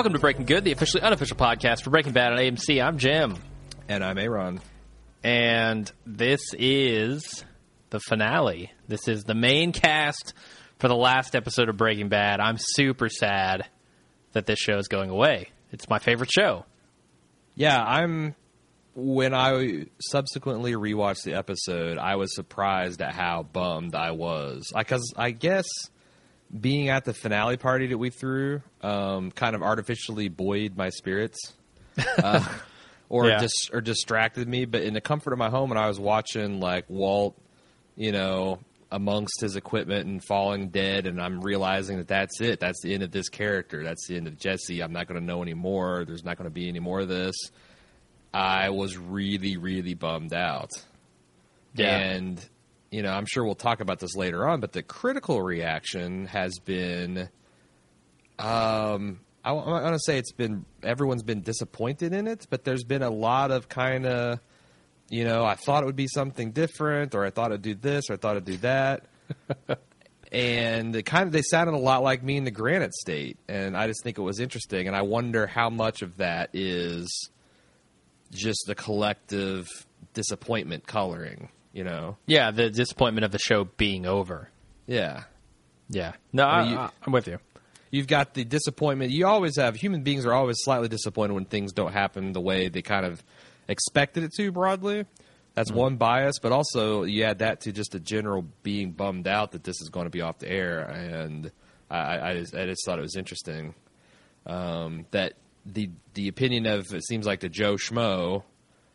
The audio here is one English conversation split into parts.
Welcome to Breaking Good, the officially unofficial podcast for Breaking Bad on AMC. I'm Jim, And I'm Aaron. and this is the finale. This is the main cast for the last episode of Breaking Bad. I'm super sad that this show is going away. It's my favorite show. Yeah, I'm. When I subsequently rewatched the episode, I was surprised at how bummed I was. Because I, guess being at the finale party that we threw um, kind of artificially buoyed my spirits. Uh, or Yeah. dis- or distracted me, but in the comfort of my home, and I was watching like Walt, you know, amongst his equipment and falling dead, and I'm realizing that that's it. That's the end of this character. That's the end of Jesse. I'm not going to know anymore. There's not going to be any more of this. I was really, really bummed out. Yeah. And, you know, I'm sure we'll talk about this later on, but the critical reaction has been, um, I, want to say it's been, everyone's been disappointed in it, but there's been a lot of kind of, you know, I thought it would be something different, or I thought it'd do this, or I thought it'd do that. and it kind of, they sounded a lot like me in the Granite State. And I just think it was interesting. And I wonder how much of that is just the collective disappointment coloring, you know? Yeah, the disappointment of the show being over. Yeah. Yeah. No, I, I, you, I'm with you. You've got the disappointment. You always have human beings are always slightly disappointed when things don't happen the way they kind of expected it to. Broadly, that's one bias, but also you add that to just a general being bummed out that this is going to be off the air. And I, I, just, I just thought it was interesting um, that the the opinion of it seems like the Joe Schmo,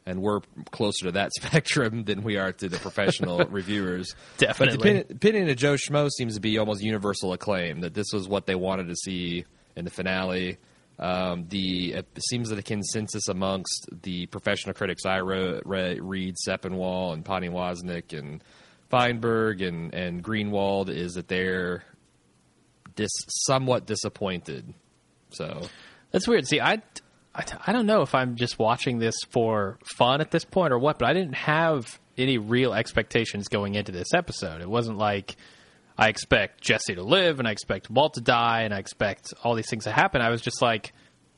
and we're closer to that spectrum than we are to the professional reviewers. Definitely. But the opinion, opinion of Joe Schmo seems to be almost universal acclaim that this was what they wanted to see in the finale. Um, the it seems that the consensus amongst the professional critics I wrote, re, read Sepinwall and Poniewozik and Feinberg and and Greenwald is that they're dis, somewhat disappointed. So That's weird. See, I, I, I don't know if I'm just watching this for fun at this point or what, but I didn't have any real expectations going into this episode. It wasn't like I expect Jesse to live and I expect Walt to die and I expect all these things to happen. I was just like,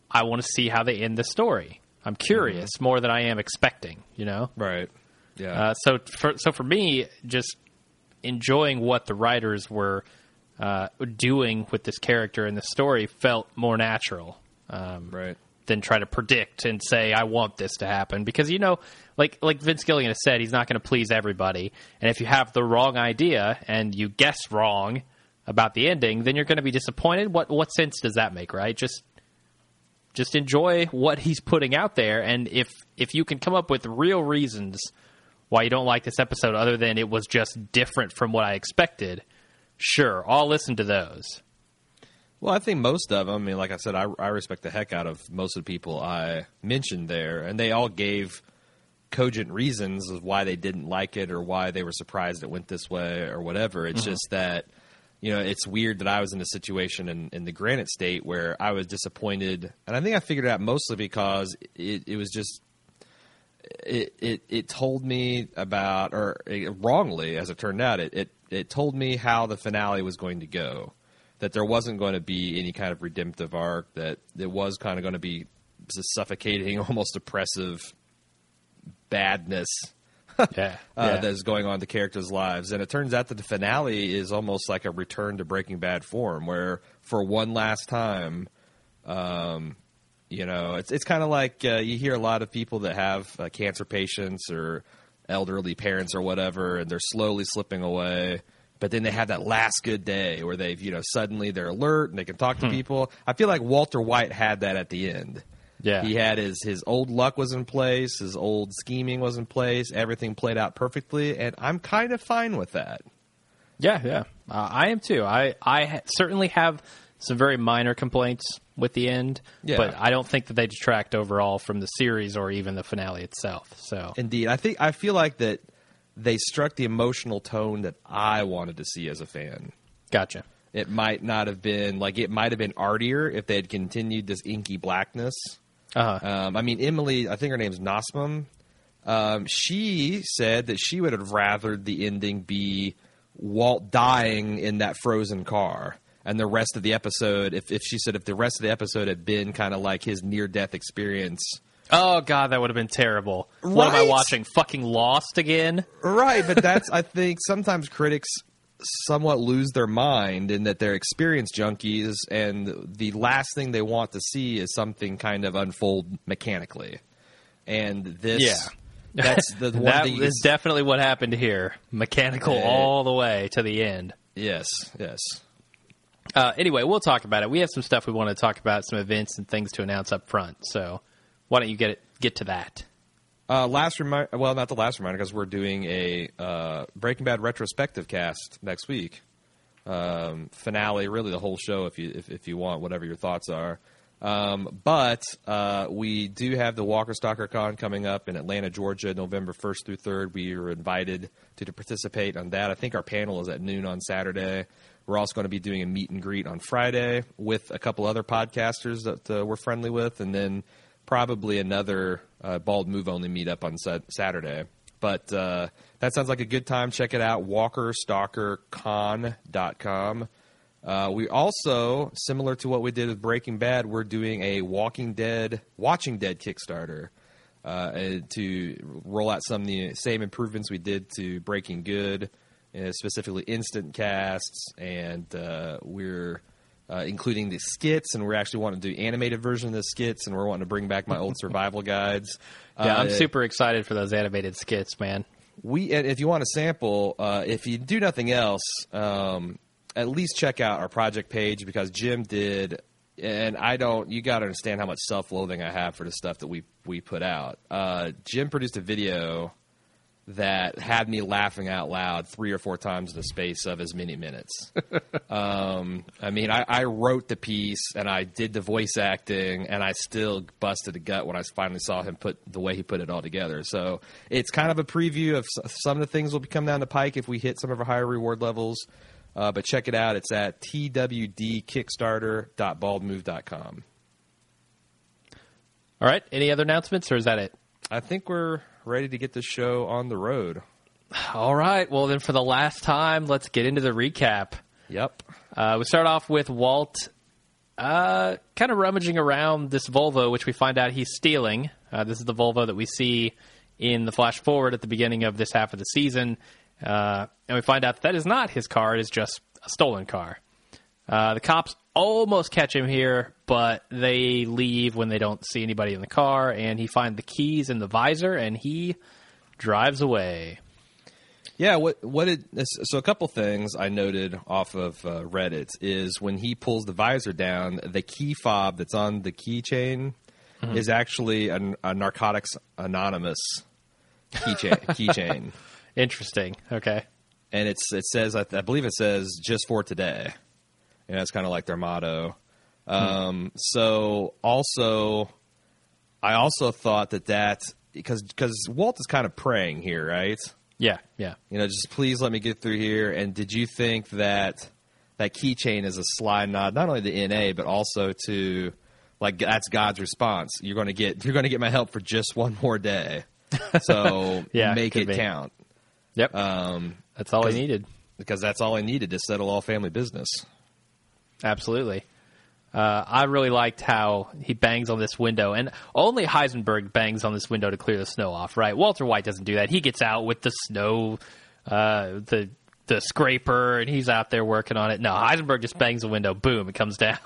I want to see how they end the story. I'm curious more than I am expecting, you know? right, yeah, Uh, so for so for me, just enjoying what the writers were uh, doing with this character and the story felt more natural um, right. Than try to predict and say I want this to happen because you know, like like Vince Gilligan has said, he's not going to please everybody, and if you have the wrong idea and you guess wrong about the ending, then you're going to be disappointed. What what sense does that make, right? Just just enjoy what he's putting out there and if if you can come up with real reasons why you don't like this episode other than it was just different from what I expected, sure, I'll listen to those. Well, I think most of them. I mean, like I said, I, I respect the heck out of most of the people I mentioned there, and they all gave cogent reasons of why they didn't like it or why they were surprised it went this way or whatever. It's just that you know it's weird that I was in a situation in, in the Granite State where I was disappointed, and I think I figured it out mostly because it, it was just it, it it told me about or uh, wrongly as it turned out it, it it told me how the finale was going to go that there wasn't going to be any kind of redemptive arc that it was kind of going to be suffocating almost oppressive badness Yeah. uh, that is going on in the characters' lives. And it turns out that the finale is almost like a return to Breaking Bad form, where for one last time, um, you know, it's it's kind of like uh, you hear a lot of people that have uh, cancer patients or elderly parents or whatever, and they're slowly slipping away. But then they have that last good day where they've, you know, suddenly they're alert and they can talk to people. I feel like Walter White had that at the end. Yeah. He had his his old luck was in place, his old scheming was in place, everything played out perfectly, and I'm kind of fine with that. Yeah, yeah, uh, I am too. I I ha- certainly have some very minor complaints with the end, Yeah. but I don't think that they detract overall from the series or even the finale itself. So Indeed, I think I feel like that they struck the emotional tone that I wanted to see as a fan. gotcha. It might not have been like it might have been artier if they had continued this inky blackness. Uh-huh. Um, I mean, Emily, I think her name's Nussbaum. Um, she said that she would have rathered the ending be Walt dying in that frozen car. and the rest of the episode, if if she said if the rest of the episode had been kind of like his near death experience, Oh god, that would have been terrible. What am I watching? Fucking Lost again? right? But that's I think sometimes critics somewhat lose their mind in that they're experience junkies, and the last thing they want to see is something kind of unfold mechanically. And this, Yeah. that's the one that is definitely what happened here. Mechanical Yeah. all the way to the end. yes, yes. Uh, anyway, we'll talk about it. We have some stuff we want to talk about, some events and things to announce up front. So why don't you get it, get to that? Uh, last reminder, well, not the last reminder, because we're doing a uh, Breaking Bad retrospective cast next week. Um, finale, really the whole show, if you if, if you want, whatever your thoughts are. Um, but uh, we do have the Walker Stalker Con coming up in Atlanta, Georgia, November first through third. We are invited to, to participate on that. I think our panel is at noon on Saturday. We're also going to be doing a meet and greet on Friday with a couple other podcasters that uh, we're friendly with, and then probably another uh, bald move only meetup on Sat- Saturday. But uh, that sounds like a good time. Check it out, walkerstalkercon.com. Uh, we also, similar to what we did with Breaking Bad, we're doing a Walking Dead, Watching Dead Kickstarter uh, to roll out some of the same improvements we did to Breaking Good, uh, specifically instant casts, and uh, we're uh, including the skits, and we're actually wanting to do animated version of the skits, and we're wanting to bring back my old survival guides. Yeah, I'm Uh, super excited for those animated skits, man. we and if you want a sample, uh, if you do nothing else, um, at least check out our project page because Jim did. And I don't. You got to understand how much self-loathing I have for the stuff that we we put out. Uh, Jim produced a video that had me laughing out loud three or four times in the space of as many minutes. um, I mean, I, I wrote the piece and I did the voice acting, and I still busted a gut when I finally saw him put the way he put it all together. So it's kind of a preview of s- some of the things will come down the pike if we hit some of our higher reward levels. Uh, but check it out. It's at twdkickstarter.baldmove.com. All right, any other announcements, or is that it? I think we're ready to get the show on the road. All right, well then, for the last time, let's get into the recap. Yep. Uh, we start off with Walt uh, kind of rummaging around this Volvo, which we find out he's stealing. Uh, this is the Volvo that we see in the flash forward at the beginning of this half of the season. Uh, and we find out that, that is not his car, it is just a stolen car. Uh, the cops almost catch him here, but they leave when they don't see anybody in the car, and he finds the keys in the visor, and he drives away. Yeah, what what did so a couple things I noted off of uh, Reddit is when he pulls the visor down, the key fob that's on the keychain is actually a, a Narcotics Anonymous keychain. keychain, Interesting. Okay. and it's it says I, I believe it says just for today, and that's kind of like their motto. Um, So also, I also thought that that because because Walt is kind of praying here, right? Yeah, yeah. you know, just please let me get through here. And did you think that that keychain is a sly nod, not only to NA, but also to like that's God's response? You're going to get you're going to get my help for just one more day, so Yeah, make it be. count Yep. um, That's all I needed. because that's all I needed to settle all family business. Absolutely. Uh, I really liked how he bangs on this window, and only Heisenberg bangs on this window to clear the snow off. Right? Walter White doesn't do that. He gets out with the snow, uh, the the scraper, and he's out there working on it. No, Heisenberg just bangs the window. Boom! It comes down.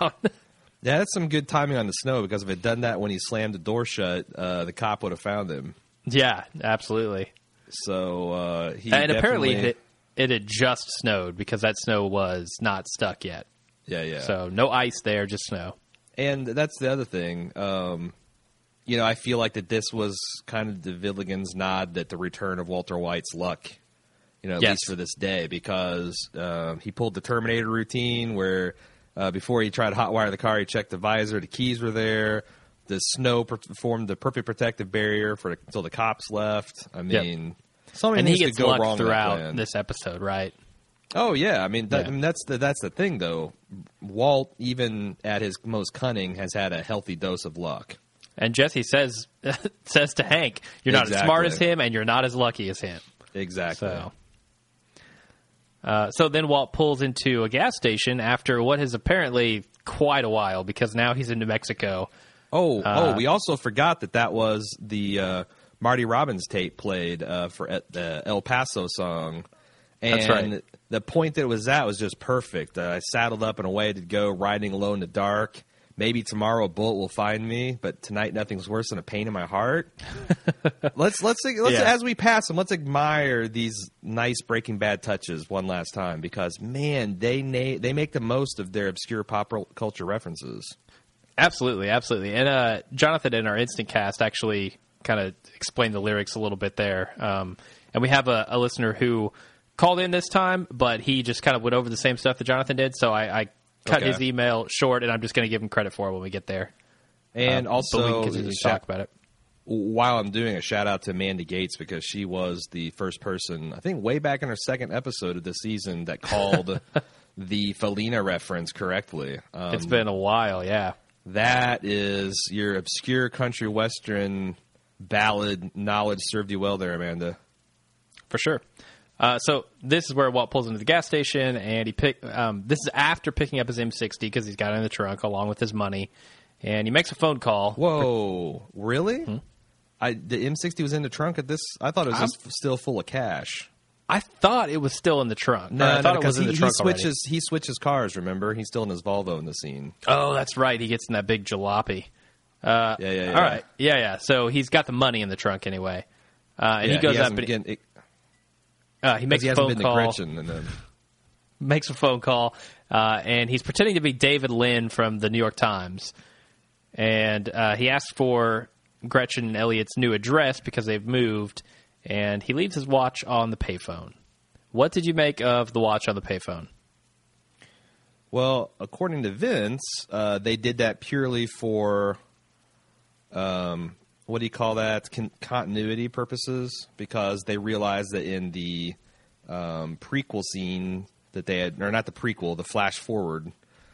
Yeah, that's some good timing on the snow because if it done that when he slammed the door shut, uh, the cop would have found him. yeah, absolutely. So uh, he and apparently, it, it had just snowed because that snow was not stuck yet. Yeah, yeah. So no ice there, just snow. And that's the other thing. Um, you know, I feel like that this was kind of the Gilligan's nod that the return of Walter White's luck, you know, at Yes. least for this day, because uh, he pulled the Terminator routine where uh, before he tried to hotwire the car, he checked the visor, the keys were there. The snow per- formed the perfect protective barrier for until the cops left. I Yep. mean, something And he needs gets go luck wrong throughout this episode, right? Oh yeah, I mean, that, Yeah. I mean that's the that's the thing though. Walt, even at his most cunning, has had a healthy dose of luck. And Jesse says says to Hank, "You're not as smart as him, and you're not as lucky as him." Exactly. So, Uh, so then Walt pulls into a gas station after what is apparently quite a while because now he's in New Mexico. Oh, Uh, oh, we also forgot that that was the uh, Marty Robbins tape played uh, for the El Paso song. And That's right. The point that it was at was just perfect. Uh, I saddled up and away to go riding alone in the dark. Maybe tomorrow a bullet will find me, but tonight nothing's worse than a pain in my heart. let's let's let's Yeah. as we pass them, let's admire these nice Breaking Bad touches one last time because man, they na- they make the most of their obscure pop culture references. Absolutely, absolutely. And uh, Jonathan in our instant cast actually kind of explained the lyrics a little bit there. Um, and we have a, a listener who called in this time, but he just kind of went over the same stuff that Jonathan did. So I, I cut Okay. his email short, and I'm just going to give him credit for it when we get there. And Um, we also, can continue to talk about it. while I'm doing a shout out to Mandy Gates because she was the first person, I think, way back in her second episode of the season that called the Felina reference correctly. Um, It's been a while, yeah. that is your obscure country western ballad knowledge served you well there, Amanda. for sure. Uh, so this is where Walt pulls into the gas station, and he pick. Um, this is after picking up his M60 because he's got it in the trunk along with his money, and he makes a phone call. Whoa, really? Hmm? I the M60 was in the trunk at this. I thought it was just still full of cash. I thought it was still in the trunk. No, I no, thought it because was in he, the he trunk already. switches. He switches cars. Remember, he's still in his Volvo in the scene. Oh, that's right. He gets in that big jalopy. Uh, Yeah, yeah, yeah. All right. Yeah, yeah. So he's got the money in the trunk anyway. Uh, and Yeah, he goes up hasn't and been- it- uh, he makes he a phone call. Then makes a phone call, uh, and he's pretending to be David Lynn from the New York Times, and uh, he asks for Gretchen and Elliot's new address because they've moved, and he leaves his watch on the payphone. What did you make of the watch on the payphone? Well, according to Vince, uh, they did that purely for, um, what do you call that? Con- continuity purposes, because they realized that in the um, prequel scene that they had, or not the prequel, the flash forward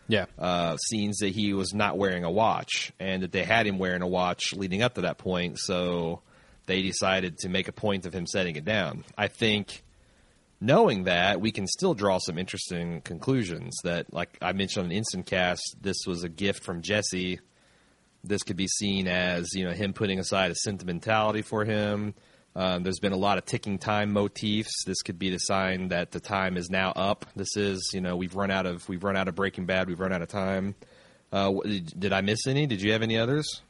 Yeah, uh, scenes that he was not wearing a watch, and that they had him wearing a watch leading up to that point. So they decided to make a point of him setting it down. I think knowing that, we can still draw some interesting conclusions. That, like I mentioned on Instant Cast, this was a gift from Jesse. This could be seen as you know him putting aside a sentimentality for him. Um, there's been a lot of ticking time motifs. This could be the sign that the time is now up. This is you know we've run out of we've run out of Breaking Bad. We've run out of time. Uh, did, I miss any? Did you have any others?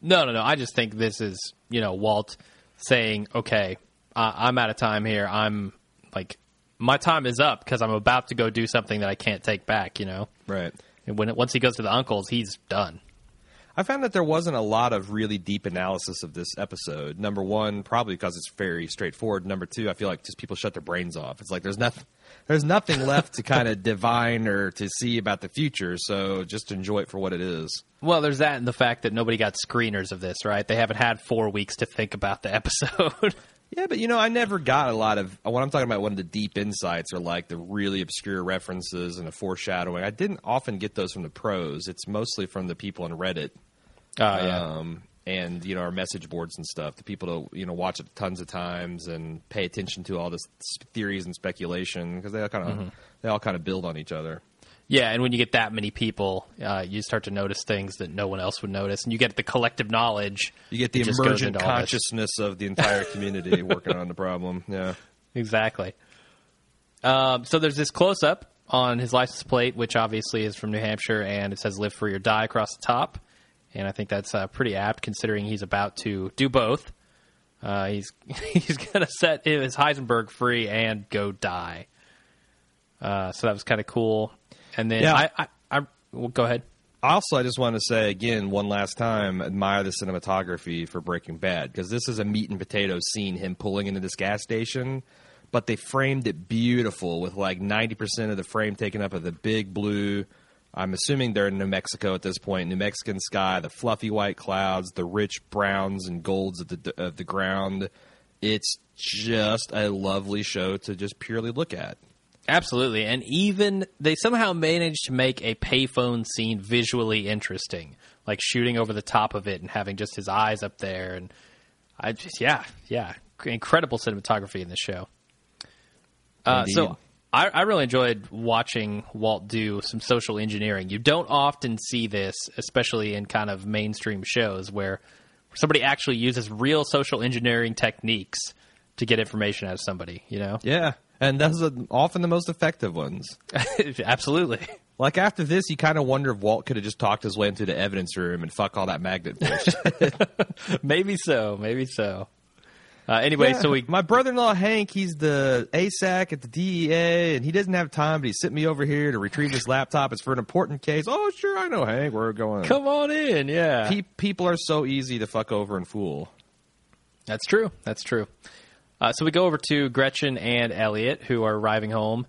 no, no, no. I just think this is you know Walt saying, "Okay, uh, I'm out of time here. I'm like my time is up because I'm about to go do something that I can't take back." You know, Right. and when it, once he goes to the uncles, he's done. I found that there wasn't a lot of really deep analysis of this episode. Number one, probably because it's very straightforward. Number two, I feel like just people shut their brains off. It's like there's nothing, there's nothing left to kind of divine or to see about the future. So just enjoy it for what it is. Well, there's that and the fact that nobody got screeners of this, right? They haven't had four weeks to think about the episode. Yeah, but you know, I never got a lot of what I'm talking about. One of the deep insights or like the really obscure references and a foreshadowing. I didn't often get those from the pros. It's mostly from the people on Reddit. Oh, yeah. um, and you know our message boards and stuff. The people to you know watch it tons of times and pay attention to all this theories and speculation because they all kind of Mm-hmm. they all kind of build on each other. Yeah, and when you get that many people, uh, you start to notice things that no one else would notice, and you get the collective knowledge. You get the emergent into all this. consciousness of the entire community working on the problem. Yeah, Exactly. Um, so there's this close up on his license plate, which obviously is from New Hampshire, and it says "Live Free or Die" across the top. And I think that's uh, pretty apt, considering he's about to do both. Uh, he's he's going to set his Heisenberg free and go die. Uh, so that was kind of cool. And then Yeah. I, I, I well, go ahead. Also, I just want to say again, one last time, admire the cinematography for Breaking Bad because this is a meat and potatoes scene. Him pulling into this gas station, but they framed it beautiful with like ninety percent of the frame taken up of the big blue. I'm assuming they're in New Mexico at this point. New Mexican sky, the fluffy white clouds, the rich browns and golds of the of the ground. It's just a lovely show to just purely look at. Absolutely, and even they somehow managed to make a payphone scene visually interesting, like shooting over the top of it and having just his eyes up there, and I just yeah, yeah, incredible cinematography in this show. Uh, so I, I really enjoyed watching Walt do some social engineering. You don't often see this, especially in kind of mainstream shows where somebody actually uses real social engineering techniques to get information out of somebody. You know? Yeah, and those are often the most effective ones. Absolutely. Like after this, you kind of wonder if Walt could have just talked his way into the evidence room and fuck all that magnet bullshit. maybe so. Maybe so. Uh, anyway, Yeah, so we my brother-in-law Hank, he's the ASAC at the DEA, and he doesn't have time, but he sent me over here to retrieve this laptop. It's for an important case. Oh, sure, I know Hank. We're going. come on in. Yeah, Pe- people are so easy to fuck over and fool. That's true. That's true. Uh, so we go over to Gretchen and Elliot, who are arriving home,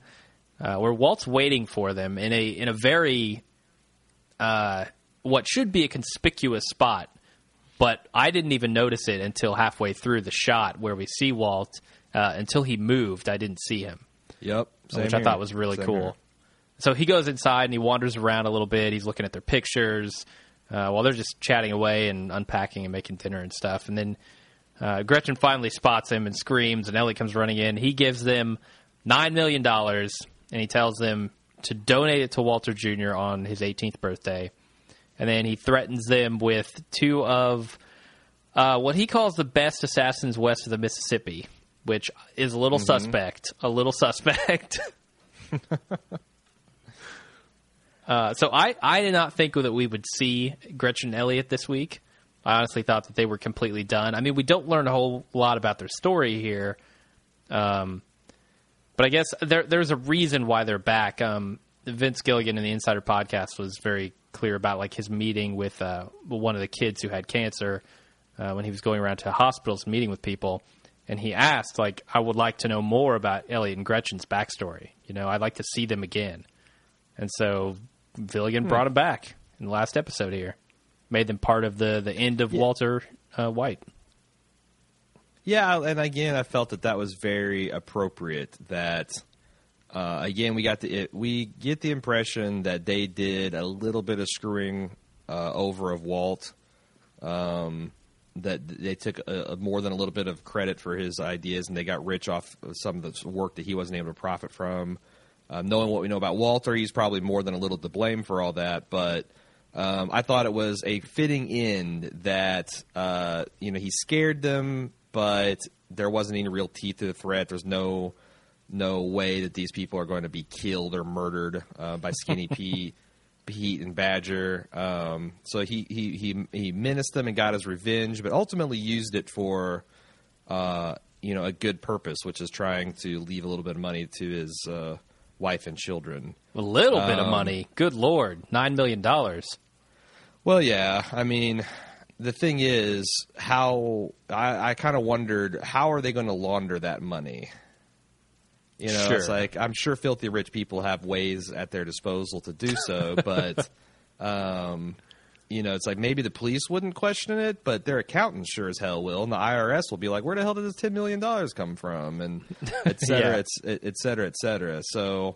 uh, where Walt's waiting for them in a in a very uh, what should be a conspicuous spot, but I didn't even notice it until halfway through the shot where we see Walt. Uh, until he moved, I didn't see him, Yep, which I thought was really cool. So he goes inside and he wanders around a little bit. He's looking at their pictures uh, while they're just chatting away and unpacking and making dinner and stuff. And then uh, Gretchen finally spots him and screams, and Ellie comes running in. He gives them nine million dollars, and he tells them to donate it to Walter Jr. on his 18th birthday. And then he threatens them with two of uh, what he calls the best assassins west of the Mississippi, which is a little suspect. A little suspect. Uh, so I, I did not think that we would see Gretchen and Elliot this week. I honestly thought that they were completely done. I mean, we don't learn a whole lot about their story here, um, but I guess there, there's a reason why they're back. Um, Vince Gilligan in the Insider Podcast was very clear about like his meeting with uh, one of the kids who had cancer uh, when he was going around to hospitals meeting with people, and he asked like, "I would like to know more about Elliot and Gretchen's backstory. You know, I'd like to see them again." And so Gilligan brought him back in the last episode here, made them part of the the end of Walter uh, White. Yeah, and again, I felt that that was very appropriate. That uh, again, we got the it, we get the impression that they did a little bit of screwing uh, over of Walt. Um, that they took a, a more than a little bit of credit for his ideas, and they got rich off of some of the work that he wasn't able to profit from. Um, knowing what we know about Walter, he's probably more than a little to blame for all that. But um, I thought it was a fitting end that uh, you know he scared them, but there wasn't any real teeth to the threat. There's no no way that these people are going to be killed or murdered uh, by Skinny Pete, Pete and Badger. Um, so he, he he he menaced them and got his revenge, but ultimately used it for uh, you know a good purpose, which is trying to leave a little bit of money to his uh, wife and children. A little bit of Um, money. Good lord, nine million dollars. Well, yeah. I mean, the thing is, how I, I kind of wondered how are they going to launder that money? You know, it's like I'm sure filthy rich people have ways at their disposal to do so, but um, you know, it's like maybe the police wouldn't question it, but their accountant sure as hell will, and the IRS will be like, "Where the hell did this ten million dollars come from?" and et cetera, Yeah. et, et cetera, et cetera. So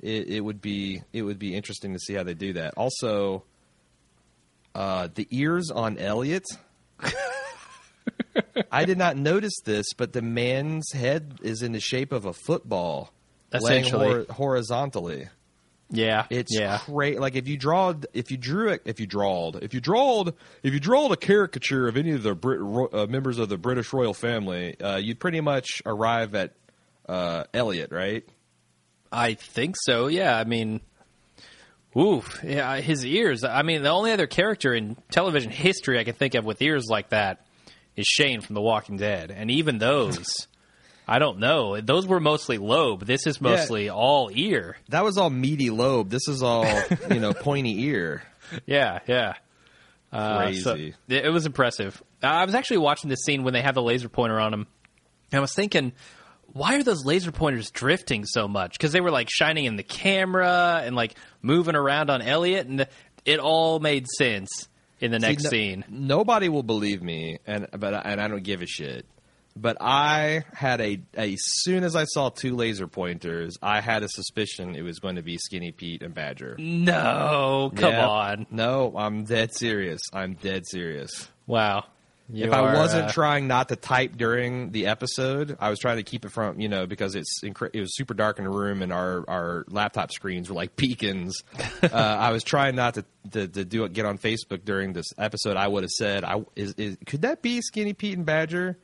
it, it would be it would be interesting to see how they do that. Also, uh, the ears on Elliot. I did not notice this, but the man's head is in the shape of a football, laying Essentially. hor- horizontally. Yeah, It's yeah. great. Like if you draw, if you drew it, if you drawed, if you drawed, if you drawed a caricature of any of the Brit, ro- uh, members of the British royal family, uh, you'd pretty much arrive at uh, Elliot, right? I think so. Yeah, I mean, oof. Yeah, his ears. I mean, the only other character in television history I can think of with ears like that is Shane from The Walking Dead, and even those, I don't know. Those were mostly lobe. This is mostly all ear. That was all meaty lobe. This is all you know, pointy ear. Yeah, yeah. Uh, so Crazy. it it was impressive. I was actually watching this scene when they have the laser pointer on him, and I was thinking, why are those laser pointers drifting so much? Because they were like shining in the camera and like moving around on Elliot, and it all made sense in the next no- scene. Nobody will believe me, and but and I don't give a shit. But I had a as soon as I saw two laser pointers, I had a suspicion it was going to be Skinny Pete and Badger. No, come Yeah. on. No, I'm dead serious. I'm dead serious. Wow. You if I wasn't uh, trying not to type during the episode, I was trying to keep it from you know because it's incre- it was super dark in the room and our our laptop screens were like beacons. uh, I was trying not to, to to do it get on Facebook during this episode. I would have said, "I is, is could that be Skinny Pete and Badger?"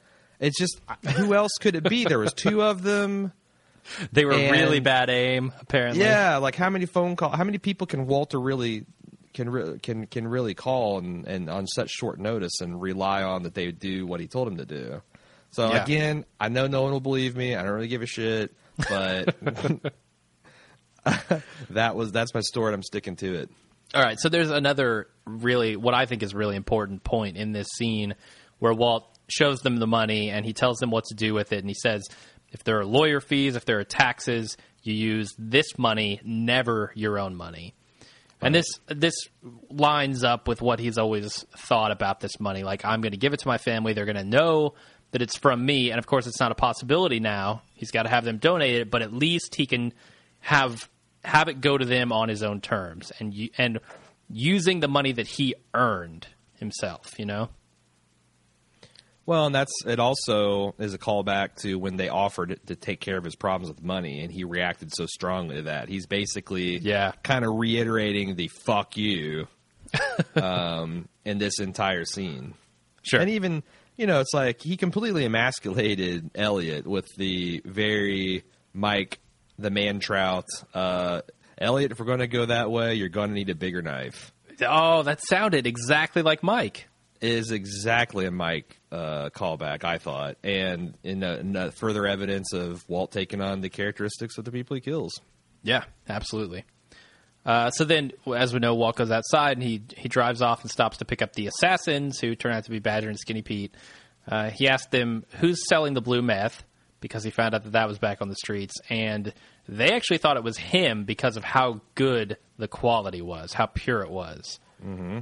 It's just who else could it be? There was two of them. They were And- really bad aim, apparently. Yeah, like how many phone call? How many people can Walter really can re- can can really call and, and on such short notice and rely on that they would do what he told him to do? So Yeah. again, I know no one will believe me. I don't really give a shit, but that was that's my story. and I'm sticking to it. All right, so there's another really what I think is really important point in this scene where Walt shows them the money and he tells them what to do with it and he says if there are lawyer fees, if there are taxes, you use this money, never your own money. And this this lines up with what he's always thought about this money. Like I'm going to give it to my family; they're going to know that it's from me. And of course, it's not a possibility now. He's got to have them donate it, but at least he can have have it go to them on his own terms and and using the money that he earned himself. You know, Well, and that's it. Also, is a callback to when they offered to take care of his problems with money, and he reacted so strongly to that. He's basically, Yeah. kind of reiterating the "fuck you" um, in this entire scene. sure. And even, you know, it's like he completely emasculated Elliot with the very Mike, the man trout. Uh, Elliot, if we're going to go that way, you're going to need a bigger knife. oh, that sounded exactly like Mike. Is exactly a Mike uh, callback, I thought, and in, a, in a further evidence of Walt taking on the characteristics of the people he kills. Yeah, absolutely. Uh, so then, as we know, Walt goes outside and he he drives off and stops to pick up the assassins, who turn out to be Badger and Skinny Pete. Uh, he asked them who's selling the blue meth because he found out that that was back on the streets, and they actually thought it was him because of how good the quality was, how pure it was. Mm-hmm.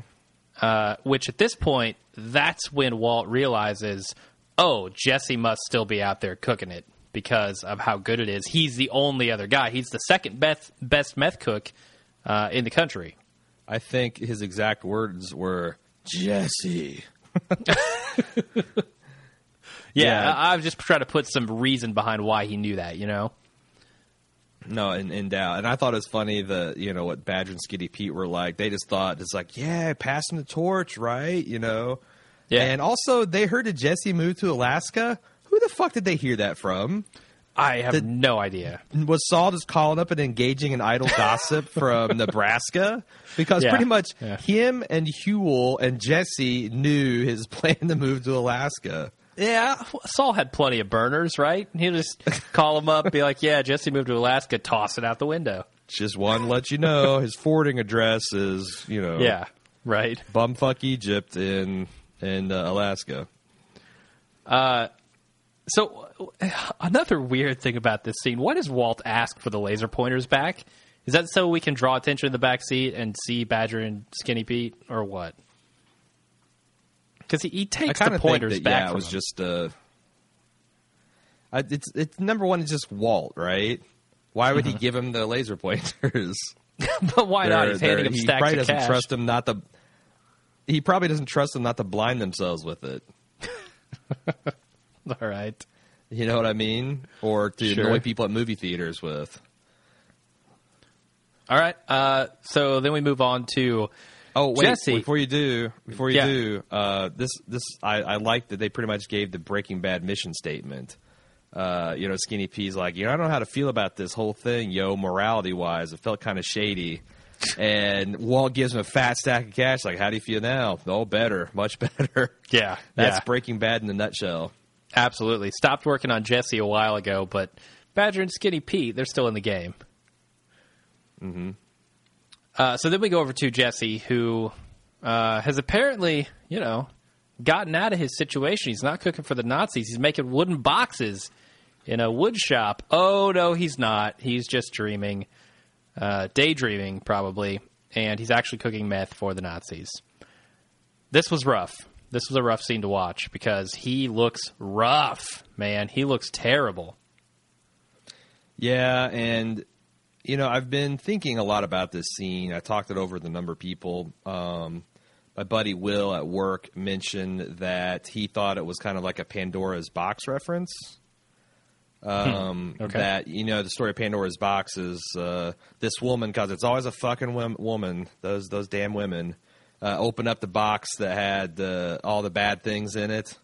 Uh, which at this point, that's when Walt realizes, oh, Jesse must still be out there cooking it because of how good it is. He's the only other guy. He's the second best best meth cook uh, in the country. I think his exact words were Jesse. Yeah, Yeah. I, I've just trying to put some reason behind why he knew that. You know, No, in, in doubt. And I thought it was funny the you know what Badger and Skinny Pete were like. They just thought it's like, yeah, passing the torch, right? You know. Yeah. And also, they heard that Jesse moved to Alaska. Who the fuck did they hear that from? I have The- no idea. Was Saul just calling up and engaging in idle gossip from Nebraska? Because Yeah. pretty much Yeah. him and Huel and Jesse knew his plan to move to Alaska. Yeah, Saul had plenty of burners, right? He'd just call him up, be like, "Yeah, Jesse moved to Alaska. Toss it out the window." Just one let you know his forwarding address is, you know, Yeah, right. bumfuck Egypt in in uh, Alaska. So another weird thing about this scene: why does Walt ask for the laser pointers back? Is that so we can draw attention to the back seat and see Badger and Skinny Pete, or what? Because he, he takes the pointers that, back. yeah, it was him. just uh, I, it's it's number one. It's just Walt, right? Why would he give him the laser pointers? but why not? They're- He's handing him he stacks probably of doesn't cash. trust him not to. He probably doesn't trust them not to blind themselves with it. All right. You know what I mean? Or to Sure. annoy people at movie theaters with. All right. Uh, so then we move on to Oh wait! Jesse. Before you do, before you Yeah. do, uh, this this I, I like that they pretty much gave the Breaking Bad mission statement. Uh, you know, Skinny P's like, you know, I don't know how to feel about this whole thing, yo, morality wise. It felt kind of shady. And Walt gives him a fat stack of cash. Like, how do you feel now? Oh, better, much better. yeah, That's yeah, Breaking Bad in a nutshell. absolutely. Stopped working on Jesse a while ago, but Badger and Skinny Pete, they're still in the game. Mm-hmm. Uh, so then we go over to Jesse, who uh, has apparently, you know, gotten out of his situation. He's not cooking for the Nazis. He's making wooden boxes in a wood shop. Oh no, he's not. He's just dreaming, uh, daydreaming probably, and he's actually cooking meth for the Nazis. This was rough. This was a rough scene to watch because he looks rough, man. He looks terrible. Yeah, and you know, I've been thinking a lot about this scene. I talked it over with a number of people. Um, my buddy Will at work mentioned that he thought it was kind of like a Pandora's box reference. Um, Okay. That you know, the story of Pandora's box is uh, this woman because it's always a fucking wom- woman. Those those damn women uh, open up the box that had uh, all the bad things in it.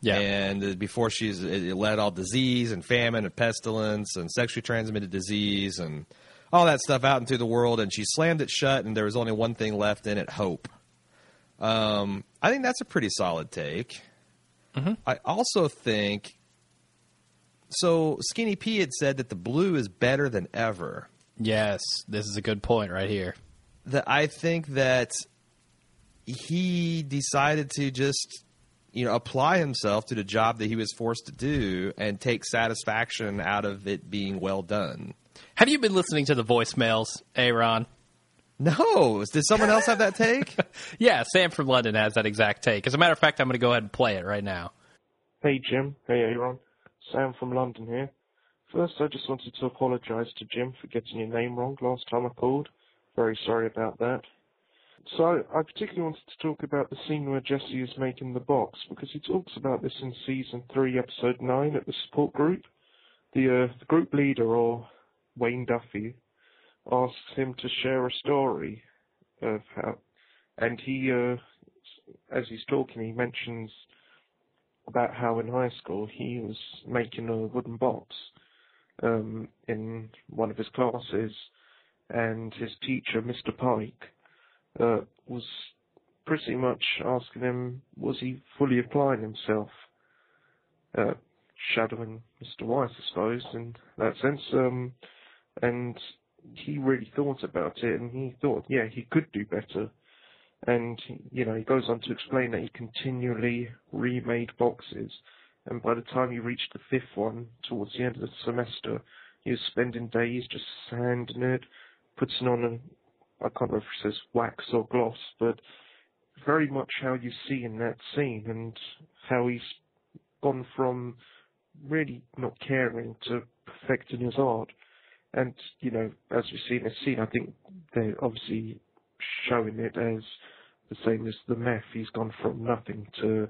Yeah. And uh, before she's, it, it led all disease and famine and pestilence and sexually transmitted disease and all that stuff out into the world. And she slammed it shut, and there was only one thing left in it: hope. Um, I think that's a pretty solid take. I also think. So Skinny P had said that the blue is better than ever. Yes, this is a good point right here. that I think that he decided to just you know apply himself to the job that he was forced to do and take satisfaction out of it being well done. Have you been listening to the voicemails, Aaron? No, did someone else have that take? Yeah, Sam from London has that exact take. As a matter of fact, I'm going to go ahead and play it right now. Hey Jim, hey Aaron, Sam from London here. First, I just wanted to apologise to Jim for getting your name wrong last time I called. Very sorry about that. So, I particularly wanted to talk about the scene where Jesse is making the box, because he talks about this in season 3, episode 9 at the support group. The, uh, the group leader, or Wayne Duffy, asks him to share a story of how, and he, uh, as he's talking, he mentions about how in high school he was making a wooden box um, in one of his classes, and his teacher, Mr. Pike, uh, was pretty much asking him, was he fully applying himself, uh, shadowing Mr. Weiss, I suppose, in that sense. Um, and he really thought about it, and he thought, yeah, he could do better. And, you know, he goes on to explain that he continually remade boxes. And by the time he reached the fifth one, towards the end of the semester, he was spending days just sanding it, putting on a, I can't remember if it says wax or gloss, but very much how you see in that scene and how he's gone from really not caring to perfecting his art. And, you know, as we see in this scene, I think they're obviously showing it as the same as the meth. He's gone from nothing to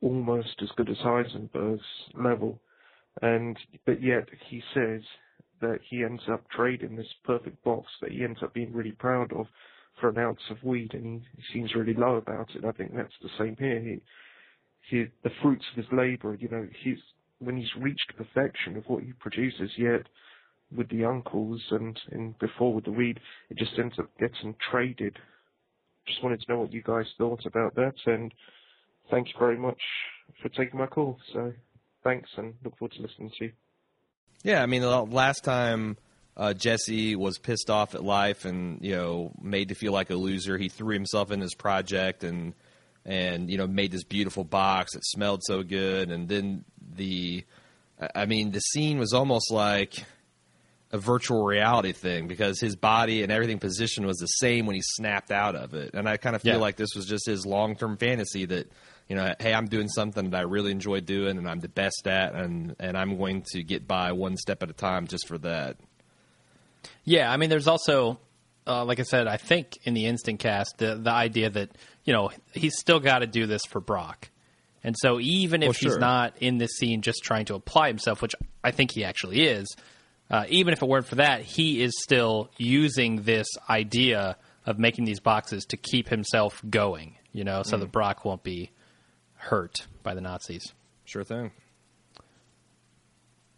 almost as good as Heisenberg's level. And, but yet he says that he ends up trading this perfect box that he ends up being really proud of for an ounce of weed and he, seems really low about it. I think that's the same here. He, he, the fruits of his labor, you know, he's, when he's reached perfection of what he produces, yet with the uncles and, and before with the weed, it just ends up getting traded. Just wanted to know what you guys thought about that, and thank you very much for taking my call. So, thanks, and look forward to listening to you. Yeah, I mean, the last time uh, Jesse was pissed off at life and you know made to feel like a loser, he threw himself in his project and and you know made this beautiful box. that smelled so good, and then the, I mean, the scene was almost like a virtual reality thing because his body and everything position was the same when he snapped out of it. And I kind of feel Yeah. like this was just his long term fantasy that, you know, hey, I'm doing something that I really enjoy doing and I'm the best at and, and I'm going to get by one step at a time just for that. Yeah, I mean, there's also, uh, like I said, I think in the instant cast, the the idea that you know he's still got to do this for Brock, and so even if Well, he's not in this scene just trying to apply himself, which I think he actually is, uh, even if it weren't for that, he is still using this idea of making these boxes to keep himself going. You know, so that Brock won't be hurt by the Nazis. Sure thing.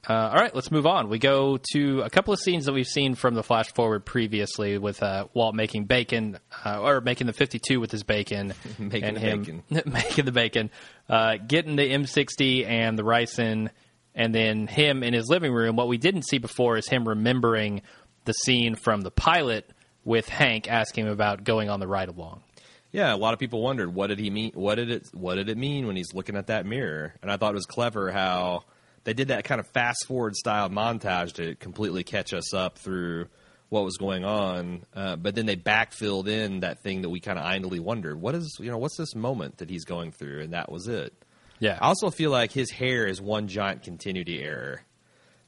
Uh, all right, let's move on. We go to a couple of scenes that we've seen from the flash forward previously with uh, Walt making bacon, uh, or making the 52 with his bacon. Making and the him bacon. making the bacon, uh, getting the M60 and the ricin, and then him in his living room. What we didn't see before is him remembering the scene from the pilot with Hank asking him about going on the ride along. Yeah, a lot of people wondered what did he mean? What did it? What did it mean when he's looking at that mirror? And I thought it was clever how they did that kind of fast forward style montage to completely catch us up through what was going on. Uh, but then they backfilled in that thing that we kind of idly wondered, what is you know what's this moment that he's going through, and that was it. Yeah, I also feel like his hair is one giant continuity error.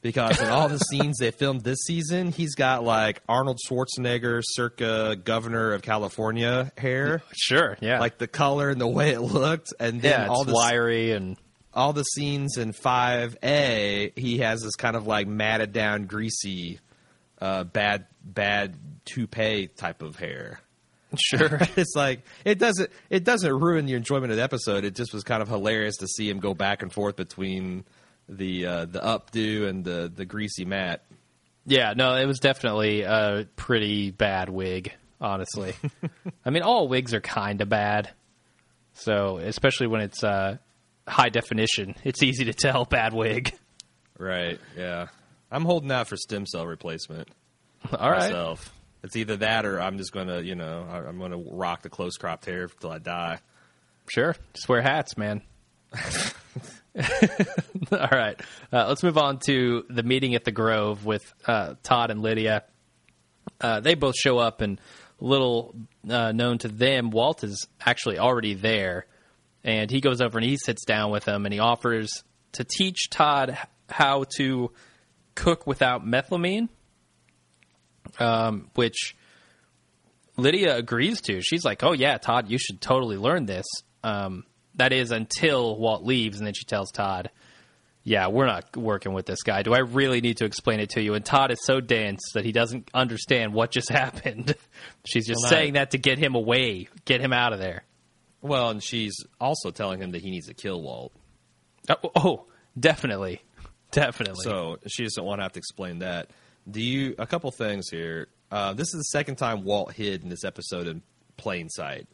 Because in all the scenes they filmed this season, he's got like Arnold Schwarzenegger, circa governor of California hair, Sure, yeah, like the color and the way it looked, and then yeah, all the wiry and all the scenes in Five A, he has this kind of like matted down, greasy, uh, bad bad toupee type of hair. sure. it's like it doesn't it doesn't ruin your enjoyment of the episode. It just was kind of hilarious to see him go back and forth between the uh, the updo and the the greasy mat. Yeah, no, it was definitely a pretty bad wig, honestly. I mean, all wigs are kind of bad. So, especially when it's uh, high definition, it's easy to tell bad wig. Right. Yeah. I'm holding out for stem cell replacement All right. myself. It's either that or I'm just gonna you know I'm gonna rock the close cropped hair till I die. Sure. Just wear hats, man. All right. Uh, let's move on to the meeting at the Grove with uh, Todd and Lydia. Uh, they both show up, and little uh, known to them, Walt is actually already there. And he goes over and he sits down with them, and he offers to teach Todd how to cook without methylamine, um, which Lydia agrees to. She's like, "Oh yeah, Todd, you should totally learn this." Um, that is until Walt leaves, and then she tells Todd, "Yeah, we're not working with this guy. Do I really need to explain it to you?" And Todd is so dense that he doesn't understand what just happened. She's just Well, saying that to get him away, get him out of there. Well, and she's also telling him that he needs to kill Walt. Oh, oh definitely, definitely. So she doesn't want to have to explain that. Do you? A couple things here. Uh, this is the second time Walt hid in this episode in plain sight.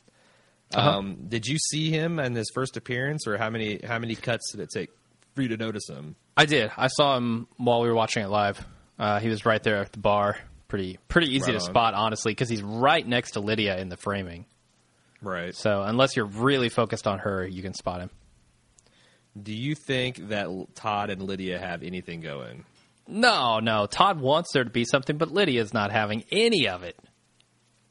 Um, did you see him in his first appearance, or how many how many cuts did it take for you to notice him? I did. I saw him while we were watching it live. Uh, he was right there at the bar. Pretty pretty easy Right to spot, honestly, because he's right next to Lydia in the framing. Right. So unless you're really focused on her, you can spot him. Do you think that Todd and Lydia have anything going? No, no. Todd wants there to be something, but Lydia's not having any of it.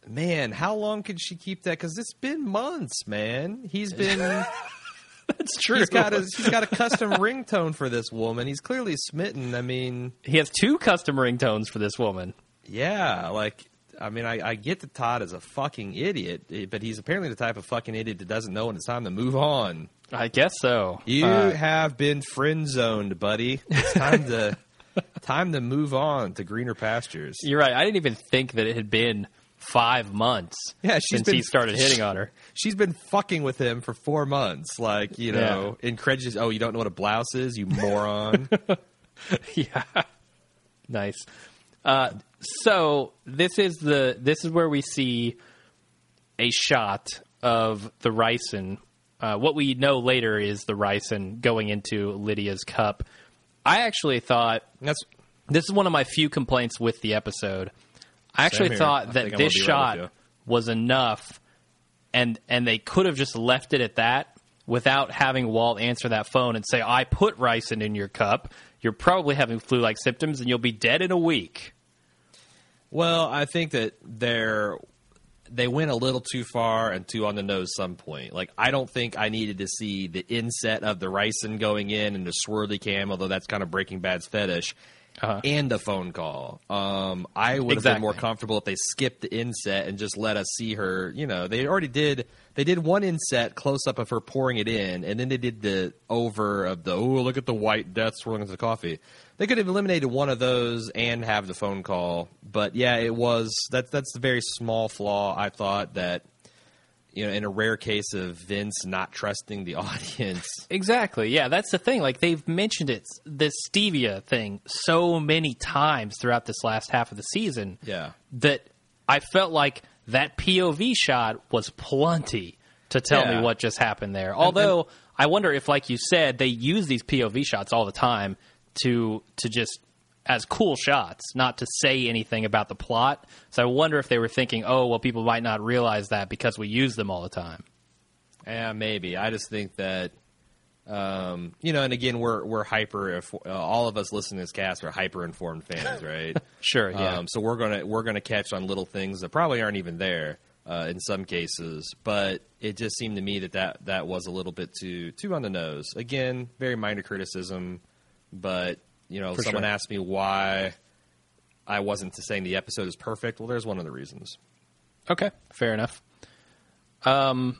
Man, how long could she keep that? Because it's been months, man. He's been That's true. he's got a he's got a custom ringtone for this woman. He's clearly smitten. I mean, he has two custom ringtones for this woman. yeah, like I mean, I, I get that Todd is a fucking idiot, eh, but he's apparently the type of fucking idiot that doesn't know when it's time to move on. I guess so. You Uh, have been friend zoned, buddy. It's time to time to move on to greener pastures. you're right. I didn't even think that it had been five months Yeah, she's since been- he started hitting on her. She's been fucking with him for four months. Like, you know, incredulous. Oh, you don't know what a blouse is, you moron. yeah. Nice. Uh, so this is the this is where we see a shot of the ricin. Uh, what we know later is the ricin going into Lydia's cup. I actually thought That's this is one of my few complaints with the episode. I actually here. I thought that this gonna right shot was enough, and and they could have just left it at that without having Walt answer that phone and say, "I put ricin in your cup. You're probably having flu-like symptoms, and you'll be dead in a week." well, I think that they're they went a little too far and too on the nose some point. Like I don't think I needed to see the inset of the ricin going in and the swirly cam, although that's kind of Breaking Bad's fetish. Uh-huh. And a phone call. Um, I would have been more comfortable if they skipped the inset and just let us see her. You know, they already did. They did one inset close up of her pouring it in, and then they did the over of the oh look at the white death swirling into the coffee. They could have eliminated one of those and have the phone call. But yeah, it was that's that's a very small flaw. I thought that you know in a rare case of Vince not trusting the audience. Exactly. Yeah, that's the thing. Like they've mentioned it, this stevia thing, so many times throughout this last half of the season. Yeah. that I felt like that POV shot was plenty to tell Yeah. me what just happened there. Although I wonder if, like you said, they use these POV shots all the time to to just as cool shots, not to say anything about the plot. So I wonder if they were thinking, oh, well, people might not realize that because we use them all the time. Yeah, maybe. I just think that, um, you know, and again, we're we're hyper. If, uh, all of us listening to this cast are hyper informed fans, right? Sure, yeah. Um, so we're gonna we're gonna catch on little things that probably aren't even there uh, in some cases. But it just seemed to me that, that that was a little bit too too on the nose. Again, very minor criticism, but you know, For someone sure. asked me why I wasn't saying the episode is perfect. Well, there's one of the reasons. Okay, fair enough. Um,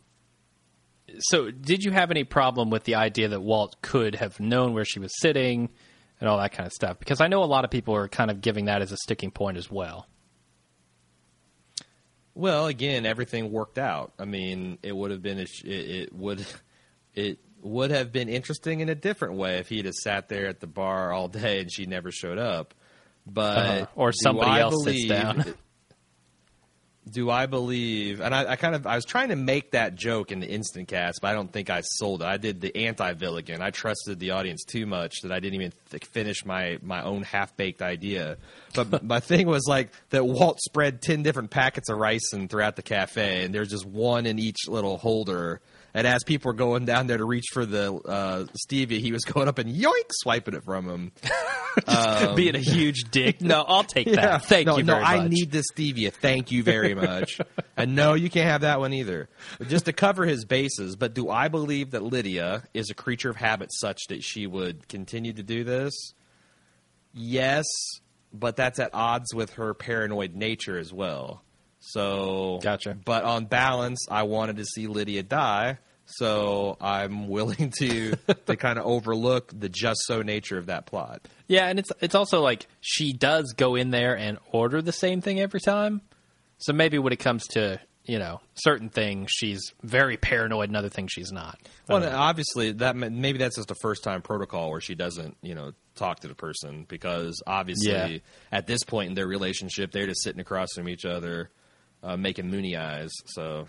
so did you have any problem with the idea that Walt could have known where she was sitting and all that kind of stuff? Because I know a lot of people are kind of giving that as a sticking point as well. Well, again, everything worked out. I mean, it would have been it, it would it would have been interesting in a different way if he'd have sat there at the bar all day and she never showed up. But Uh-huh. Or somebody else sits down. Do I believe? And I, I kind of I was trying to make that joke in the instant cast, but I don't think I sold it. I did the anti Gilligan. I trusted the audience too much that I didn't even th- finish my my own half baked idea. But my thing was like that Walt spread ten different packets of ricin throughout the cafe, and there's just one in each little holder. And as people were going down there to reach for the uh, stevia, he was going up and yoink, swiping it from him. Being a huge dick. No, I'll take that. Thank no, you no, I need this stevia. Thank you very much. and no, you can't have that one either. Just to cover his bases, but do I believe that Lydia is a creature of habit such that she would continue to do this? Yes, but that's at odds with her paranoid nature as well. So Gotcha. But on balance, I wanted to see Lydia die, so I'm willing to to kind of overlook the just so nature of that plot. Yeah, and it's it's also like she does go in there and order the same thing every time. So maybe when it comes to you know certain things, she's very paranoid, and other things she's not. Well, know. obviously, that maybe that's just a first time protocol where she doesn't, you know, talk to the person because obviously Yeah. at this point in their relationship, they're just sitting across from each other, uh, making moony eyes. So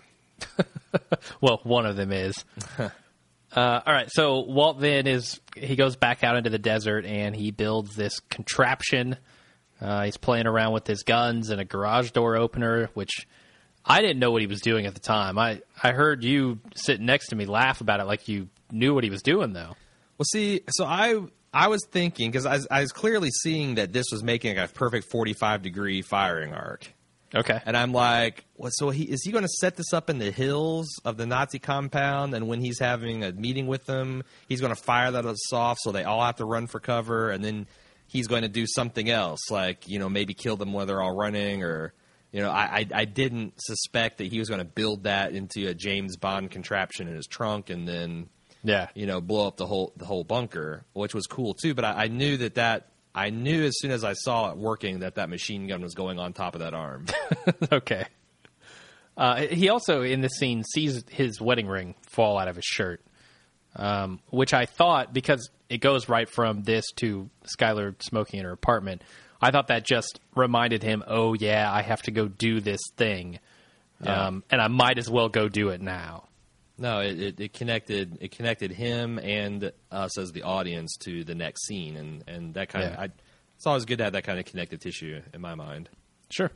Well, one of them is. uh, all right, so Walt then is he goes back out into the desert and he builds this contraption. Uh, he's playing around with his guns and a garage door opener, which I didn't know what he was doing at the time. I I heard you sitting next to me laugh about it like you knew what he was doing though. Well, see, so I I was thinking because I, I was clearly seeing that this was making a perfect forty five degree firing arc, Okay. and I'm like, what? So he is he going to set this up in the hills of the Nazi compound, and when he's having a meeting with them, he's going to fire that off, so they all have to run for cover, and then he's going to do something else, like you know maybe kill them while they're all running, or you know I I, I didn't suspect that he was going to build that into a James Bond contraption in his trunk, and then Yeah. you know, blow up the whole the whole bunker, which was cool too. But I, I knew that that I knew as soon as I saw it working that that machine gun was going on top of that arm. okay. Uh, he also in this scene sees his wedding ring fall out of his shirt, um, which I thought because it goes right from this to Skyler smoking in her apartment. I thought that just reminded him, oh yeah, I have to go do this thing, Yeah. um, and I might as well go do it now. No, it, it, it connected it connected him and us as the audience to the next scene, and and that kind Yeah. of I, it's always good to have that kind of connective tissue in my mind. Sure.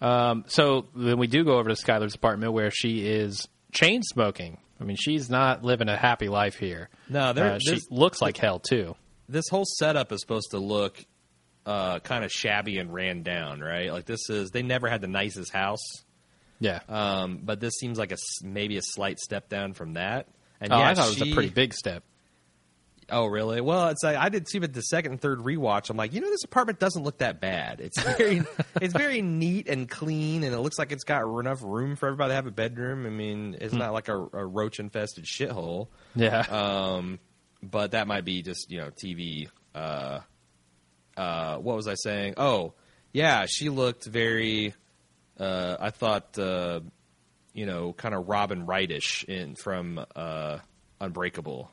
Um, so then we do go over to Skyler's apartment where she is chain smoking. I mean, she's not living a happy life here. No, there- uh, she looks like hell too. This whole setup is supposed to look uh, kind of shabby and ran down, right? Like this is they never had the nicest house. Yeah. Um, but this seems like a maybe a slight step down from that. And oh, yeah, I thought it was a pretty big step. Oh, really? Well, it's like I did see, but the second and third rewatch, I'm like, you know, this apartment doesn't look that bad. It's very, it's very neat and clean, and it looks like it's got enough room for everybody to have a bedroom. I mean, it's not like a, a roach infested shithole. Yeah. Um, but that might be just you know TV. Uh, uh, what was I saying? Oh, yeah, she looked very. Uh, I thought, uh, you know, kind of Robin Wrightish in from uh, Unbreakable.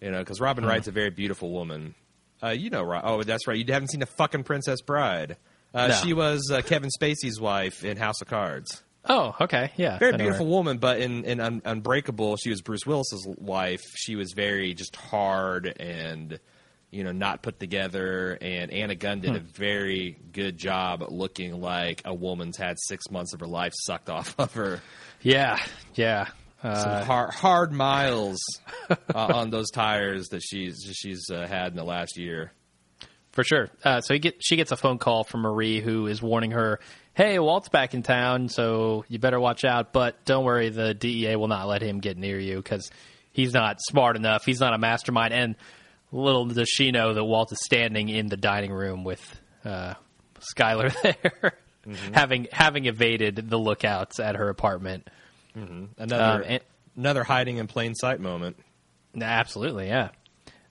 You know, because Robin Wright's a very beautiful woman. Uh, you know, oh, that's right. You haven't seen the fucking Princess Bride. Uh, No. She was uh, Kevin Spacey's wife in House of Cards oh, okay. Yeah. very beautiful her. woman, but in, in Un- Unbreakable, she was Bruce Willis's wife. She was very just hard and you know not put together. And Anna Gunn did a very good job looking like a woman's had six months of her life sucked off of her. Yeah. Yeah. Some Uh, hard, hard miles uh, on those tires that she's she's uh, had in the last year. for sure. Uh, so he get, she gets a phone call from Marie, who is warning her, "Hey, Walt's back in town, so you better watch out. But don't worry, the DEA will not let him get near you because he's not smart enough. He's not a mastermind." And little does she know that Walt is standing in the dining room with uh, Skyler there, having having evaded the lookouts at her apartment. Another Um, and- another hiding in plain sight moment. Absolutely, yeah.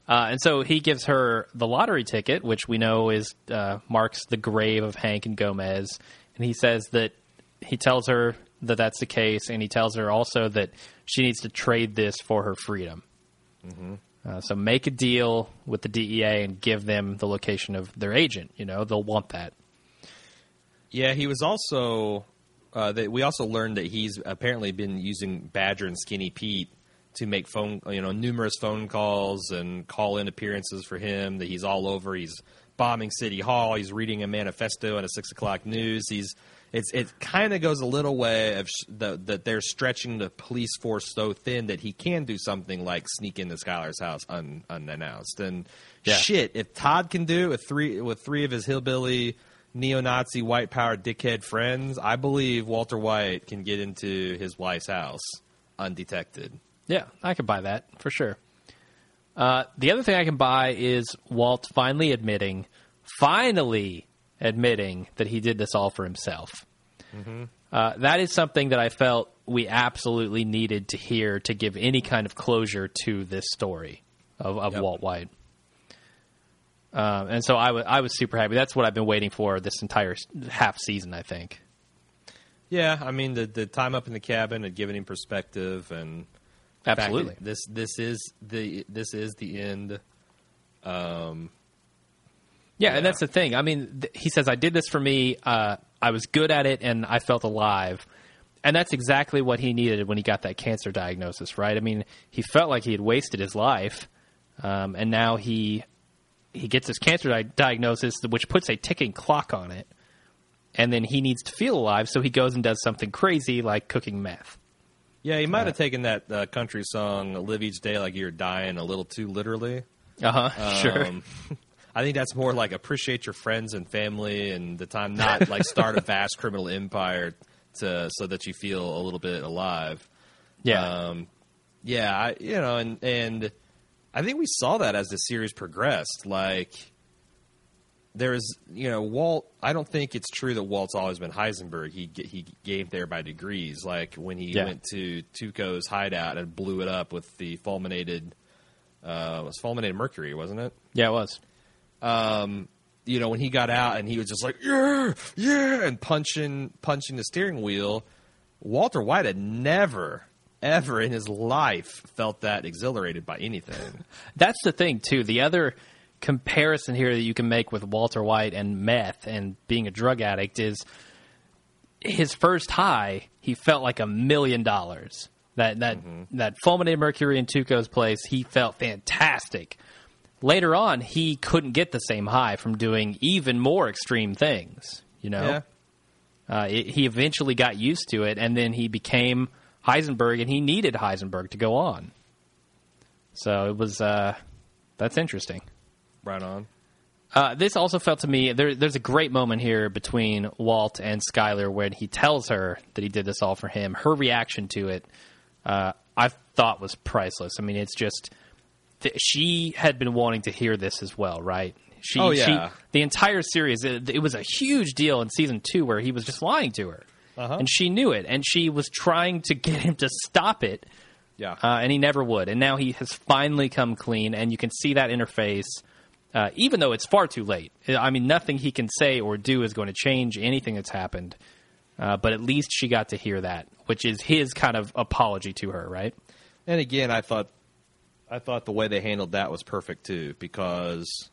Uh, and so he gives her the lottery ticket, which we know is uh, marks the grave of Hank and Gomez. And he says that he tells her that that's the case, and he tells her also that she needs to trade this for her freedom. Uh, so make a deal with the DEA and give them the location of their agent. You know, they'll want that. Yeah, he was also. Uh, that we also learned that he's apparently been using Badger and Skinny Pete to make phone, you know, numerous phone calls and call-in appearances for him. That he's all over. He's bombing City Hall. He's reading a manifesto at a six o'clock news. He's it's it kind of goes a little way of sh- the, that they're stretching the police force so thin that he can do something like sneak into Skyler's house un, unannounced. And Yeah. shit, if Todd can do it with three with three of his hillbilly neo-Nazi white power dickhead friends, I believe Walter White can get into his wife's house undetected. Yeah, I could buy that for sure. Uh, the other thing I can buy is Walt finally admitting, finally admitting that he did this all for himself. Uh, that is something that I felt we absolutely needed to hear to give any kind of closure to this story of, of Yep. Walt White. Um, and so I wa- I was super happy. That's what I've been waiting for this entire half season, I think. Yeah, I mean the the time up in the cabin had given him perspective and the fact that Absolutely. this this is the this is the end. Yeah, Yeah. and that's the thing. I mean, th- he says, "I did this for me. Uh, I was good at it, and I felt alive." And that's exactly what he needed when he got that cancer diagnosis, right? I mean, he felt like he had wasted his life, um, and now he he gets his cancer di- diagnosis, which puts a ticking clock on it. And then he needs to feel alive, so he goes and does something crazy like cooking meth. Yeah, he might have taken that uh, country song "Live Each Day Like You're Dying" a little too literally. Uh huh. sure. I think that's more like appreciate your friends and family and the time, not like start a vast criminal empire to so that you feel a little bit alive. Yeah. Um, yeah, I, you know, and and I think we saw that as the series progressed. Like there is, you know, Walt. I don't think it's true that Walt's always been Heisenberg. He he gave there by degrees. Like when he Yeah. went to Tuco's hideout and blew it up with the fulminated. Uh, it was fulminated mercury, wasn't it? yeah, it was. Um, you know, when he got out and he was just like, yeah, yeah, and punching, punching the steering wheel, Walter White had never, ever in his life felt that exhilarated by anything. That's the thing too. The other comparison here that you can make with Walter White and meth and being a drug addict is his first high. He felt like a million dollars. That that mm-hmm. that fulminated mercury in Tuco's place. He felt fantastic. Later on, he couldn't get the same high from doing even more extreme things. You know, Yeah. uh, it, he eventually got used to it, and then he became Heisenberg, and he needed Heisenberg to go on. So it was uh, that's interesting. Right on. Uh, this also felt to me there, there's a great moment here between Walt and Skyler when he tells her that he did this all for him. Her reaction to it, uh, I thought was priceless. I mean, it's just th- she had been wanting to hear this as well, right? She, Oh, yeah. she, the entire series, it, it was a huge deal in season two where he was just lying to her, Uh-huh. and she knew it, and she was trying to get him to stop it Yeah. uh, and he never would. And now he has finally come clean, and you can see that interface, uh, even though it's far too late. I mean, nothing he can say or do is going to change anything that's happened. Uh, but at least she got to hear that, which is his kind of apology to her, right? and again, I thought, I thought the way they handled that was perfect too, because,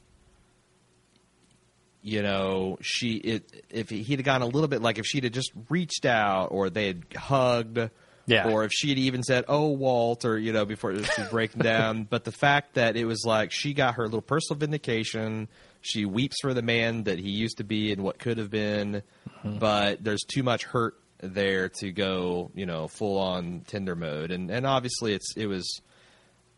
you know, she, it, if he'd have gone a little bit, like if she'd have just reached out or they had hugged, Yeah. or if she had even said, "Oh, Walt," or you know, before she was breaking down. But the fact that it was like she got her little personal vindication. She weeps for the man that he used to be and what could have been, mm-hmm. but there's too much hurt there to go, you know, full on Tinder mode. And and obviously, it's it was.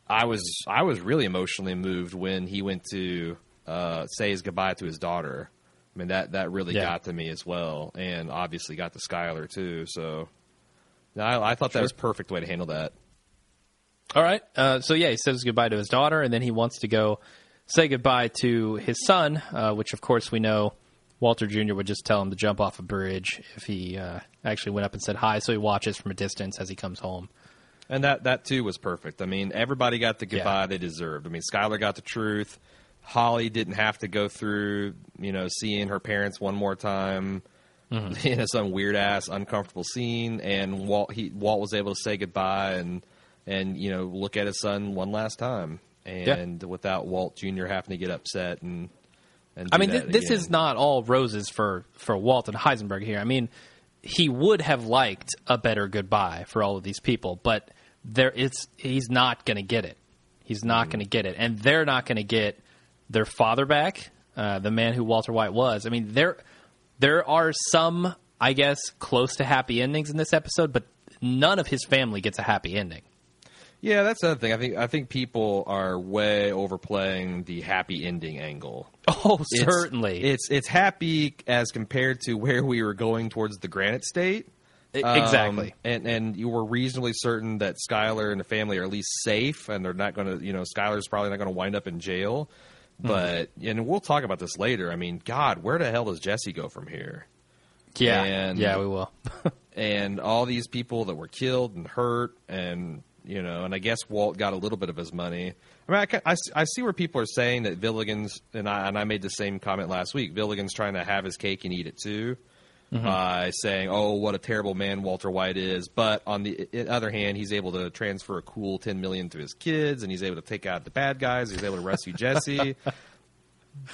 I was I was really emotionally moved when he went to uh, say his goodbye to his daughter. I mean that that really Yeah. got to me as well, and obviously got to Skyler too. So no, I, I thought that was a perfect way to handle that. All right. Uh, so yeah, he says goodbye to his daughter, and then he wants to go say goodbye to his son, uh, which of course we know Walter Jr. would just tell him to jump off a bridge if he uh, actually went up and said hi. So he watches from a distance as he comes home. And that that too was perfect. I mean, everybody got the goodbye Yeah. they deserved. I mean, Skyler got the truth. Holly didn't have to go through, you know, seeing her parents one more time mm-hmm. in some weird ass uncomfortable scene. And Walt he Walt was able to say goodbye and and you know look at his son one last time. And without Walt Jr. having to get upset and and I mean, th- this is not all roses for for Walt and Heisenberg here. I mean, he would have liked a better goodbye for all of these people, but there it's he's not going to get it. He's not Mm-hmm. going to get it, and they're not going to get their father back, uh, the man who Walter White was. I mean, there there are some, I guess, close to happy endings in this episode, but none of his family gets a happy ending. Yeah, that's another thing. I think I think people are way overplaying the happy ending angle. Oh, It's- certainly, It's it's happy as compared to where we were going towards the Granite State. Um, exactly. and and you were reasonably certain that Skyler and the family are at least safe, and they're not going to, you know, Skyler's probably not going to wind up in jail. Mm-hmm. But and we'll talk about this later. I mean, God, where the hell does Jesse go from here? yeah, and- yeah, we will. and all these people that were killed and hurt and you know and i guess walt got a little bit of his money i mean i, I I see where people are saying that Gilligan's and I, and I made the same comment last week Gilligan's trying to have his cake and eat it too by saying oh what a terrible man walter white is but on the other hand he's able to transfer a cool 10 million to his kids and he's able to take out the bad guys he's able to rescue jesse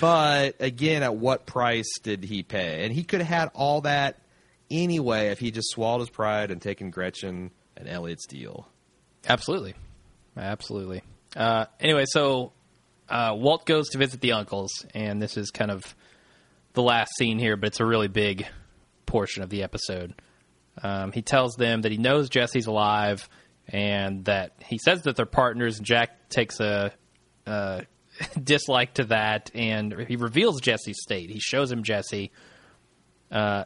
but again, at what price did he pay? And he could have had all that anyway if he just swallowed his pride and taken Gretchen and Elliott's deal. Absolutely, absolutely. Uh, anyway, so uh, Walt goes to visit the uncles, and this is kind of the last scene here, but it's a really big portion of the episode. Um, he tells them that he knows Jesse's alive, and that he says that they're partners. Jack takes a, uh dislike to that, and he reveals Jesse's state. He shows him Jesse, uh,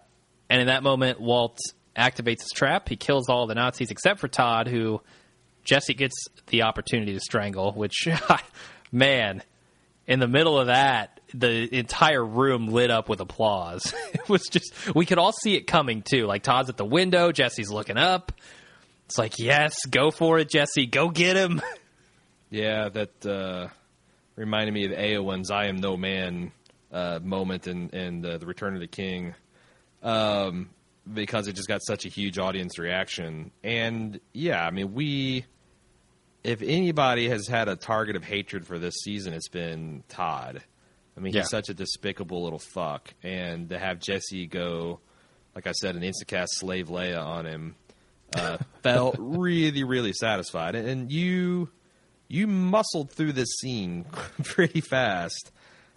and in that moment, Walt activates his trap. He kills all the Nazis except for Todd, who Jesse gets the opportunity to strangle, which, man, in the middle of that, the entire room lit up with applause. It was just, we could all see it coming too. Like Todd's at the window, Jesse's looking up. It's like, yes, go for it, Jesse, go get him. Yeah, that uh, reminded me of Éowyn's "I am no man" uh, moment in, in the, the Return of the King, um, because it just got such a huge audience reaction. And yeah, I mean, we, if anybody has had a target of hatred for this season, it's been Todd. I mean, Yeah. he's such a despicable little fuck, and to have Jesse go, like I said, an instacast slave Leia on him, uh, felt really, really satisfied. And, you you muscled through this scene pretty fast.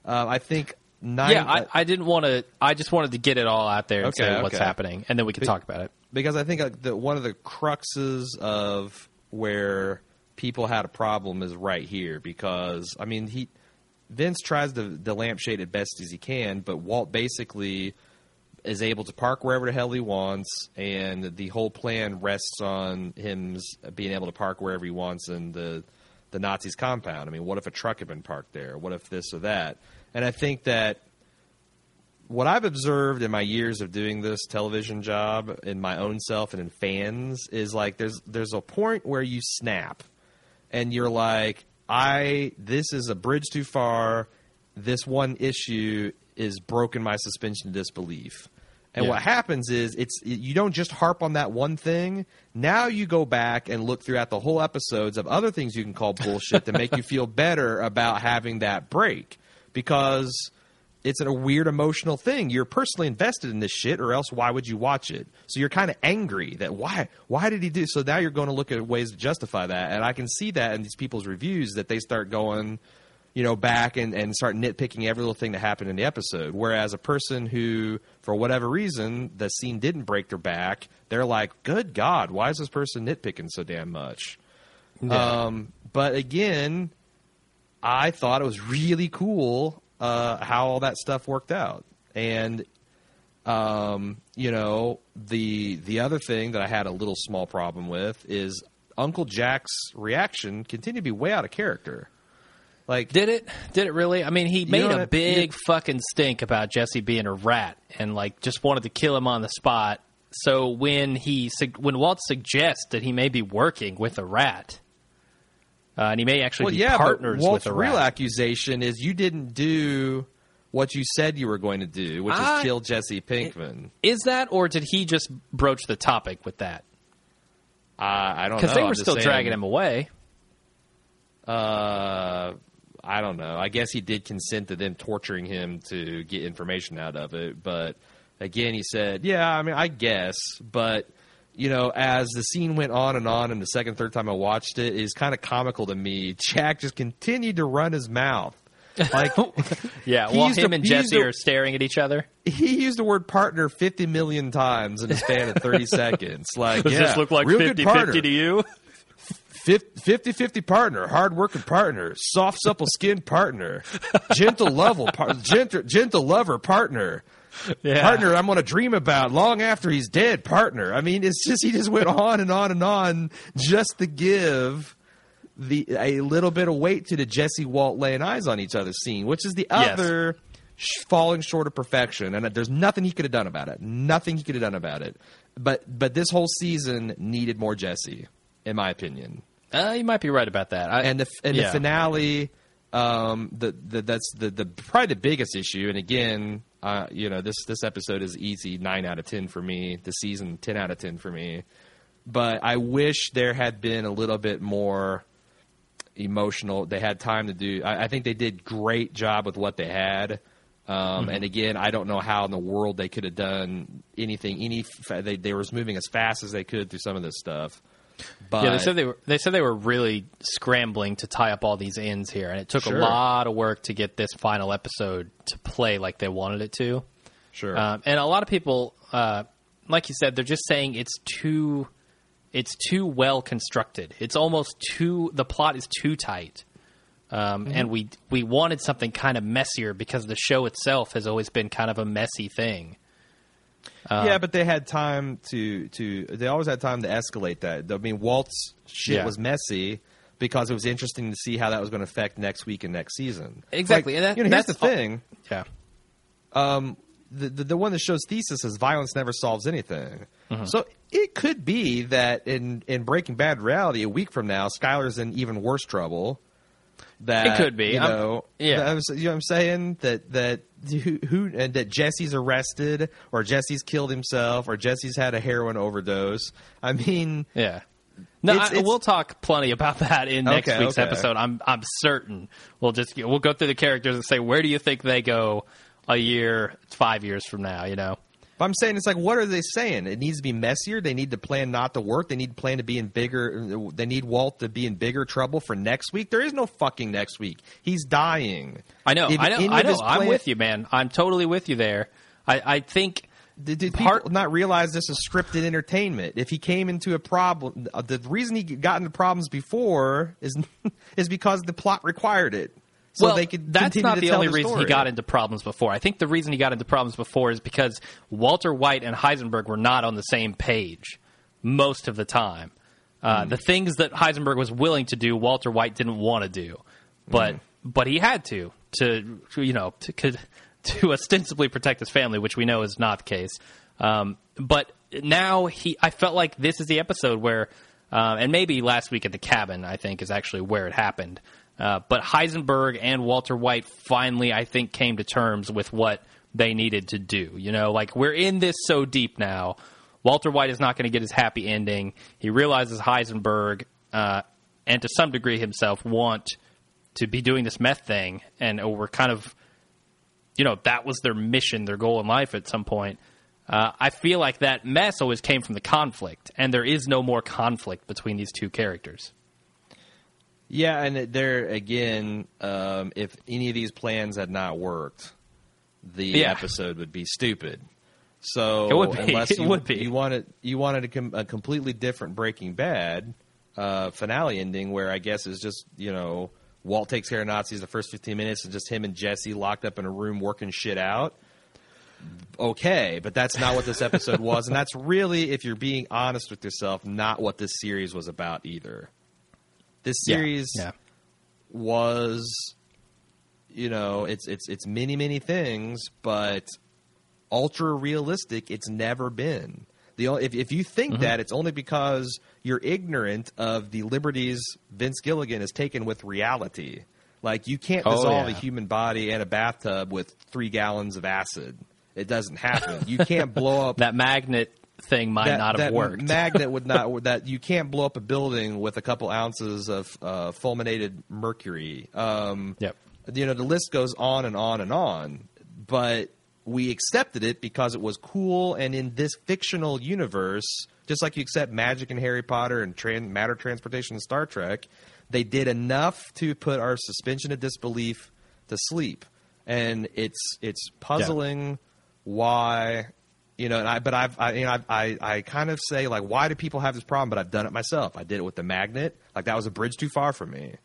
Uh, I think nine. yeah, I, I didn't want to, I just wanted to get it all out there and Okay, say what's okay. happening, and then we could Be- talk about it. because I think like, the, one of the cruxes of where people had a problem is right here. Because I mean, he Vince tries to, to lampshade it best as he can, but Walt basically is able to park wherever the hell he wants, and the whole plan rests on him being able to park wherever he wants in the the Nazis' compound. I mean, what if a truck had been parked there? What if this or that? And I think that what I've observed in my years of doing this television job in my own self and in fans is like there's there's a point where you snap and you're like I this is a bridge too far. This one issue is broken my suspension of disbelief. And Yeah. what happens is it's you don't just harp on that one thing. Now you go back and look throughout the whole episodes of other things you can call bullshit to make you feel better about having that break. Because it's a weird emotional thing. You're personally invested in this shit, or else why would you watch it? So you're kind of angry that why why did he do? So now you're going to look at ways to justify that, and I can see that in these people's reviews that they start going, you know, back and and start nitpicking every little thing that happened in the episode. Whereas a person who, for whatever reason, the scene didn't break their back, they're like, good God, why is this person nitpicking so damn much? Um, but again, I thought it was really cool uh, how all that stuff worked out, and um, you know the the other thing that I had a little small problem with is Uncle Jack's reaction continued to be way out of character. Like, Did it? Did it really? I mean, he know made what a I- big fucking stink about Jesse being a rat, and like just wanted to kill him on the spot. So when he when Walt suggests that he may be working with a rat, uh, and he may actually well, be yeah, partners but Walt's with a real rat. accusation is you didn't do what you said you were going to do, which I- is kill Jesse Pinkman. Is that, or did he just broach the topic with that? Uh, I don't know. Because they I'm were still saying, dragging him away. Uh, I don't know. I guess he did consent to them torturing him to get information out of it, but again, he said, "Yeah, I mean, I guess." But you know, as the scene went on and on, and the second, third time I watched it, is kind of comical to me. Jack just continued to run his mouth. Like Yeah, while him to- and Jesse to- are staring at each other. he used the word partner 50 million times in a span of 30 seconds. Like, Does yeah, this look like real good 50 partner. 50 to you? 50 50 partner, hard working partner, soft, supple skinned partner, gentle level, par- gentle, gentle lover partner. Yeah. Partner, I'm going to dream about long after he's dead. Partner. I mean, it's just he just went on and on and on just to give the a little bit of weight to the Jesse Walt laying eyes on each other scene, which is the Yes. other sh- falling short of perfection. And there's nothing he could have done about it. Nothing he could have done about it. But but this whole season needed more Jesse, in my opinion Uh, you might be right about that. I, and the and yeah. the finale um the, the that's the the probably the biggest issue and again uh you know this this episode is easy 9 out of 10 for me the season 10 out of 10 for me but i wish there had been a little bit more emotional they had time to do i, I think they did great job with what they had um, And again, I don't know how in the world they could have done anything. Any they they were moving as fast as they could through some of this stuff. But yeah, they said they were. They said they were really scrambling to tie up all these ends here, and it took Sure. a lot of work to get this final episode to play like they wanted it to. sure, Um, and a lot of people, uh, like you said, they're just saying it's too, it's too well constructed. It's almost too. The plot is too tight, um, Mm-hmm. and we we wanted something kind of messier because the show itself has always been kind of a messy thing. Yeah, but they had time to to. They always had time to escalate that. I mean, Walt's shit Yeah. was messy because it was interesting to see how that was going to affect next week and next season. Exactly, Like, and that- you know, here's the that's all- thing. Yeah, the, the the one that shows thesis is violence never solves anything. Mm-hmm. So it could be that in in Breaking Bad reality, a week from now, Skyler's in even worse trouble. That It could be. you I'm- yeah. that was- you know what I'm saying that that who, who and that Jesse's arrested or Jesse's killed himself or Jesse's had a heroin overdose. I mean, yeah. No, It's- I, it's- we'll talk plenty about that in next Okay, week's okay. episode. I'm I'm certain. We'll just we'll go through the characters and say where do you think they go a year, five years from now? You know. But I'm saying it's like, what are they saying? It needs to be messier. They need to plan not to work. They need to plan to be in bigger. They need Walt to be in bigger trouble for next week. There is no fucking next week. He's dying. I know, If I know, I know. his I'm with you, man. I'm totally with you there. I, I think Did, did Part- people not realize this is scripted entertainment? If he came into a problem, the reason he got into problems before is is because the plot required it. So well, they could that's not to the only the reason story. he got into problems before. I think the reason he got into problems before is because Walter White and Heisenberg were not on the same page most of the time. Uh, The things that Heisenberg was willing to do, Walter White didn't want to do, but Hmm. but he had to to you know to could, to ostensibly protect his family, which we know is not the case. Um, but now he, I felt like this is the episode where, uh, and maybe last week at the cabin, I think is actually where it happened. Uh, but Heisenberg and Walter White finally, I think, came to terms with what they needed to do. You know, like we're in this so deep now. Walter White is not going to get his happy ending. He realizes Heisenberg uh, and to some degree himself want to be doing this meth thing, and uh, we're kind of, you know, that was their mission, their goal in life at some point. Uh, I feel like that mess always came from the conflict, and there is no more conflict between these two characters. Yeah, and there again, um, if any of these plans had not worked, the Yeah. episode would be stupid. So It would be. unless It you, would be. you wanted you wanted a, com- a completely different Breaking Bad uh, finale ending, where I guess is just you know Walt takes care of Nazis the first fifteen minutes, and just him and Jesse locked up in a room working shit out. okay, but that's not what this episode was, and that's really, if you're being honest with yourself, not what this series was about either. This series yeah. was, you know, it's it's it's many many things, but ultra realistic. It's never been. The only, if if you think Mm-hmm. that, it's only because you're ignorant of the liberties Vince Gilligan has taken with reality. Like you can't Oh, dissolve a human body in a bathtub with three gallons of acid. It doesn't happen. You can't blow up That magnet thing might that, not have that worked. magnet would not that you can't blow up a building with a couple ounces of uh, fulminated mercury. Um, Yep. You know the list goes on and on and on, but we accepted it because it was cool. And in this fictional universe, just like you accept magic in Harry Potter and tran- matter transportation in Star Trek, they did enough to put our suspension of disbelief to sleep. And it's it's puzzling why you know, and I, but I've, I, you know, I, I, I kind of say like, why do people have this problem? But I've done it myself. I did it with the magnet. Like that was a bridge too far for me.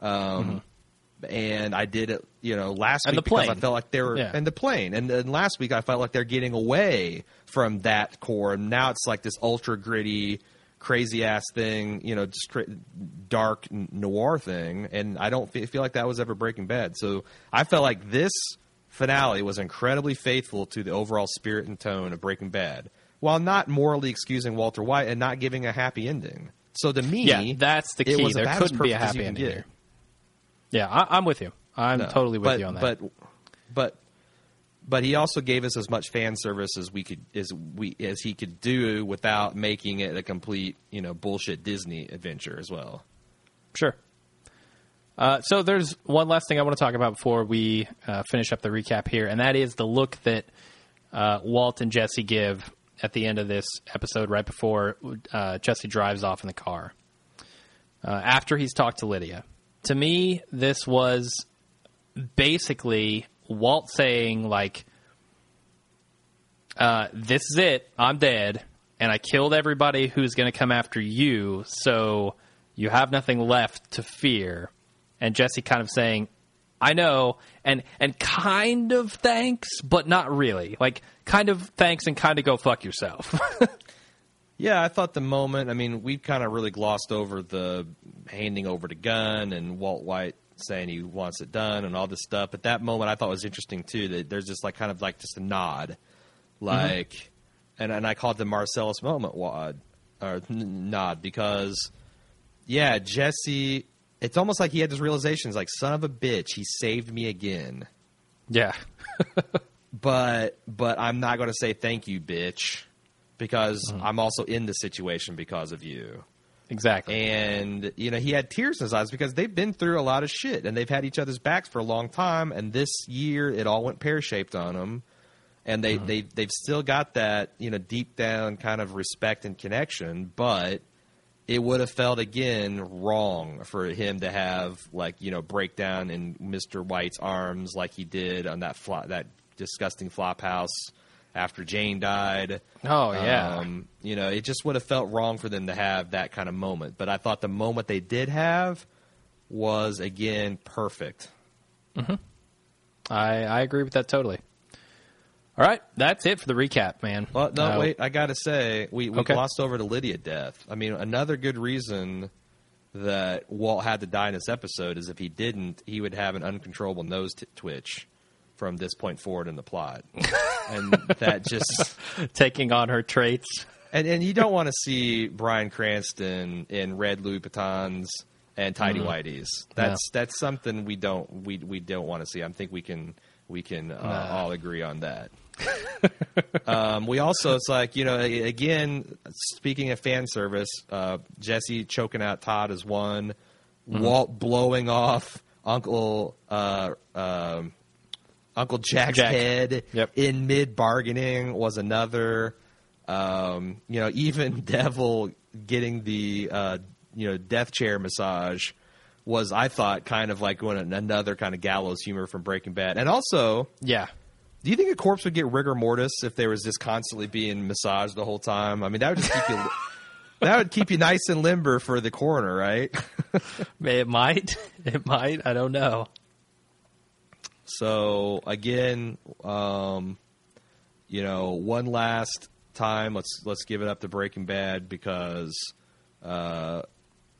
Um, and I did it, you know, last Mm-hmm. And week the because I plane. felt like they were, Yeah. and the plane. And then last week I felt like they're getting away from that core. And now it's like this ultra gritty, crazy ass thing, you know, just dark noir thing. And I don't fe- feel like that was ever Breaking Bad. So I felt like this finale was incredibly faithful to the overall spirit and tone of Breaking Bad, while not morally excusing Walter White and not giving a happy ending. So to me, yeah, that's the key. There couldn't be a happy ending get. Yeah, I, I'm with you. I'm No. totally with but, you on that. But but but he also gave us as much fan service as we could as we as he could do without making it a complete you know bullshit Disney adventure as well. Sure. Uh, so there's one last thing I want to talk about before we uh, finish up the recap here, and that is the look that uh, Walt and Jesse give at the end of this episode, right before uh, Jesse drives off in the car. Uh, after he's talked to Lydia. To me, this was basically Walt saying, like, this is it. I'm dead, and I killed everybody who's going to come after you. So you have nothing left to fear. And Jesse kind of saying, "I know," and and kind of thanks, but not really. Like kind of thanks and kind of go fuck yourself. Yeah, I thought the moment. I mean, we kind of really glossed over the handing over the gun and Walt White saying he wants it done and all this stuff. But that moment I thought was interesting too. That there's just like kind of like just a nod, mm-hmm. like, and and I called the Marcellus moment wad or n- nod because, yeah, Jesse. It's almost like he had this realization. He's like, son of a bitch, he saved me again. yeah, But but I'm not going to say thank you, bitch, because mm-hmm. I'm also in the situation because of you. exactly. and you know he had tears in his eyes because they've been through a lot of shit and they've had each other's backs for a long time and this year it all went pear shaped on them and they mm-hmm. they they've still got that you know deep down kind of respect and connection but it would have felt again wrong for him to have like you know break down in Mr. White's arms like he did on that that disgusting flop house after Jane died. Oh, yeah. Um, you know, it just would have felt wrong for them to have that kind of moment. But I thought the moment they did have was again perfect. I I agree with that totally. All right, that's it for the recap, man. Well, no, Uh, wait. I gotta say, we we Okay. glossed over to Lydia death. I mean, another good reason that Walt had to die in this episode is if he didn't, he would have an uncontrollable nose t- twitch from this point forward in the plot, and that just taking on her traits. and and you don't want to see Bryan Cranston in red Louboutins and tidy whities. That's that's something we don't we we don't want to see. I think we can we can uh, all agree on that. um, we also it's like you know again speaking of fan service, uh, Jesse choking out Todd is one, Walt blowing off Uncle uh, um, Uncle Jack's Jack. head Yep. in mid bargaining was another. Um, you know, even Devil getting the uh, you know death chair massage was I thought kind of like another kind of gallows humor from Breaking Bad, and also Yeah, do you think a corpse would get rigor mortis if there was just constantly being massaged the whole time? I mean, that would just keep you. that would keep you nice and limber for the coroner, right? it might. It might. I don't know. So again, um, you know, one last time, let's let's give it up to Breaking Bad because, uh,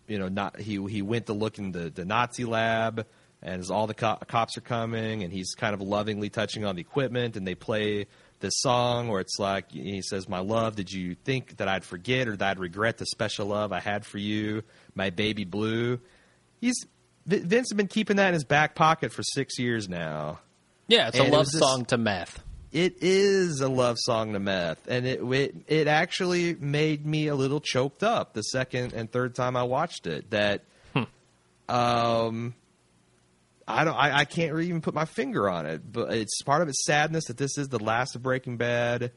you know, not he he went to look in the, the Nazi lab, and as all the co- cops are coming, and he's kind of lovingly touching on the equipment, and they play this song where it's like he says, "My love, did you think that I'd forget or that I'd regret the special love I had for you, my baby blue?" He's Vince has been keeping that in his back pocket for six years now. Yeah, it's And a it love this- song to meth. It is a love song to meth, and it, it it actually made me a little choked up the second and third time I watched it. That, um, I don't, I, I can't even put my finger on it, but it's part of its sadness that this is the last of Breaking Bad.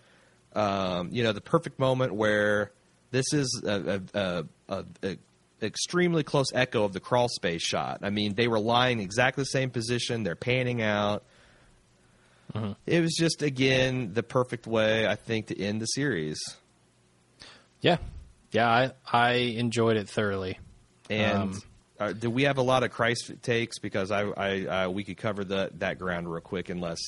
Um, you know, the perfect moment where this is a, a, a, a, extremely close echo of the crawl space shot. I mean, they were lying exactly the same position. They're panning out. It was just again the perfect way I think to end the series. Yeah, yeah, I I enjoyed it thoroughly. And Um, uh, do we have a lot of Christ takes? Because I, I uh, we could cover that that ground real quick, unless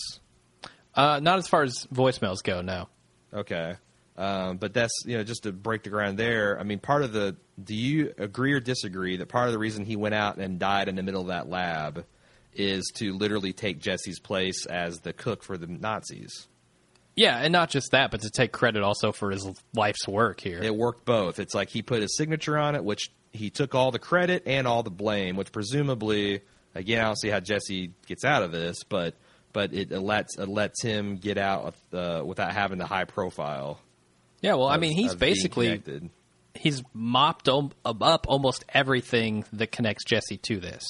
Uh, not as far as voicemails go. No. okay. Um, but that's you know just to break the ground there. I mean, part of the do you agree or disagree that part of the reason he went out and died in the middle of that lab is to literally take Jesse's place as the cook for the Nazis? Yeah, and not just that, but to take credit also for his life's work here. It worked both. It's like he put his signature on it, which he took all the credit and all the blame, which presumably, again, I don't see how Jesse gets out of this, but but it lets it lets him get out with, uh, without having the high profile. yeah, well, I mean, he's basically he's mopped up almost everything that connects Jesse to this.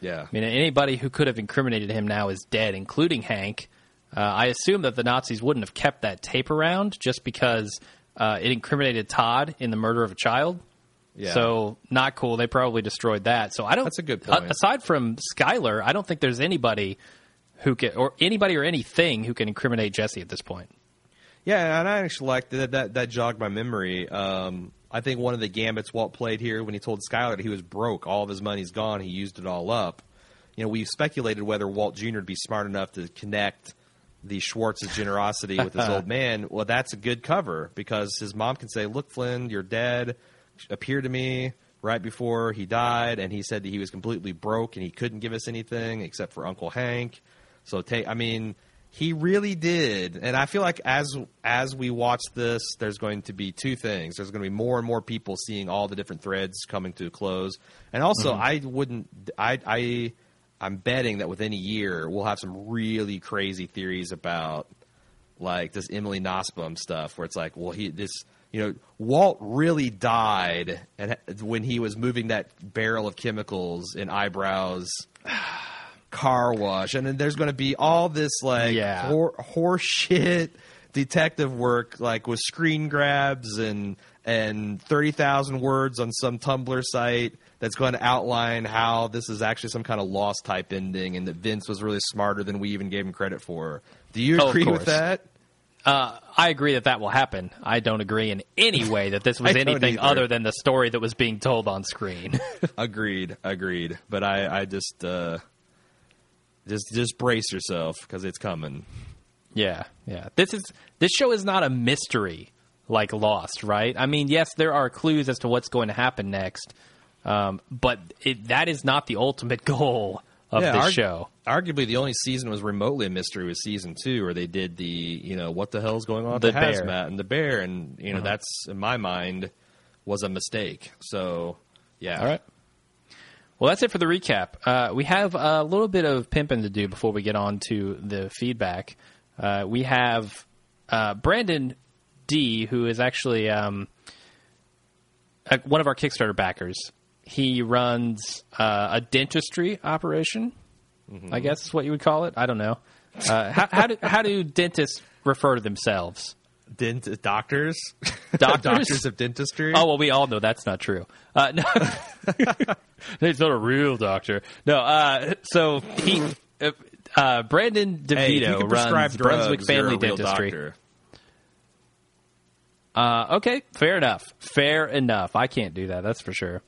yeah. I mean, anybody who could have incriminated him now is dead, including Hank. Uh, I assume that the Nazis wouldn't have kept that tape around just because uh, it incriminated Todd in the murder of a child. Yeah. So not cool. They probably destroyed that. So I don't. That's a good point. aside from Skyler, I don't think there's anybody who can, or anybody or anything who can incriminate Jesse at this point. Yeah, and I actually like that. That, that jogged my memory. Um, I think one of the gambits Walt played here when he told Skyler that he was broke, all of his money's gone, he used it all up. You know, we speculated whether Walt Jr. would be smart enough to connect the Schwartz's generosity with his old man. Well, that's a good cover because his mom can say, "Look, Flynn, you're dad appeared to me right before he died, and he said that he was completely broke and he couldn't give us anything except for Uncle Hank." So take, I mean, he really did, and I feel like as as we watch this, there's going to be two things. There's going to be more and more people seeing all the different threads coming to a close, and also mm-hmm. I wouldn't, I I I'm betting that within a year we'll have some really crazy theories about like this Emily Nussbaum stuff, where it's like, well, he this. You know, Walt really died, and when he was moving that barrel of chemicals in eyebrows car wash, and then there's going to be all this like Yeah. hor- horse shit detective work, like with screen grabs and and thirty thousand words on some Tumblr site that's going to outline how this is actually some kind of lost type ending, and that Vince was really smarter than we even gave him credit for. Do you Oh, agree with that? Uh, I agree that that will happen. I don't agree in any way that this was anything other than the story that was being told on screen. agreed, agreed. But I, I just, uh, just, just brace yourself because it's coming. Yeah, yeah. This is this show is not a mystery like Lost, right? I mean, yes, there are clues as to what's going to happen next, um, but it, that is not the ultimate goal of Yeah, this arg- show. Arguably, the only season was remotely a mystery was season two, where they did the you know what the hell's going on The the, bear. Uh-huh. hazmat and the bear, and you know that's in my mind was a mistake. So yeah, All right. Well, that's it for the recap. Uh, we have a little bit of pimping to do before we get on to the feedback. Uh, we have uh, Brandon D, who is actually um, one of our Kickstarter backers. He runs uh, a dentistry operation, I guess is what you would call it. I don't know. Uh, how, how do how do dentists refer to themselves? Dent- doctors, Doctors? doctors of dentistry. Oh well, we all know that's not true. Uh, no, he's not a real doctor. No, uh, so he, uh, Brandon DeVito prescribe runs drugs, Brunswick Family Dentistry. doctor. Uh, okay, fair enough. Fair enough. I can't do that. That's for sure.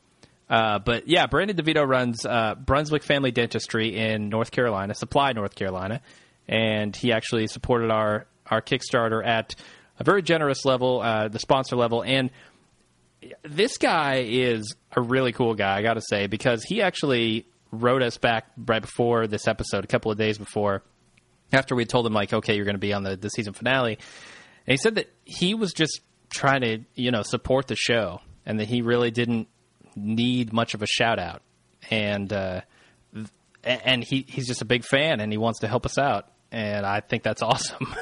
Uh, but yeah, Brandon DeVito runs uh, Brunswick Family Dentistry in North Carolina, Supply, North Carolina, and he actually supported our our Kickstarter at a very generous level, uh, the sponsor level, and this guy is a really cool guy. I got to say because he actually wrote us back right before this episode, a couple of days before, after we told him like, okay, you're going to be on the, the season finale, and he said that he was just trying to you know support the show and that he really didn't need much of a shout out and uh, and he he's just a big fan and he wants to help us out and I think that's awesome.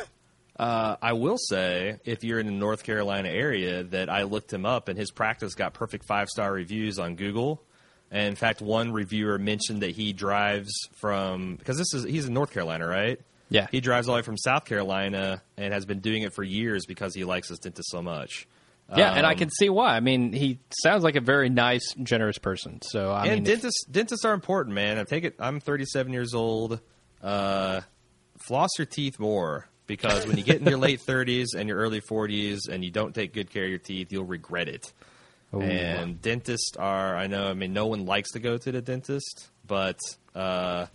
Uh, I will say, if you're in the North Carolina area, that I looked him up and his practice got perfect five star reviews on Google. And in fact, one reviewer mentioned that he drives from because this is he's in North Carolina, right? Yeah. He drives all the way from South Carolina and has been doing it for years because he likes his dentist so much. Yeah, and I Um, can see why. I mean, he sounds like a very nice, generous person. So I and mean, if- dentists dentists are important, man. I take it. I'm 37 years old. Uh, floss your teeth more because when you get in your late 30s and your early 40s and you don't take good care of your teeth, you'll regret it. And dentists are. I know. I mean, no one likes to go to the dentist, but uh,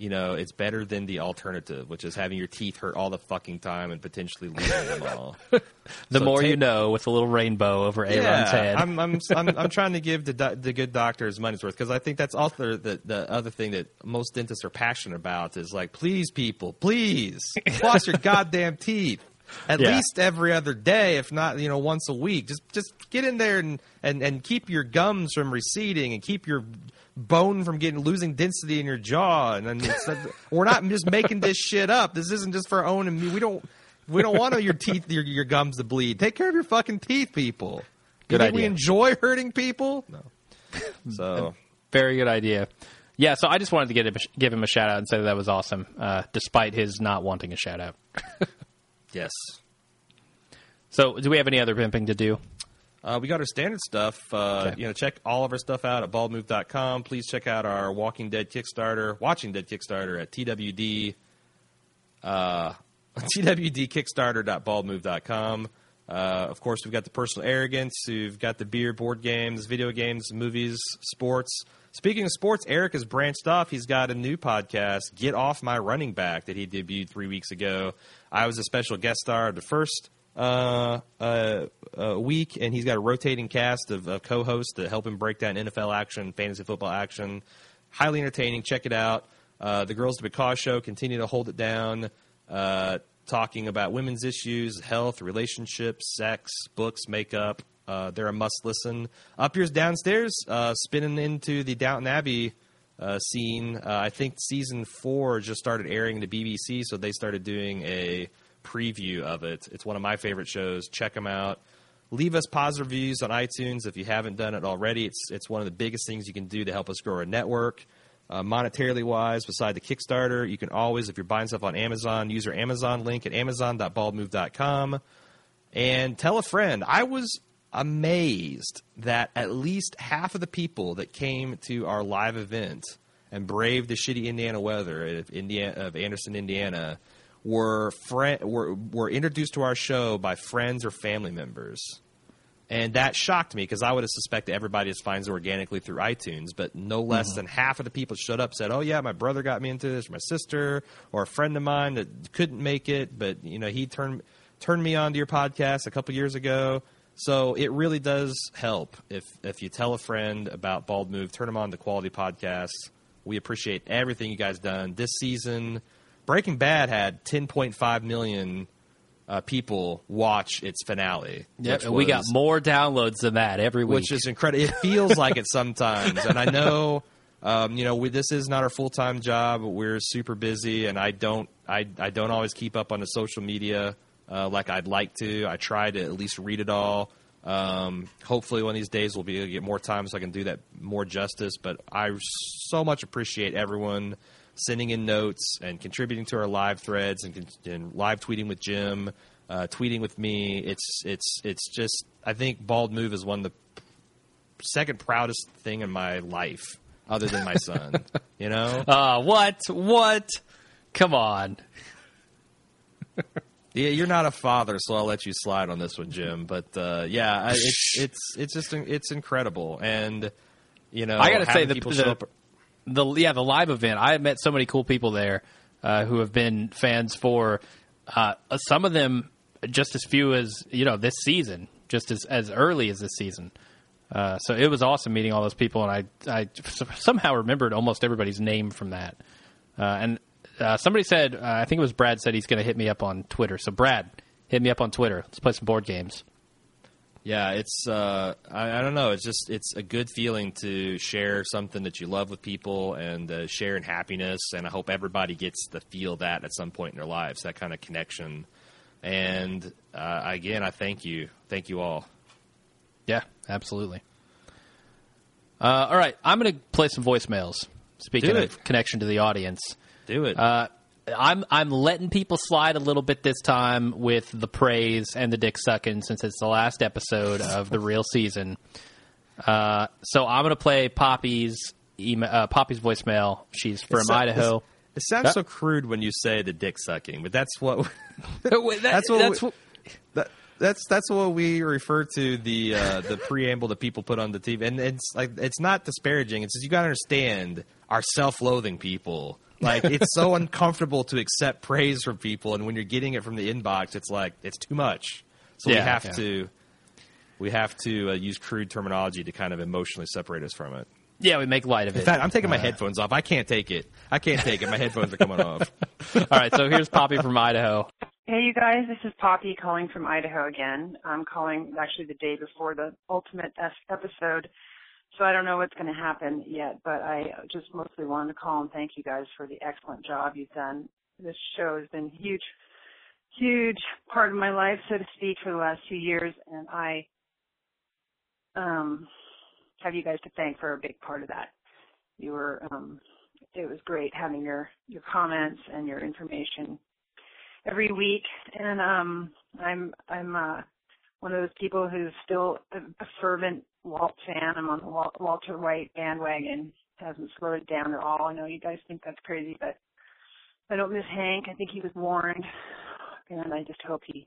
you know, it's better than the alternative, which is having your teeth hurt all the fucking time and potentially losing them all. the so more you know, with a little rainbow over Aaron's head. I'm, I'm, I'm, I'm trying to give the, do- the good doctor his money's worth because I think that's also the, the other thing that most dentists are passionate about is like, please, people, please floss your goddamn teeth. At Yeah. least every other day, if not, you know, once a week. Just just get in there and, and, and keep your gums from receding and keep your bone from getting losing density in your jaw. And then we're not just making this shit up. This isn't just for our own. and We don't we don't want your teeth your, your gums to bleed. Take care of your fucking teeth, people. Good you think we enjoy hurting people? No. So Very good idea. Yeah, so I just wanted to get him, give him a shout out and say that, that was awesome, uh, despite his not wanting a shout out. yes, So, do we have any other pimping to do? Uh, we got our standard stuff. Uh, Okay. You know, check all of our stuff out at baldmove.com. Please check out our Walking Dead Kickstarter, Watching Dead Kickstarter at TWD. Uh, TWDkickstarter.baldmove.com. Uh, of course, we've got the personal arrogance. We've got the beer, board games, video games, movies, sports. Speaking of sports, Eric has branched off. He's got a new podcast, Get Off My Running Back, that he debuted three weeks ago. I was a special guest star of the first uh, uh, week, and he's got a rotating cast of, of co-hosts to help him break down NFL action, fantasy football action. Highly entertaining. Check it out. Uh, the Girls to Because show continue to hold it down, uh, talking about women's issues, health, relationships, sex, books, makeup. Uh, they're a must listen. Up yours, downstairs, spinning into the Downton Abbey scene. I think season four just started airing the BBC, so they started doing a preview of it. It's one of my favorite shows. Check them out. Leave us positive reviews on iTunes if you haven't done it already. It's it's one of the biggest things you can do to help us grow our network. Uh, monetarily wise, beside the Kickstarter, you can always, if you're buying stuff on Amazon, use our Amazon link at amazon.baldmove.com and tell a friend. I was amazed that at least half of the people that came to our live event and braved the shitty Indiana weather of, Indiana, of Anderson, Indiana, were, friend, were were introduced to our show by friends or family members. And that shocked me because I would have suspected everybody just finds it organically through iTunes, but no less mm-hmm. than half of the people showed up said, "Oh yeah, my brother got me into this, or my sister, or a friend of mine that couldn't make it, but you know he turned turned me on to your podcast a couple years ago." So it really does help if if you tell a friend about Bald Move, turn them on to quality podcasts. We appreciate everything you guys done this season. Breaking Bad had 10.5 million uh, people watch its finale. Yep, and we got more downloads than that every week. which is incredible. It feels like it sometimes, and I know, um, you know, we, this is not our full time job. We're super busy, and I don't, I, I don't always keep up on the social media uh, like I'd like to. I try to at least read it all. Um, hopefully, one of these days we'll be able to get more time so I can do that more justice. But I so much appreciate everyone sending in notes and contributing to our live threads and, and live tweeting with Jim, uh, tweeting with me. It's it's it's just I think Bald Move is one of the second proudest thing in my life, other than my son. you know, uh, what? What? Come on. yeah, you're not a father, so I'll let you slide on this one, Jim. But uh, yeah, I, it's it's it's just it's incredible, and you know, I gotta say having the- people the- show up. The yeah the live event. I have met so many cool people there uh, who have been fans for Uh, some of them just as few as you know this season, just as as early as this season. Uh, so it was awesome meeting all those people, and I I somehow remembered almost everybody's name from that. Uh, and uh, somebody said, uh, I think it was Brad said he's going to hit me up on Twitter. So Brad, hit me up on Twitter. Let's play some board games. Yeah, it's uh, I, I don't know. It's just it's a good feeling to share something that you love with people and uh, share in happiness. And I hope everybody gets to feel that at some point in their lives, that kind of connection. And uh, again, I thank you, thank you all. Yeah, absolutely. Uh, all right, I'm going to play some voicemails. Speaking of connection to the audience, Do it. I'm I'm letting people slide a little bit this time with the praise and the dick sucking since it's the last episode of the real season. Uh, so I'm going to play Poppy's email, uh, Poppy's voicemail. She's from Idaho. It sounds so crude when you say the dick sucking, but that's what That- that's what that's we- what- that, that's that's what we refer to the uh, the preamble that people put on the TV, and it's like it's not disparaging. It's just you got to understand our self-loathing people. Like it's so uncomfortable to accept praise from people, and when you're getting it from the inbox, it's like it's too much. So we have yeah. to we have to uh, use crude terminology to kind of emotionally separate us from it. yeah, we make light of it. In fact, I'm taking my Uh, headphones off. I can't take it. I can't take it. My headphones are coming off. All right, so here's Poppy from Idaho. Hey, you guys, this is Poppy calling from Idaho again. I'm calling actually the day before the Ultimate S episode, so I don't know what's going to happen yet, but I just mostly wanted to call and thank you guys for the excellent job you've done. This show has been huge, huge part of my life, so to speak, for the last two years, and I um, have you guys to thank for a big part of that. You were, um, it was great having your your comments and your information every week and um i'm i'm uh one of those people who's still a, fervent walt fan i'm on the walter white bandwagon hasn't slowed down at all. I know you guys think that's crazy but i don't miss hank. I think he was warned. And i just hope he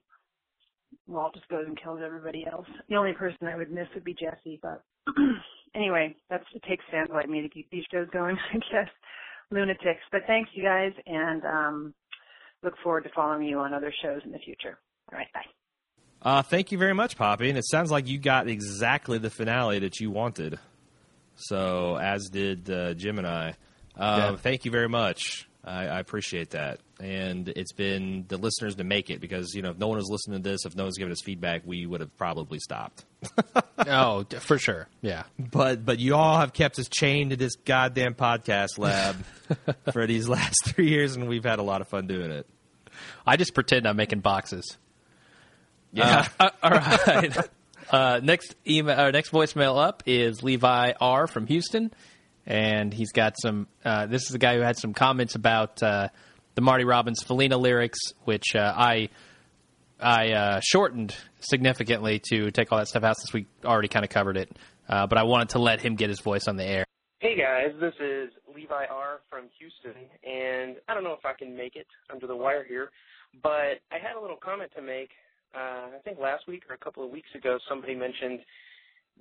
walt just goes and kills everybody else. The only person i would miss would be jesse but anyway that's it takes fans like me to keep these shows going i guess. Lunatics. But thanks you guys and um look forward to following you on other shows in the future. All right, bye. Uh, thank you very much, Poppy. And it sounds like you got exactly the finale that you wanted. So, as did uh, Jim and I. Um, Yeah. Thank you very much. I, I appreciate that. And it's been the listeners to make it because, you know, if no one was listening to this, if no one's giving us feedback, we would have probably stopped. Oh, d- for sure. Yeah. But but you all have kept us chained to this goddamn podcast lab for these last three years, and we've had a lot of fun doing it. I just pretend I'm making boxes. Yeah. Uh, all right. Uh, next email, or next voicemail up is Levi R from Houston, and he's got some. Uh, this is a guy who had some comments about uh, the Marty Robbins Felina lyrics, which uh, I I uh, shortened significantly to take all that stuff out since we already kind of covered it. Uh, but I wanted to let him get his voice on the air. Hey guys, this is Levi R from Houston, and I don't know if I can make it under the wire here, but I had a little comment to make. Uh, I think last week or a couple of weeks ago, somebody mentioned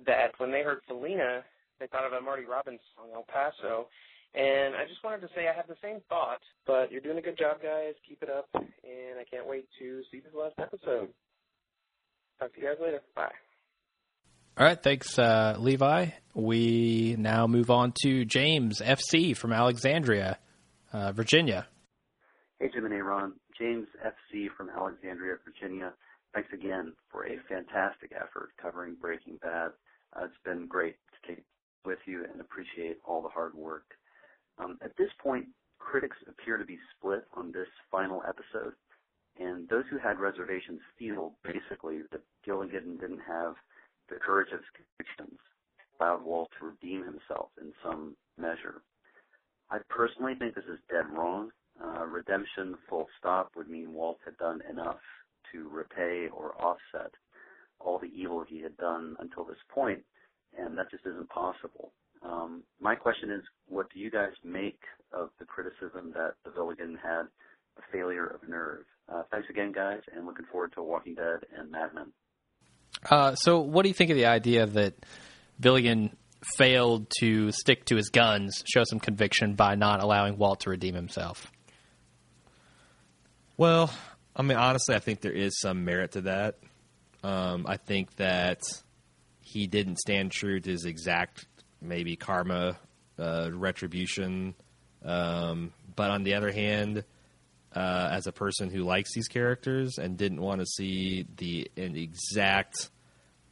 that when they heard Felina, they thought of a Marty Robbins song, El Paso, and I just wanted to say I have the same thought. But you're doing a good job, guys. Keep it up, and I can't wait to see this last episode. Talk to you guys later. Bye. All right, thanks, uh, Levi. We now move on to James FC from Alexandria, uh, Virginia. Hey, Jim and Aaron. James FC from Alexandria, Virginia. Thanks again for a fantastic effort covering Breaking Bad. Uh, it's been great to take with you and appreciate all the hard work. Um, at this point, critics appear to be split on this final episode, and those who had reservations feel basically that Gilligan didn't have the courage of his convictions, allowed Walt to redeem himself in some measure. I personally think this is dead wrong. Uh, redemption, full stop, would mean Walt had done enough to repay or offset all the evil he had done until this point, and that just isn't possible. Um, my question is, what do you guys make of the criticism that the Gilligan had a failure of nerve? Uh, thanks again, guys, and looking forward to Walking Dead and Mad Men. Uh, so, what do you think of the idea that Gilligan failed to stick to his guns, show some conviction by not allowing Walt to redeem himself? Well, I mean, honestly, I think there is some merit to that. Um, I think that he didn't stand true to his exact maybe karma uh, retribution. Um, but on the other hand, uh, as a person who likes these characters and didn't want to see the exact,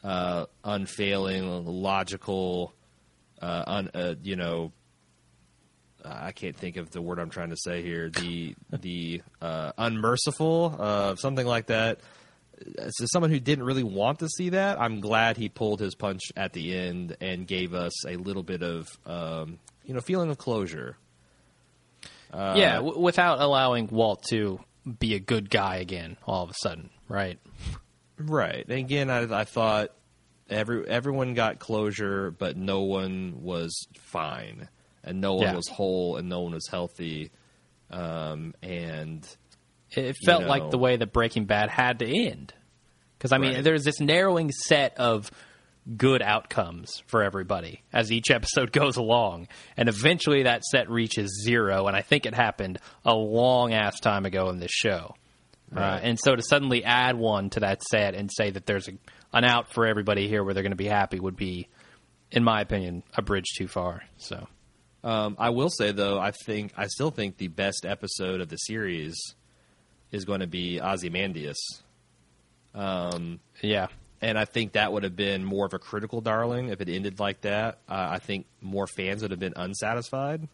uh, unfailing, logical, uh, un, uh, you know, I can't think of the word I'm trying to say here. The the uh, unmerciful, uh, something like that. As someone who didn't really want to see that, I'm glad he pulled his punch at the end and gave us a little bit of um, you know feeling of closure. Uh, yeah, w- without allowing Walt to be a good guy again all of a sudden, right? Right. And again, I, I thought every everyone got closure, but no one was fine, and no one Yeah. was whole, and no one was healthy. Um, and It You felt know. like the way that Breaking Bad had to end. Because I mean, Right. there's this narrowing set of good outcomes for everybody as each episode goes along, and eventually that set reaches zero. And I think it happened a long ass time ago in this show. Uh, and so to suddenly add one to that set and say that there's a, an out for everybody here where they're going to be happy would be, in my opinion, a bridge too far. So Um, I will say though, I think I still think the best episode of the series is going to be Ozymandias, yeah, and I think that would have been more of a critical darling if it ended like that. Uh, I think more fans would have been unsatisfied.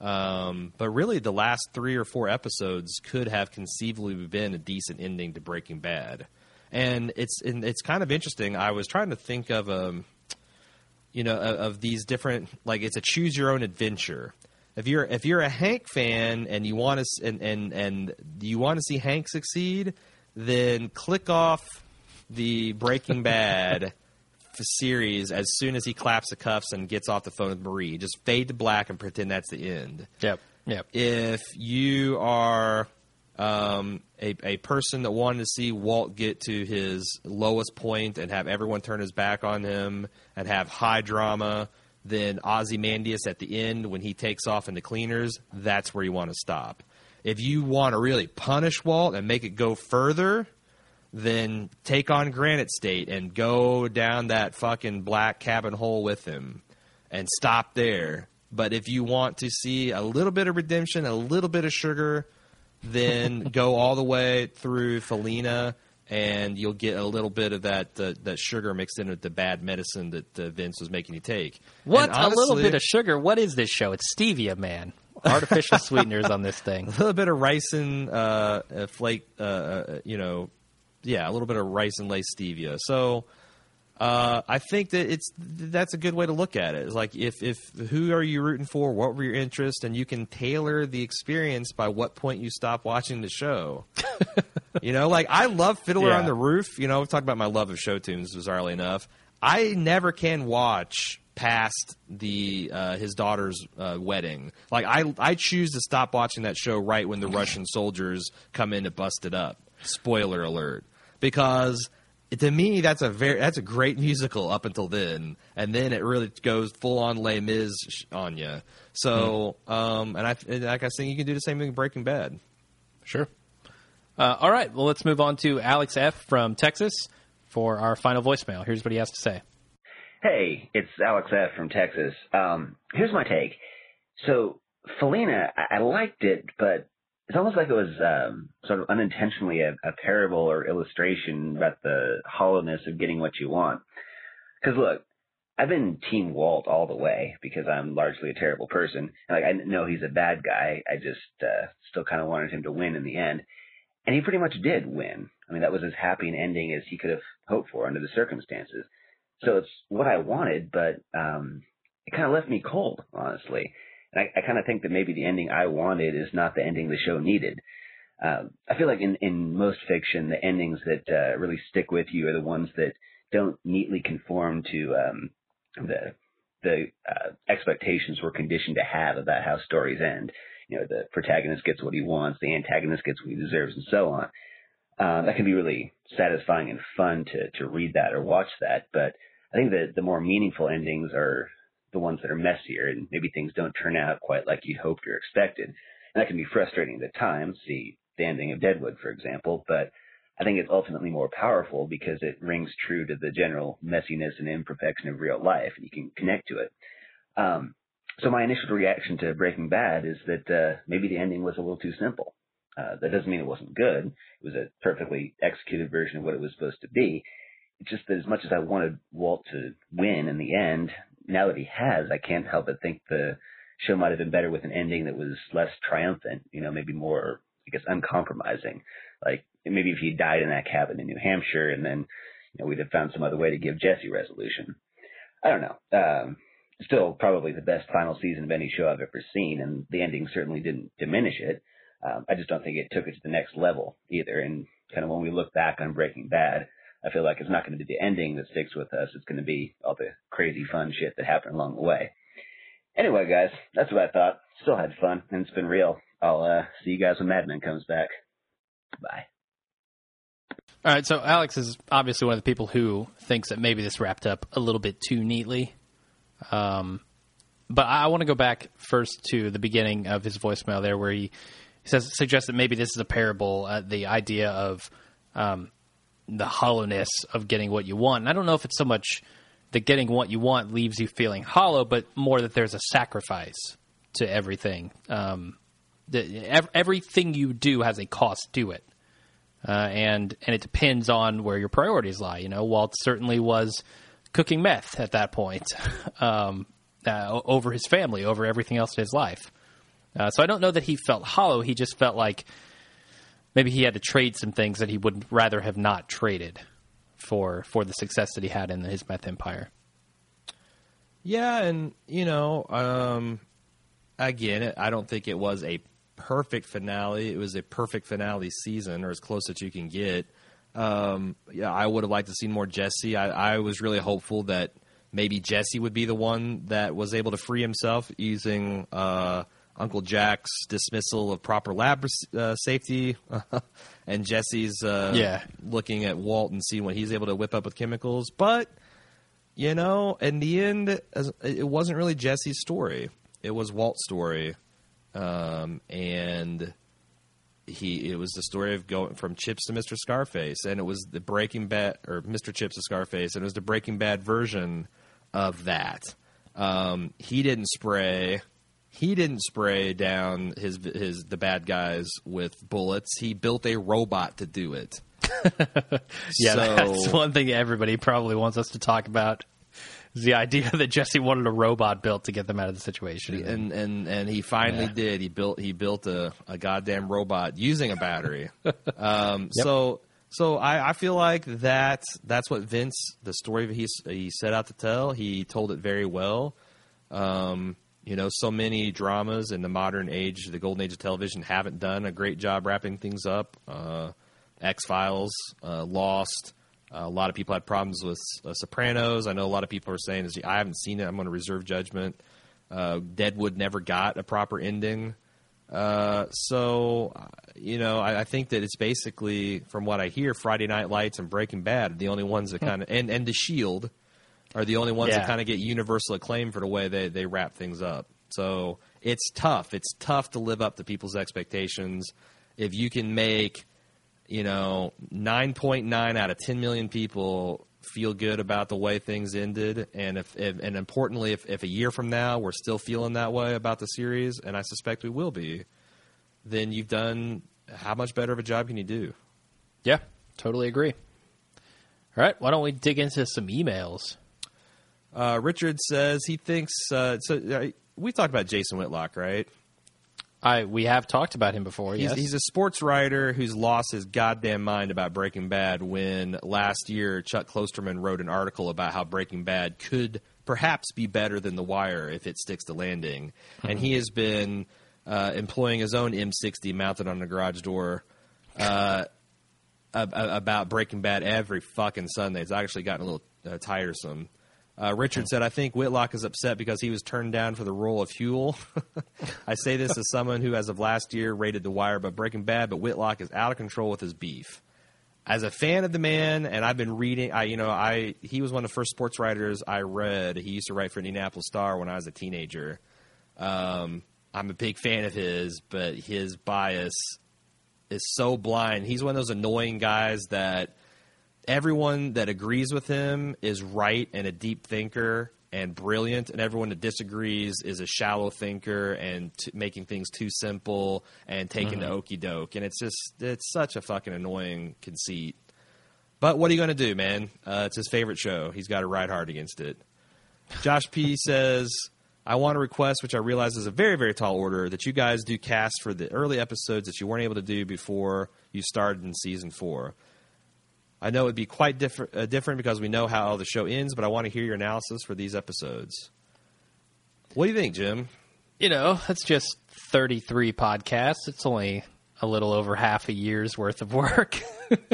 Um, but really, the last three or four episodes could have conceivably been a decent ending to Breaking Bad, and it's and it's kind of interesting. I was trying to think of um, you know, of, of these different like it's a choose your own adventure. If you're if you're a Hank fan and you want to and and and you want to see Hank succeed, then click off the Breaking Bad series as soon as he claps the cuffs and gets off the phone with Marie. Just fade to black and pretend that's the end yep, yep. if you are um, a, a person that wanted to see Walt get to his lowest point and have everyone turn his back on him and have high drama, then Ozymandias at the end when he takes off in the cleaners, that's where you want to stop. If you want to really punish Walt and make it go further, then take on Granite State and go down that fucking black cabin hole with him and stop there. But if you want to see a little bit of redemption, a little bit of sugar, then go all the way through Felina and you'll get a little bit of that uh, that sugar mixed in with the bad medicine that uh, Vince was making you take. What And a little bit of sugar. What is this show? It's stevia, man. Artificial sweeteners on this thing. a little bit of ricin uh, flake, uh, uh, you know, yeah, a little bit of ricin lace stevia. So uh, I think that it's that's a good way to look at it. It's like if if who are you rooting for? What were your interests? And you can tailor the experience by what point you stop watching the show. you know, like I love Fiddler Yeah. on the Roof. You know, I've talked about my love of show tunes, bizarrely enough. I never can watch past the uh, his daughter's uh, wedding. Like I I choose to stop watching that show right when the Russian soldiers come in to bust it up. Spoiler alert, because to me that's a very that's a great musical up until then, and then it really goes full on Les Mis on you. So um, and I and like I was saying, you can do the same thing in Breaking Bad. Sure. Uh, all right. Well, let's move on to Alex F. from Texas for our final voicemail. Here's what he has to say. Hey, it's Alex F. from Texas. Um, here's my take. So, Felina, I, I liked it, but it's almost like it was um, sort of unintentionally a, a parable or illustration about the hollowness of getting what you want. Because look, I've been Team Walt all the way because I'm largely a terrible person. And, like I know he's a bad guy. I just uh, still kind of wanted him to win in the end, and he pretty much did win. I mean, that was as happy an ending as he could have hoped for under the circumstances. So it's what I wanted, but um, it kind of left me cold, honestly. And I, I kind of think that maybe the ending I wanted is not the ending the show needed. Um, I feel like in, in most fiction, the endings that uh, really stick with you are the ones that don't neatly conform to um, the the uh, expectations we're conditioned to have about how stories end. You know, the protagonist gets what he wants, the antagonist gets what he deserves, and so on. Uh, that can be really satisfying and fun to to read that or watch that. But I think that the more meaningful endings are the ones that are messier, and maybe things don't turn out quite like you hoped or expected. And that can be frustrating at times. See the ending of Deadwood, for example, but I think it's ultimately more powerful because it rings true to the general messiness and imperfection of real life, and you can connect to it. Um, so my initial reaction to Breaking Bad is that uh, maybe the ending was a little too simple. Uh, that doesn't mean it wasn't good. It was a perfectly executed version of what it was supposed to be. It's just that as much as I wanted Walt to win in the end, now that he has, I can't help but think the show might have been better with an ending that was less triumphant, you know, maybe more, I guess, uncompromising. Like maybe if he died in that cabin in New Hampshire and then, you know, we'd have found some other way to give Jesse resolution. I don't know. Um, still probably the best final season of any show I've ever seen, and the ending certainly didn't diminish it. Um, I just don't think it took it to the next level either. And kind of when we look back on Breaking Bad, I feel like it's not going to be the ending that sticks with us. It's going to be all the crazy fun shit that happened along the way. Anyway, guys, that's what I thought. Still had fun, and it's been real. I'll uh, see you guys when Mad Men comes back. Bye. All right, so Alex is obviously one of the people who thinks that maybe this wrapped up a little bit too neatly. Um, but I want to go back first to the beginning of his voicemail there, where he says suggests that maybe this is a parable, uh, the idea of um, the hollowness of getting what you want. And I don't know if it's so much that getting what you want leaves you feeling hollow, but more that there's a sacrifice to everything. Um, the, ev- everything you do has a cost to it, uh, and and it depends on where your priorities lie. You know, Walt certainly was cooking meth at that point um, uh, over his family, over everything else in his life. Uh, so I don't know that he felt hollow. He just felt like maybe he had to trade some things that he would rather have not traded for for the success that he had in his meth empire. Yeah, and you know, um, again, I don't think it was a perfect finale. It was a perfect finale season, or as close as you can get. Um, yeah, I would have liked to see more Jesse. I, I was really hopeful that maybe Jesse would be the one that was able to free himself using uh, Uncle Jack's dismissal of proper lab uh, safety, and Jesse's uh, Yeah. looking at Walt and seeing what he's able to whip up with chemicals. But you know, in the end, it wasn't really Jesse's story. It was Walt's story, um, and he it was the story of going from Chips to Mr. Scarface, and it was the Breaking Bad or Mr. Chips to Scarface, and it was the Breaking Bad version of that. Um, he didn't spray. He didn't spray down his his the bad guys with bullets. He built a robot to do it. Yeah, So- that's one thing everybody probably wants us to talk about. Is the idea that Jesse wanted a robot built to get them out of the situation. and and and he finally Yeah. did. He built he built a, a goddamn robot using a battery. um, So so I, I feel like that that's what Vince the story he he set out to tell. He told it very well. Um, you know, so many dramas in the modern age, the golden age of television, haven't done a great job wrapping things up. Uh, X Files, uh, Lost. Uh, a lot of people had problems with uh, Sopranos. I know a lot of people are saying, I haven't seen it. I'm going to reserve judgment." Uh, Deadwood never got a proper ending. Uh, so, you know, I, I think that it's basically, from what I hear, Friday Night Lights and Breaking Bad are the only ones that kind of, and, and The Shield are the only ones that kind of get universal acclaim for the way they, they wrap things up. So it's tough. It's tough to live up to people's expectations. If you can make, you know, 9.9 out of 10 million people feel good about the way things ended, and if, if and importantly, if, if a year from now we're still feeling that way about the series, and I suspect we will be, then you've done how much better of a job can you do? yeah, totally agree. All right, why don't we dig into some emails? Uh, Richard says he thinks uh, so. Uh, we talked about Jason Whitlock, right? I we have talked about him before. He's, yes, he's a sports writer who's lost his goddamn mind about Breaking Bad when last year Chuck Klosterman wrote an article about how Breaking Bad could perhaps be better than The Wire if it sticks to landing. And he has been uh, employing his own M60 mounted on the garage door uh, ab- ab- about Breaking Bad every fucking Sunday. It's actually gotten a little uh, tiresome. Uh, Richard said, I think Whitlock is upset because he was turned down for the role of Huell. I say this as someone who, as of last year, rated The Wire but Breaking Bad, but Whitlock is out of control with his beef. As a fan of the man, and I've been reading, I you know, I he was one of the first sports writers I read. He used to write for Indianapolis Star when I was a teenager. Um, I'm a big fan of his, but his bias is so blind. He's one of those annoying guys that everyone that agrees with him is right and a deep thinker and brilliant, and everyone that disagrees is a shallow thinker and t- making things too simple and taking the okey doke. And it's just it's such a fucking annoying conceit. But what are you going to do, man? Uh, it's his favorite show. He's got to ride hard against it. Josh P says, I want to request, which I realize is a very, very tall order, that you guys do cast for the early episodes that you weren't able to do before you started in season four. I know it'd be quite different, uh, different because we know how the show ends, but I want to hear your analysis for these episodes. What do you think, Jim? You know, that's just 33 podcasts. It's only a little over half a year's worth of work.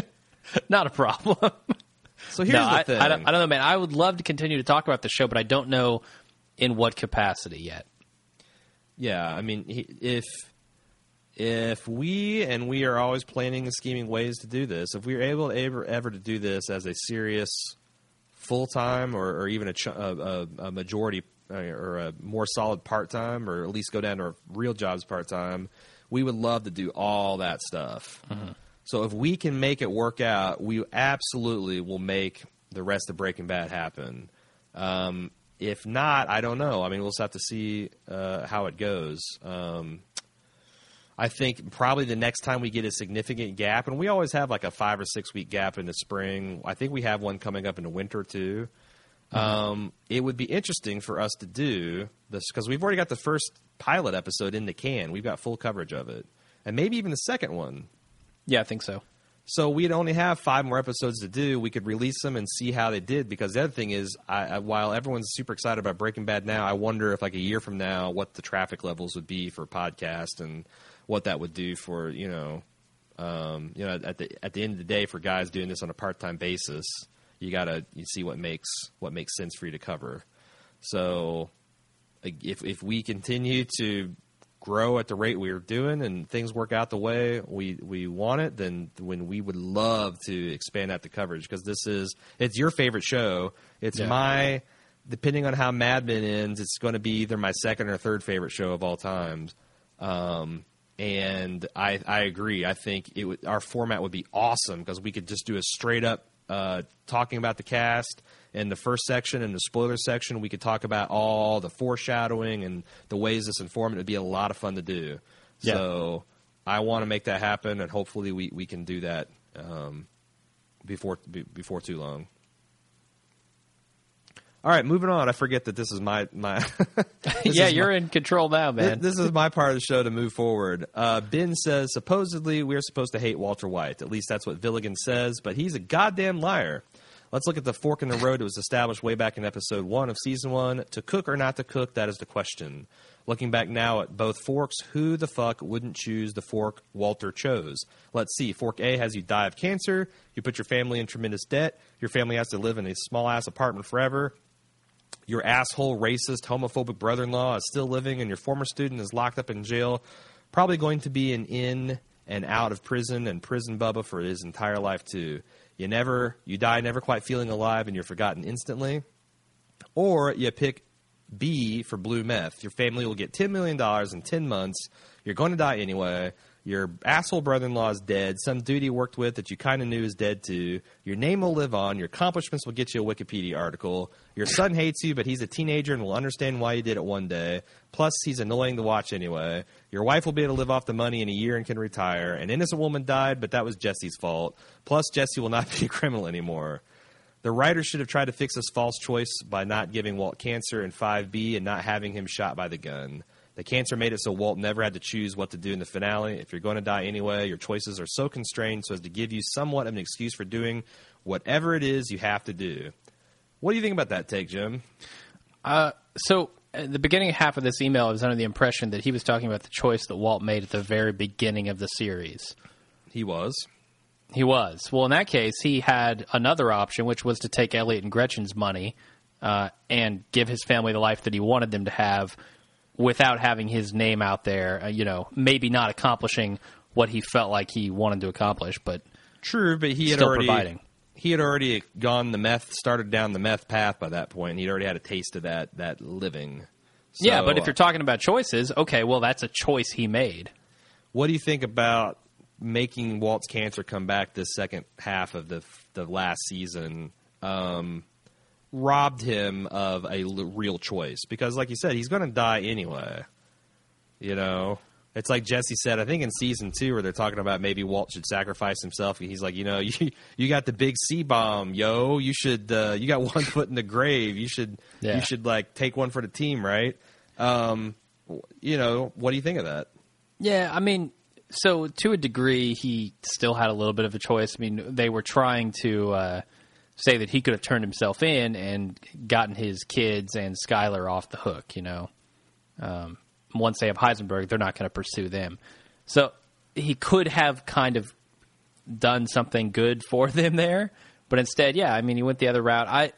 Not a problem. So here's no, the I, thing. I, don't, I don't know, man. I would love to continue to talk about the show, but I don't know in what capacity yet. Yeah, I mean, if if we and we are always planning and scheming ways to do this, if we are able ever ever to do this as a serious full time or, or even a, ch- a, a, majority uh, or a more solid part time, or at least go down to real jobs part time, we would love to do all that stuff. So if we can make it work out, we absolutely will make the rest of Breaking Bad happen. Um, if not, I don't know. I mean, we'll just have to see uh, how it goes. Um, I think probably the next time we get a significant gap, and we always have like a five or six week gap in the spring. I think we have one coming up in the winter too. Um, it would be interesting for us to do this because we've already got the first pilot episode in the can. We've got full coverage of it, and maybe even the second one. Yeah, I think so. So we'd only have five more episodes to do. We could release them and see how they did. Because the other thing is, I, I, while everyone's super excited about Breaking Bad now, I wonder if like a year from now, what the traffic levels would be for podcast and what that would do for you know, um, you know, at the at the end of the day, for guys doing this on a part time basis, you gotta you see what makes what makes sense for you to cover. So if if we continue to grow at the rate we're doing and things work out the way we we want it, then when we would love to expand out the coverage because this is it's your favorite show. It's Yeah. my depending on how Mad Men ends, it's going to be either my second or third favorite show of all times. Um, and I I agree. I think it would, our format would be awesome because we could just do a straight up uh, talking about the cast in the first section and the spoiler section. We could talk about all the foreshadowing and the ways this informed. It would be a lot of fun to do. Yeah. So I want to make that happen, and hopefully we, we can do that um, before be, before too long. All right, moving on. I forget that this is my my. yeah, you're my- in control now, man. This is my part of the show to move forward. Uh, ben says supposedly we're supposed to hate Walter White. At least that's what Gilligan says, but he's a goddamn liar. Let's look at the fork in the road that was established way back in episode one of season one. To cook or not to cook, that is the question. Looking back now at both forks, who the fuck wouldn't choose the fork Walter chose? Let's see. Fork A has you die of cancer. You put your family in tremendous debt. Your family has to live in a small ass apartment forever your asshole, racist, homophobic brother in law is still living, and your former student is locked up in jail, probably going to be an in and out of prison and prison bubba for his entire life, too. You never, you die never quite feeling alive, and you're forgotten instantly. Or you pick B for blue meth. Your family will get $10 million in 10 months. You're going to die anyway. Your asshole brother in law is dead. Some dude you worked with that you kind of knew is dead too. Your name will live on. Your accomplishments will get you a Wikipedia article. Your son hates you, but he's a teenager and will understand why you did it one day. Plus, he's annoying to watch anyway. Your wife will be able to live off the money in a year and can retire. An innocent woman died, but that was Jesse's fault. Plus, Jesse will not be a criminal anymore. The writer should have tried to fix this false choice by not giving Walt cancer in 5B and not having him shot by the gun. The cancer made it so Walt never had to choose what to do in the finale. If you're going to die anyway, your choices are so constrained so as to give you somewhat of an excuse for doing whatever it is you have to do. What do you think about that take, Jim? Uh, so at the beginning half of this email, I was under the impression that he was talking about the choice that Walt made at the very beginning of the series. He was. He was. Well, in that case, he had another option, which was to take Elliott and Gretchen's money uh, and give his family the life that he wanted them to have without having his name out there. Uh, you know, maybe not accomplishing what he felt like he wanted to accomplish, but True, but he had Still already providing. he had already gone the meth, started down the meth path by that point. He'd already had a taste of that that living. So, yeah. But if you're talking about choices, okay, well, that's a choice he made. what do you think about making Walt's cancer come back this second half of the the last season um, robbed him of a l- real choice because, like you said, he's going to die anyway. You know, it's like Jesse said. I think in season two, where they're talking about maybe Walt should sacrifice himself. and He's like, you know, you you got the big C bomb, yo. You should uh, you got one foot in the grave. You should Yeah. you should like take one for the team, right? Um, you know, what do you think of that? Yeah, I mean, so to a degree, he still had a little bit of a choice. I mean, they were trying to uh, say that he could have turned himself in and gotten his kids and Skyler off the hook. You know, um, once they have Heisenberg, they're not going to pursue them. So he could have kind of done something good for them there, but instead, yeah, I mean, he went the other route. I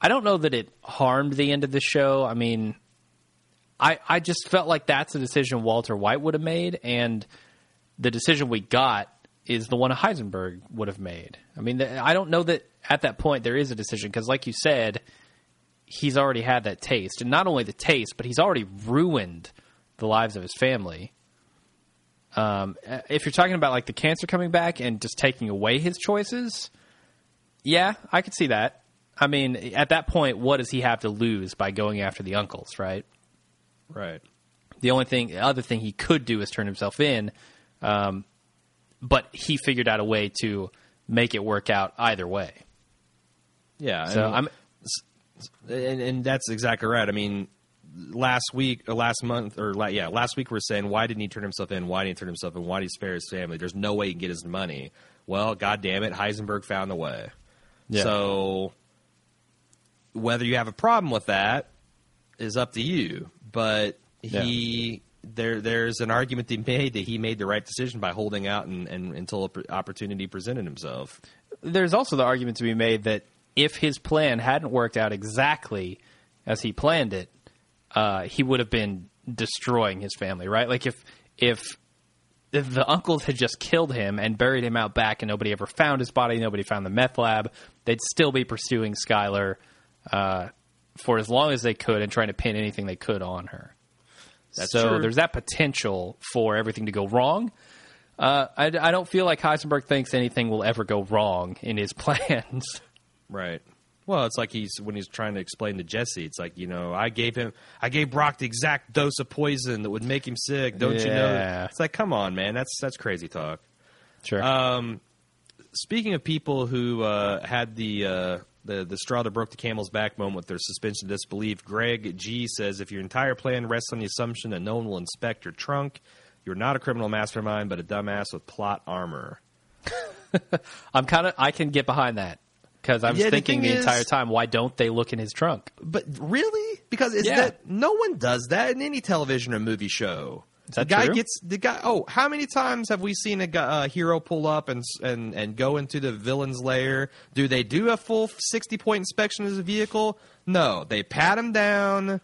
I don't know that it harmed the end of the show. I mean, I, I just felt like that's a decision Walter White would have made, and the decision we got is the one Heisenberg would have made. I mean, I don't know that at that point there is a decision because, like you said, he's already had that taste, and not only the taste, but he's already ruined the lives of his family. Um, if you're talking about like the cancer coming back and just taking away his choices, yeah, I could see that. I mean, at that point, what does he have to lose by going after the uncles, right? Right. The only thing, the other thing he could do is turn himself in, um, but he figured out a way to make it work out either way. Yeah. So and- I'm, and, and that's exactly right. I mean, last week or last month or la- yeah, last week we are saying why didn't he turn himself in? Why didn't he turn himself in? Why did he spare his family? There's no way he can get his money. Well, god damn it, Heisenberg found a way. Yeah. So whether you have a problem with that is up to you. But he there there's an argument to be made that he made the right decision by holding out and, and until an opportunity presented himself. there's also the argument to be made that if his plan hadn't worked out exactly as he planned it, uh, he would have been destroying his family, right? Like if if if the uncles had just killed him and buried him out back, and nobody ever found his body, nobody found the meth lab, they'd still be pursuing Skyler uh, for as long as they could and trying to pin anything they could on her. That's so true. there's that potential for everything to go wrong. Uh, I, I don't feel like Heisenberg thinks anything will ever go wrong in his plans. Right. Well, it's like he's when he's trying to explain to Jesse. It's like you know, I gave him, I gave Brock the exact dose of poison that would make him sick. Don't you know? It's like, come on, man. That's that's crazy talk. Sure. Um, speaking of people who uh, had the uh, the the straw that broke the camel's back moment with their suspension of disbelief, Greg G says, if your entire plan rests on the assumption that no one will inspect your trunk, you're not a criminal mastermind, but a dumbass with plot armor. I'm kind of I can get behind that because I was Yeah, thinking the is- entire time, why don't they look in his trunk? But really, because is Yeah. that no one does that in any television or movie show. Is that the guy true? gets the guy. Oh, how many times have we seen a uh, hero pull up and and and go into the villain's lair? Do they do a full sixty point inspection of the vehicle? No, they pat him down.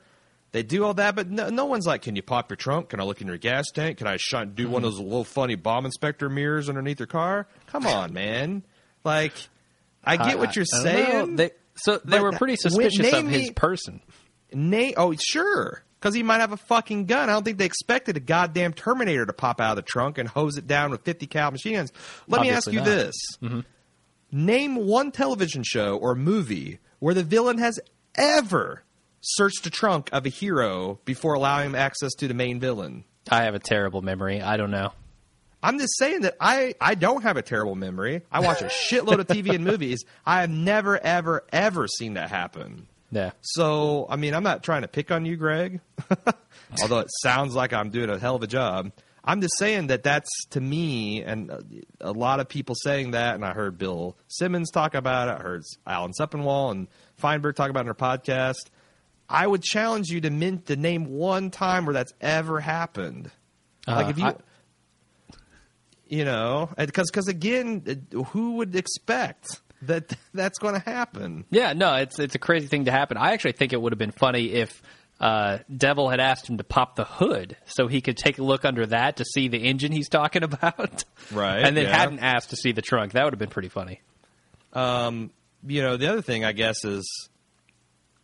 They do all that, but no, no one's like, "Can you pop your trunk? Can I look in your gas tank? Can I shine, do one of those little funny bomb inspector mirrors underneath your car?" Come on, man. Like, I get what you're saying. They, so they were pretty suspicious of his me- person. Nate, oh sure, because he might have a fucking gun. I don't think they expected a goddamn Terminator to pop out of the trunk and hose it down with fifty cal machine guns. Let Obviously me ask you this: mm-hmm. Name one television show or movie where the villain has ever searched the trunk of a hero before allowing him access to the main villain. I have a terrible memory. I don't know. I'm just saying that I, I don't have a terrible memory. I watch a shitload of TV and movies. I have never, ever, ever seen that happen. Yeah. So, I mean, I'm not trying to pick on you, Greg, although it sounds like I'm doing a hell of a job. I'm just saying that that's to me, and a- lot of people saying that, and I heard Bill Simmons talk about it. I heard Alan Sepinwall and Fienberg talk about it in their podcast. I would challenge you to mint to name one time where that's ever happened. like Uh, if you, I- you know, because because again, uh, who would expect that that's going to happen? Yeah, no, it's it's a crazy thing to happen. I actually think it would have been funny if uh, Devil had asked him to pop the hood so he could take a look under that to see the engine he's talking about. Right, And then yeah. hadn't asked to see the trunk. That would have been pretty funny. Um, you know, the other thing I guess is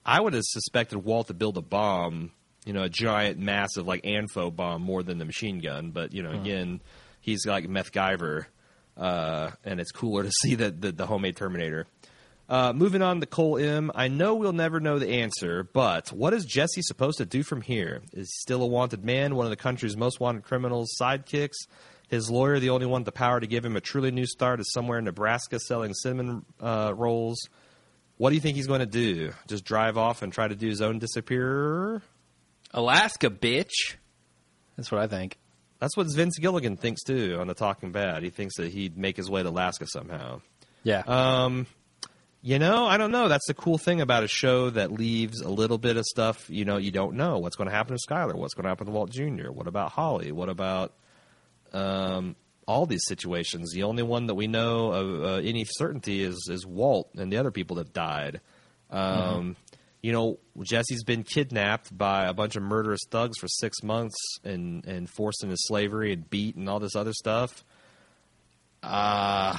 I would have suspected Walt to build a bomb, you know, a giant, massive like ANFO bomb more than the machine gun. But you know, hmm. again, he's like meth Guyver, uh, and it's cooler to see the the, the homemade Terminator. Uh, moving on to Cole M. I know we'll never know the answer, but what is Jesse supposed to do from here? Is he still a wanted man, one of the country's most wanted criminals' sidekicks? His lawyer, the only one with the power to give him a truly new start, is somewhere in Nebraska selling cinnamon uh, rolls. What do you think he's going to do? Just drive off and try to do his own disappear? Alaska, bitch. That's what I think. That's what Vince Gilligan thinks too on the Talking Bad. He thinks that he'd make his way to Alaska somehow. Yeah. Um, you know, I don't know. That's the cool thing about a show that leaves a little bit of stuff. You know, you don't know what's going to happen to Skyler. What's going to happen to Walt Jr. What about Holly? What about um, all these situations? The only one that we know of uh, any certainty is is Walt and the other people that died. Um, You know, Jesse's been kidnapped by a bunch of murderous thugs for six months and and forced into slavery and beat and all this other stuff. Uh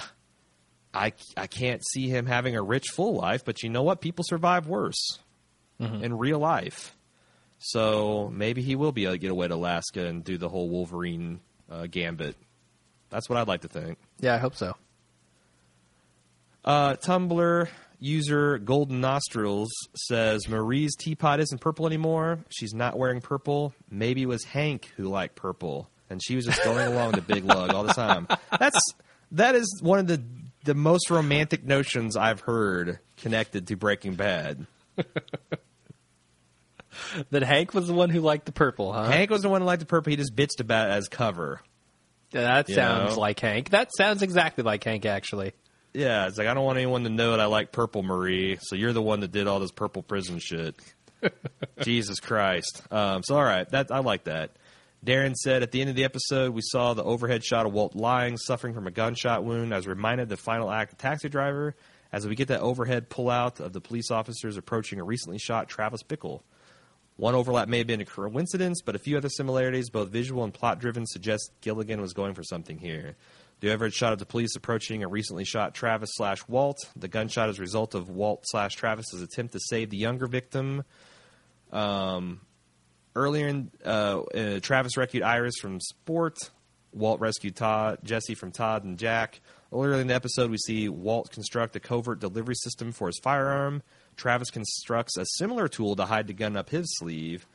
I I can't see him having a rich full life, but you know what? People survive worse in real life. So maybe he will be able to get away to Alaska and do the whole Wolverine uh, gambit. That's what I'd like to think. yeah, I hope so. Uh, Tumblr user Golden Nostrils says Marie's teapot isn't purple anymore. She's not wearing purple. Maybe it was Hank who liked purple, and she was just going along the Big Lug all the time. That's that is one of the the most romantic notions I've heard connected to Breaking Bad. That Hank was the one who liked the purple, huh? Hank was the one who liked the purple. He just bitched about it as cover. that You sounds know? like Hank. That sounds exactly like Hank, actually. Yeah, it's like I don't want anyone to know that I like purple, Marie. So you're the one that did all this purple prison shit. Jesus Christ. Um, so all right, that I like that. Darren said at the end of the episode, we saw the overhead shot of Walt lying, suffering from a gunshot wound. I was reminded of the final act of Taxi Driver as we get that overhead pullout of the police officers approaching a recently shot Travis Bickle. One overlap may have been a coincidence, but a few other similarities, both visual and plot driven, suggest Gilligan was going for something here. The overhead shot of the police approaching a recently shot Travis slash Walt. The gunshot is a result of Walt slash Travis's attempt to save the younger victim. Um, earlier in uh, uh, Travis rescued Iris from Sport. Walt rescued Todd, Jesse from Todd and Jack. Earlier in the episode, we see Walt construct a covert delivery system for his firearm. Travis constructs a similar tool to hide the gun up his sleeve.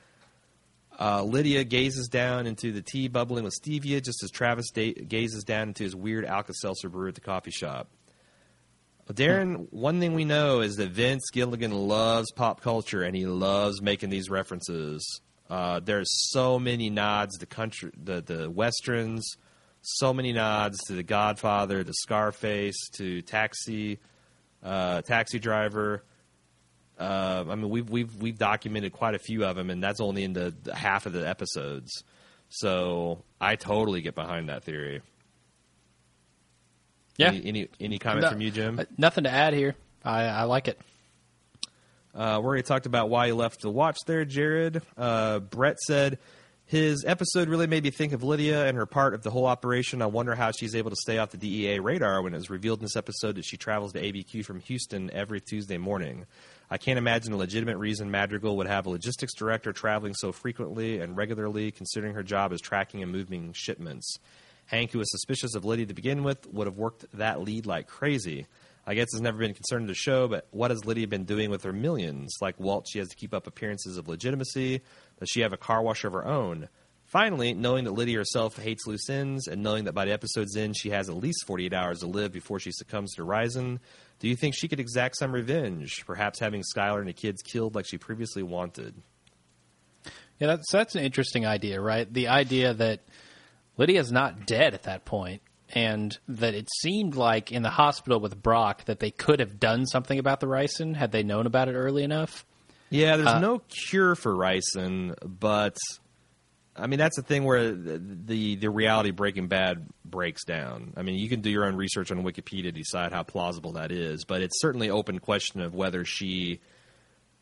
Uh, Lydia gazes down into the tea bubbling with stevia, just as Travis da- gazes down into his weird Alka-Seltzer brew at the coffee shop. Well, Darren, one thing we know is that Vince Gilligan loves pop culture and he loves making these references. Uh, there's so many nods to country, the the westerns, so many nods to The Godfather, to Scarface, to Taxi, uh, Taxi Driver. Uh, I mean, we've we've we've documented quite a few of them, and that's only in the, the half of the episodes. So I totally get behind that theory. Yeah. Any any, any comment No, from you, Jim? Nothing to add here. I, I like it. Uh, we already talked about why he left the watch there, Jared. Uh, Brett said his episode really made me think of Lydia and her part of the whole operation. I wonder how she's able to stay off the DEA radar when it was revealed in this episode that she travels to ABQ from Houston every Tuesday morning. I can't imagine a legitimate reason Madrigal would have a logistics director traveling so frequently and regularly, considering her job is tracking and moving shipments. Hank, who was suspicious of Lydia to begin with, would have worked that lead like crazy. I guess it's never been concerned concern to show, but what has Lydia been doing with her millions? Like Walt, she has to keep up appearances of legitimacy. Does she have a car wash of her own? Finally, knowing that Lydia herself hates loose ends, and knowing that by the episode's end she has at least 48 hours to live before she succumbs to Horizon, do you think she could exact some revenge? Perhaps having Skyler and the kids killed like she previously wanted? Yeah, that's that's an interesting idea, right? The idea that Lydia's not dead at that point, and that it seemed like in the hospital with Brock that they could have done something about the ricin had they known about it early enough. Yeah, there's Uh, no cure for ricin, but I mean that's the thing where the, the the reality Breaking Bad breaks down. I mean, you can do your own research on Wikipedia to decide how plausible that is, but it's certainly open question of whether she.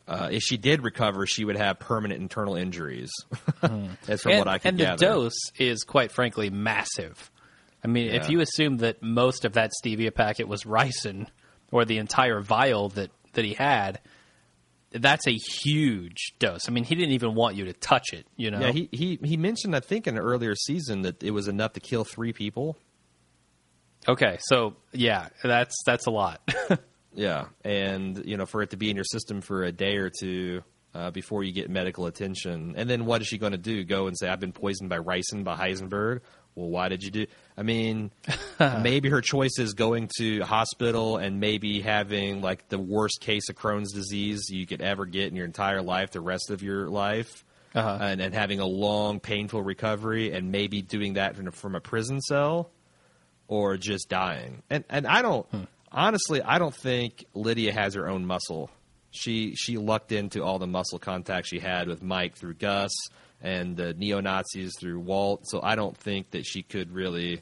Uh, if she did recover, she would have permanent internal injuries. That's from and, what I can and gather. the dose is quite frankly massive. I mean, Yeah. if you assume that most of that stevia packet was ricin, or the entire vial that that he had, that's a huge dose. I mean, he didn't even want you to touch it. You know. Yeah, he, he he mentioned I think in an earlier season that it was enough to kill three people. okay, so yeah, that's that's a lot. Yeah, and you know for it to be in your system for a day or two uh, before you get medical attention, and then what is she going to do? Go and say I've been poisoned by ricin by Heisenberg? Well, why did you do? I mean, maybe her choice is going to hospital and maybe having like the worst case of Crohn's disease you could ever get in your entire life, the rest of your life, Uh-huh. and, and having a long, painful recovery, and maybe doing that from a, from a prison cell, or just dying. And and I don't honestly, I don't think Lydia has her own muscle. She she lucked into all the muscle contact she had with Mike through Gus and the neo Nazis through Walt. So I don't think that she could really.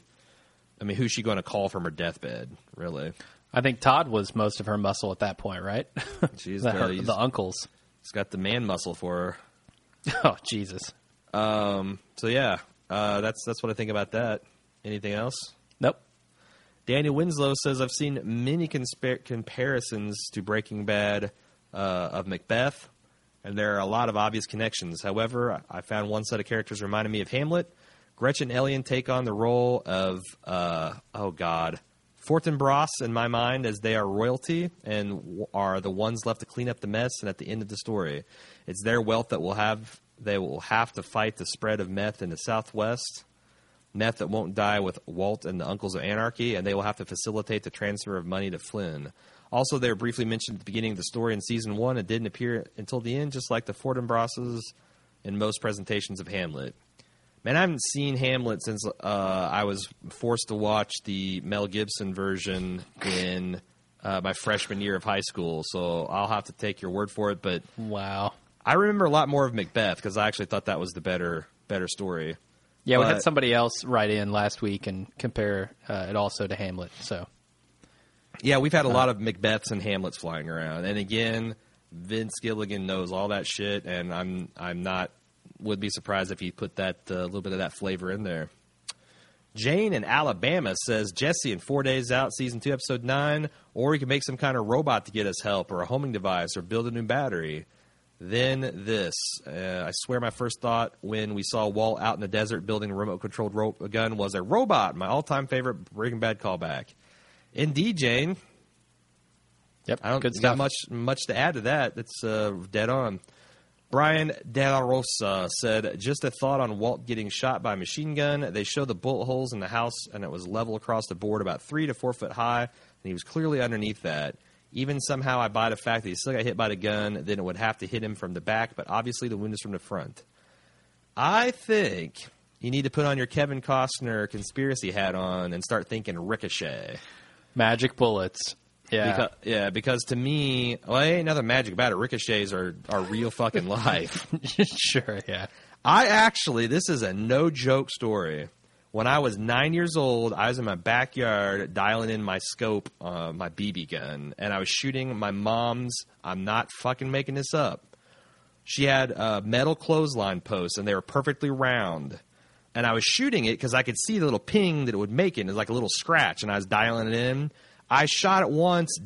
I mean, who's she going to call from her deathbed? Really, I think Todd was most of her muscle at that point, right? she's the, her- the uncles. he's got the man muscle for her. Oh Jesus. Um, so yeah, uh, that's that's what I think about that. Anything else? Nope. Daniel Winslow says I've seen many conspar- comparisons to Breaking Bad uh, of Macbeth, and there are a lot of obvious connections. However, I found one set of characters reminded me of Hamlet. Gretchen Elliott take on the role of uh, oh god, Fortinbras in my mind as they are royalty and w- are the ones left to clean up the mess. And at the end of the story, it's their wealth that will have they will have to fight the spread of meth in the Southwest meth that won't die with Walt and the Uncles of Anarchy, and they will have to facilitate the transfer of money to Flynn. Also, they were briefly mentioned at the beginning of the story in season one and didn't appear until the end, just like the Fortinbrasses in most presentations of Hamlet. Man, I haven't seen Hamlet since uh, I was forced to watch the Mel Gibson version in uh, my freshman year of high school, so I'll have to take your word for it. But Wow. I remember a lot more of Macbeth because I actually thought that was the better better story. Yeah, we had somebody else write in last week and compare uh, it also to Hamlet. So Yeah, we've had a lot of Macbeths and Hamlets flying around, and again, Vince Gilligan knows all that shit, and I'm I'm not would be surprised if he put that uh, little bit of that flavor in there. Jane in Alabama says Jesse in four days out, season two, episode nine, or he can make some kind of robot to get us help, or a homing device, or build a new battery. Then this. Uh, I swear my first thought when we saw Walt out in the desert building a remote controlled ro- gun was a robot, my all time favorite Breaking Bad callback. Indeed, Jane. yep, I don't good got stuff. much much to add to that. It's uh, dead on. Brian De La Rosa said, "Just a thought on Walt getting shot by a machine gun. They show the bullet holes in the house, and it was level across the board, about three to four foot high, and he was clearly underneath that. Even somehow, I buy the fact that he still got hit by the gun. Then it would have to hit him from the back, but obviously the wound is from the front. I think." You need to put on your Kevin Costner conspiracy hat on and start thinking ricochet. Magic bullets. Yeah. Because, yeah, because to me, well, ain't nothing magic about it. Ricochets are, are real fucking life. sure, yeah. I actually, this is a no joke story. When I was nine years old, I was in my backyard dialing in my scope, uh, my BB gun, and I was shooting my mom's. I'm not fucking making this up. She had uh, metal clothesline posts, and they were perfectly round. And I was shooting it because I could see the little ping that it would make it. It was like a little scratch, and I was dialing it in. I shot it once,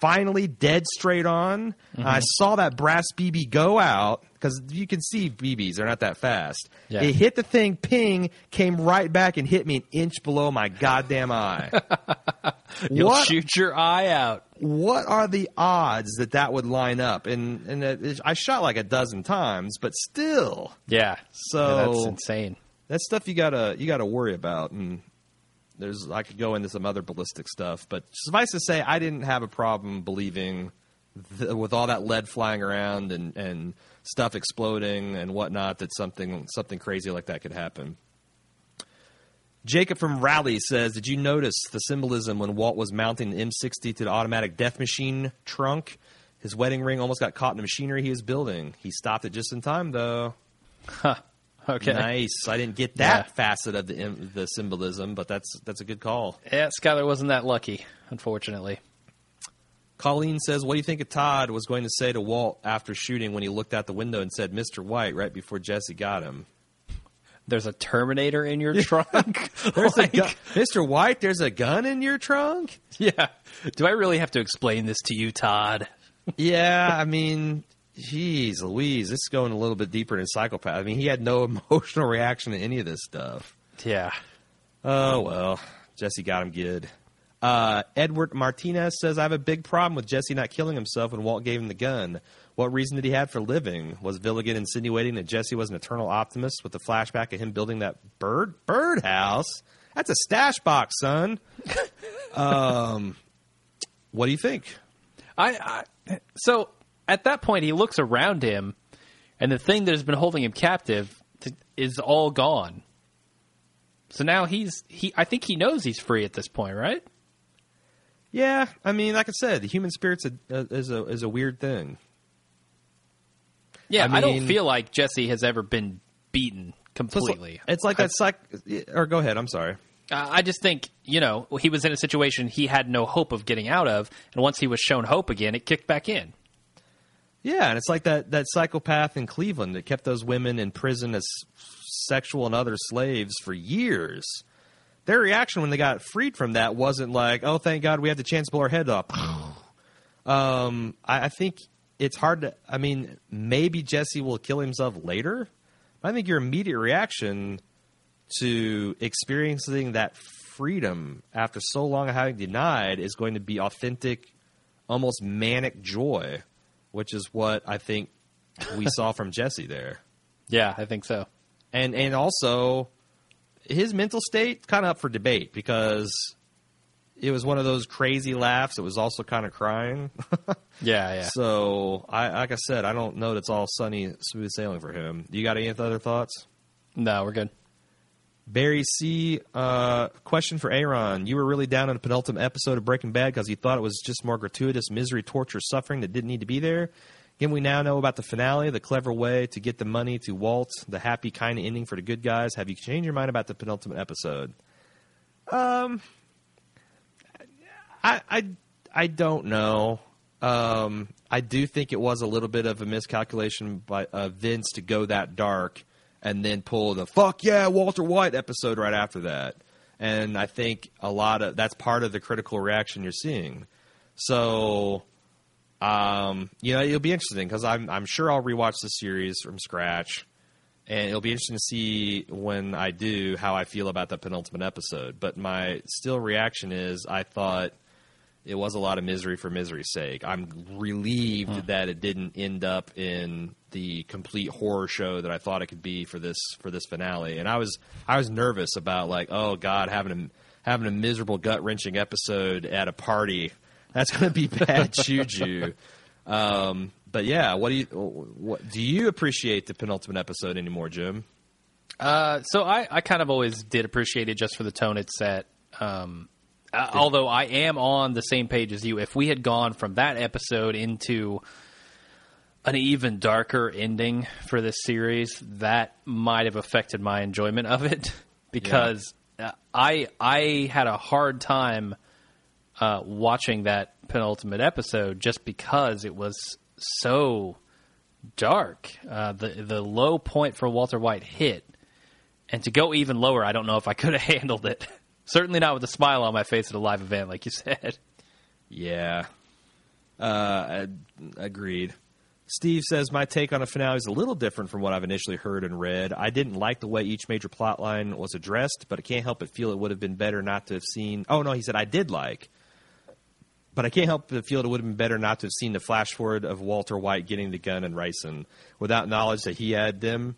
finally dead straight on. Mm-hmm. I saw that brass BB go out because you can see BBs; they're not that fast. Yeah. It hit the thing, ping, came right back and hit me an inch below my goddamn eye. You'll what shoot your eye out. what are the odds that that would line up? And and it, I shot like a dozen times, but still, Yeah. So- Yeah, that's insane. that's stuff you gotta you gotta worry about. And there's I could go into some other ballistic stuff, but suffice to say, I didn't have a problem believing th- with all that lead flying around and and stuff exploding and whatnot that something something crazy like that could happen. Jacob from Raleigh says, "Did you notice the symbolism when Walt was mounting the M60 to the automatic death machine trunk? His wedding ring almost got caught in the machinery he was building. He stopped it just in time, though. Okay. Nice. I didn't get that Yeah. facet of the the symbolism, but that's that's a good call. Yeah, Skyler wasn't that lucky, unfortunately. Colleen says, "What do you think of Todd was going to say to Walt after shooting when he looked out the window and said, "Mr. White," right before Jesse got him? There's a Terminator in your trunk. There's Like, a gun, Mr. White. There's a gun in your trunk. Yeah. Do I really have to explain this to you, Todd? yeah, I mean, Jeez, Louise, this is going a little bit deeper than psychopath. I mean, he had no emotional reaction to any of this stuff. Yeah. Oh well, Jesse got him good. Uh, Edward Martinez says, "I have a big problem with Jesse not killing himself when Walt gave him the gun. What reason did he have for living? Was Gilligan insinuating that Jesse was an eternal optimist with the flashback of him building that bird birdhouse? That's a stash box, son. um, what do you think? I, I so at that point he looks around him, and the thing that has been holding him captive is all gone. So now he's he. I think he knows he's free at this point, right? Yeah, I mean, like I said, the human spirit's a, is a is a weird thing. Yeah, I I, don't feel like Jesse has ever been beaten completely. It's, it's like that psych. Or go ahead. I'm sorry. Uh, I just think you know he was in a situation he had no hope of getting out of, and once he was shown hope again, it kicked back in. Yeah, and it's like that that psychopath in Cleveland that kept those women in prison as sexual and other slaves for years. Their reaction when they got freed from that wasn't like, "Oh, thank God, we had the chance to blow our head off." um, I, I think it's hard to. I mean, maybe Jesse will kill himself later. But I think your immediate reaction to experiencing that freedom after so long of having denied is going to be authentic, almost manic joy, which is what I think we saw from Jesse there. Yeah, I think so. And and also his mental state kind of up for debate because it was one of those crazy laughs. It was also kind of crying. Yeah, yeah. So I like I said, I don't know that it's all sunny smooth sailing for him. You got any other thoughts? No, we're good. Barry C. Uh, question for Aaron. You were really down on the penultimate episode of Breaking Bad because you thought it was just more gratuitous misery, torture, suffering that didn't need to be there. Again, we now know about the finale, the clever way to get the money to Walt, the happy kind of ending for the good guys. Have you changed your mind about the penultimate episode? Um, I I I don't know. Um, I do think it was a little bit of a miscalculation by uh, Vince to go that dark and then pull the "fuck yeah, Walter White" episode right after that. And I think a lot of that's part of the critical reaction you're seeing. So, um, you know, it'll be interesting because I'm I'm sure I'll rewatch the series from scratch, and it'll be interesting to see when I do how I feel about the penultimate episode. But my still reaction is I thought it was a lot of misery for misery's sake. I'm relieved that it didn't end up in the complete horror show that I thought it could be for this for this finale. And I was I was nervous about like, oh God, having a having a miserable gut wrenching episode at a party. That's going to be bad juju. Um, but yeah, what do you what do you appreciate the penultimate episode anymore, Jim? Uh, so I, I kind of always did appreciate it just for the tone it set. Um, uh, although I am on the same page as you. If we had gone from that episode into an even darker ending for this series, that might have affected my enjoyment of it because uh, I I had a hard time uh, watching that penultimate episode just because it was so dark. Uh, the the low point for Walter White hit, and to go even lower, I don't know if I could have handled it. Certainly not with a smile on my face at a live event, like you said. Yeah. Uh, agreed. Steve says my take on a finale is a little different from what I've initially heard and read. I didn't like the way each major plot line was addressed, but I can't help but feel it would have been better not to have seen. Oh no, he said I did like, but I can't help but feel it would have been better not to have seen the flash forward of Walter White getting the gun and ricin without knowledge that he had them.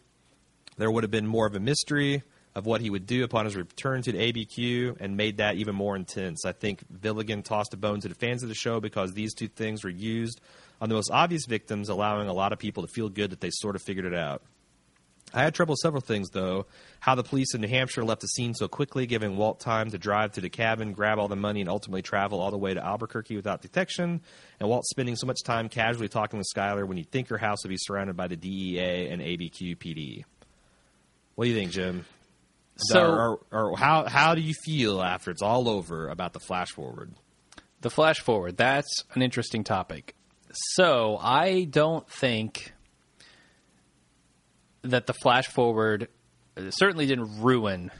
There would have been more of a mystery of what he would do upon his return to the ABQ and made that even more intense. I think Gilligan tossed a bone to the fans of the show because these two things were used on the most obvious victims, allowing a lot of people to feel good that they sort of figured it out. I had trouble with several things, though. How the police in New Hampshire left the scene so quickly, giving Walt time to drive to the cabin, grab all the money, and ultimately travel all the way to Albuquerque without detection. And Walt spending so much time casually talking with Skyler when you'd think her house would be surrounded by the DEA and ABQ PD. What do you think, Jim? So- or, or, or how how do you feel after it's all over about the flash forward? The flash forward, that's an interesting topic. So I don't think that the flash forward uh, certainly didn't ruin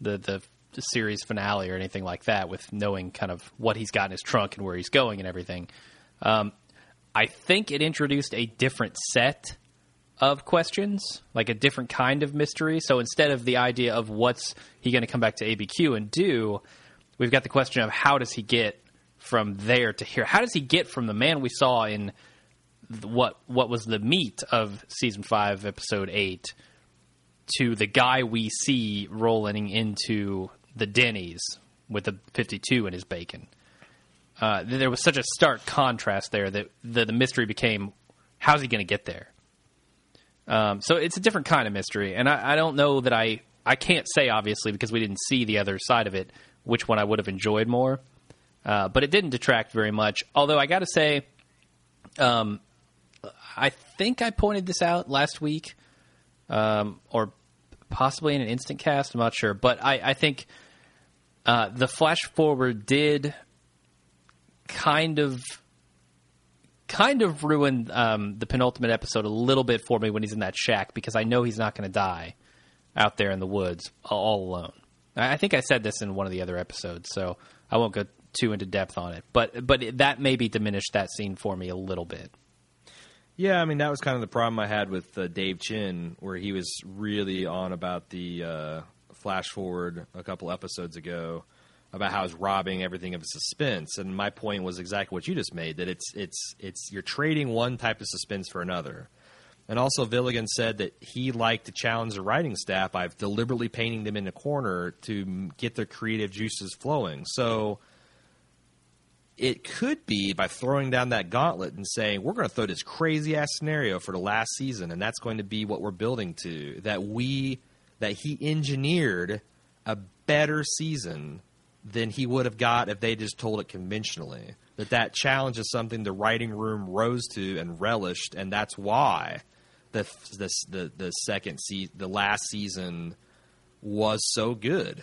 the, the the series finale or anything like that with knowing kind of what he's got in his trunk and where he's going and everything. Um, I think it introduced a different set of questions, like a different kind of mystery. So instead of the idea of what's he going to come back to ABQ and do, we've got the question of how does he get from there to here? How does he get from the man we saw in what what was the meat of season five, episode eight, to the guy we see rolling into the Denny's with the fifty-two in his bacon? Uh, there was such a stark contrast there that the, the mystery became how's he going to get there? Um, so it's a different kind of mystery, and I, I don't know that I I can't say obviously because we didn't see the other side of it which one I would have enjoyed more, uh, but it didn't detract very much. Although I got to say, um, I think I pointed this out last week, um, or possibly in an instant cast. I'm not sure, but I, I think uh, the flash forward did kind of kind of ruined um, the penultimate episode a little bit for me when he's in that shack because I know he's not going to die out there in the woods all alone. I think I said this in one of the other episodes, so I won't go too into depth on it. But but that maybe diminished that scene for me a little bit. Yeah, I mean that was kind of the problem I had with uh, Dave Chen, where he was really on about the uh, flash forward a couple episodes ago about how it's robbing everything of suspense. And my point was exactly what you just made that it's it's it's you're trading one type of suspense for another. And also, Gilligan said that he liked to challenge the writing staff by deliberately painting them in a corner to get their creative juices flowing. So it could be by throwing down that gauntlet and saying, we're going to throw this crazy ass scenario for the last season, and that's going to be what we're building to. That we, that he engineered a better season than he would have got if they just told it conventionally. That that challenge is something the writing room rose to and relished, and that's why the the the, the second se- the last season was so good.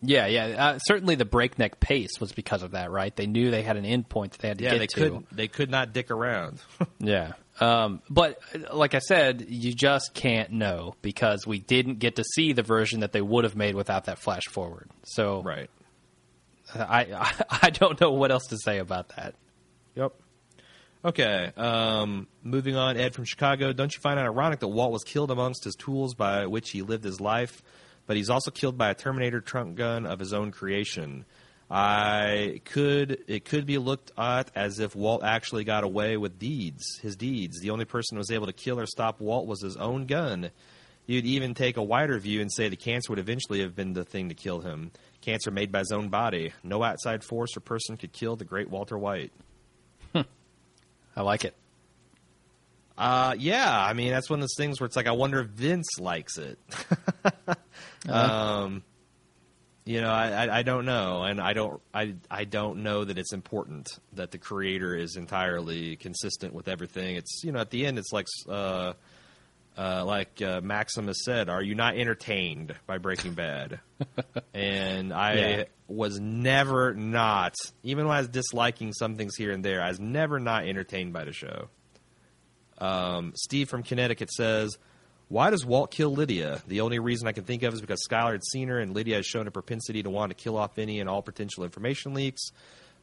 Yeah, yeah. Uh, certainly, the breakneck pace was because of that, right? They knew they had an end point that they had to yeah, get they to. could they could not dick around. yeah, um, but uh, like I said, you just can't know because we didn't get to see the version that they would have made without that flash forward. So, right. I I don't know what else to say about that. Yep. Okay. Um, moving on, Ed from Chicago. Don't you find it ironic that Walt was killed amongst his tools by which he lived his life, but he's also killed by a Terminator trunk gun of his own creation? I could it could be looked at as if Walt actually got away with deeds, his deeds. The only person who was able to kill or stop Walt was his own gun. You'd even take a wider view and say the cancer would eventually have been the thing to kill him. Cancer made by his own body. No outside force or person could kill the great Walter White. I like it. Uh, yeah, I mean that's one of those things where it's like I wonder if Vince likes it. Uh-huh. um, you know, I, I, I don't know, and I don't I I don't know that it's important that the creator is entirely consistent with everything. It's you know at the end it's like uh, uh, like uh, Maximus said, "Are you not entertained by Breaking Bad?" and I Yeah. was never not, even when I was disliking some things here and there, I was never not entertained by the show. Um, Steve from Connecticut says, "Why does Walt kill Lydia? The only reason I can think of is because Skyler had seen her, and Lydia has shown a propensity to want to kill off any and all potential information leaks."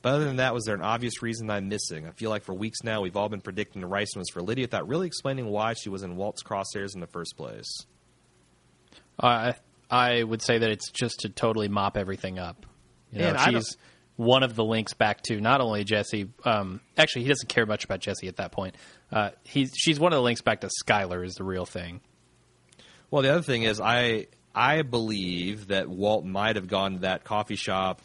But other than that, was there an obvious reason I'm missing? I feel like for weeks now we've all been predicting the Rice was for Lydia without really explaining why she was in Walt's crosshairs in the first place. I I would say that it's just to totally mop everything up. You know, she's one of the links back to not only Jesse. Um, actually, he doesn't care much about Jesse at that point. Uh, he's she's one of the links back to Skyler is the real thing. Well, the other thing is, I I believe that Walt might have gone to that coffee shop,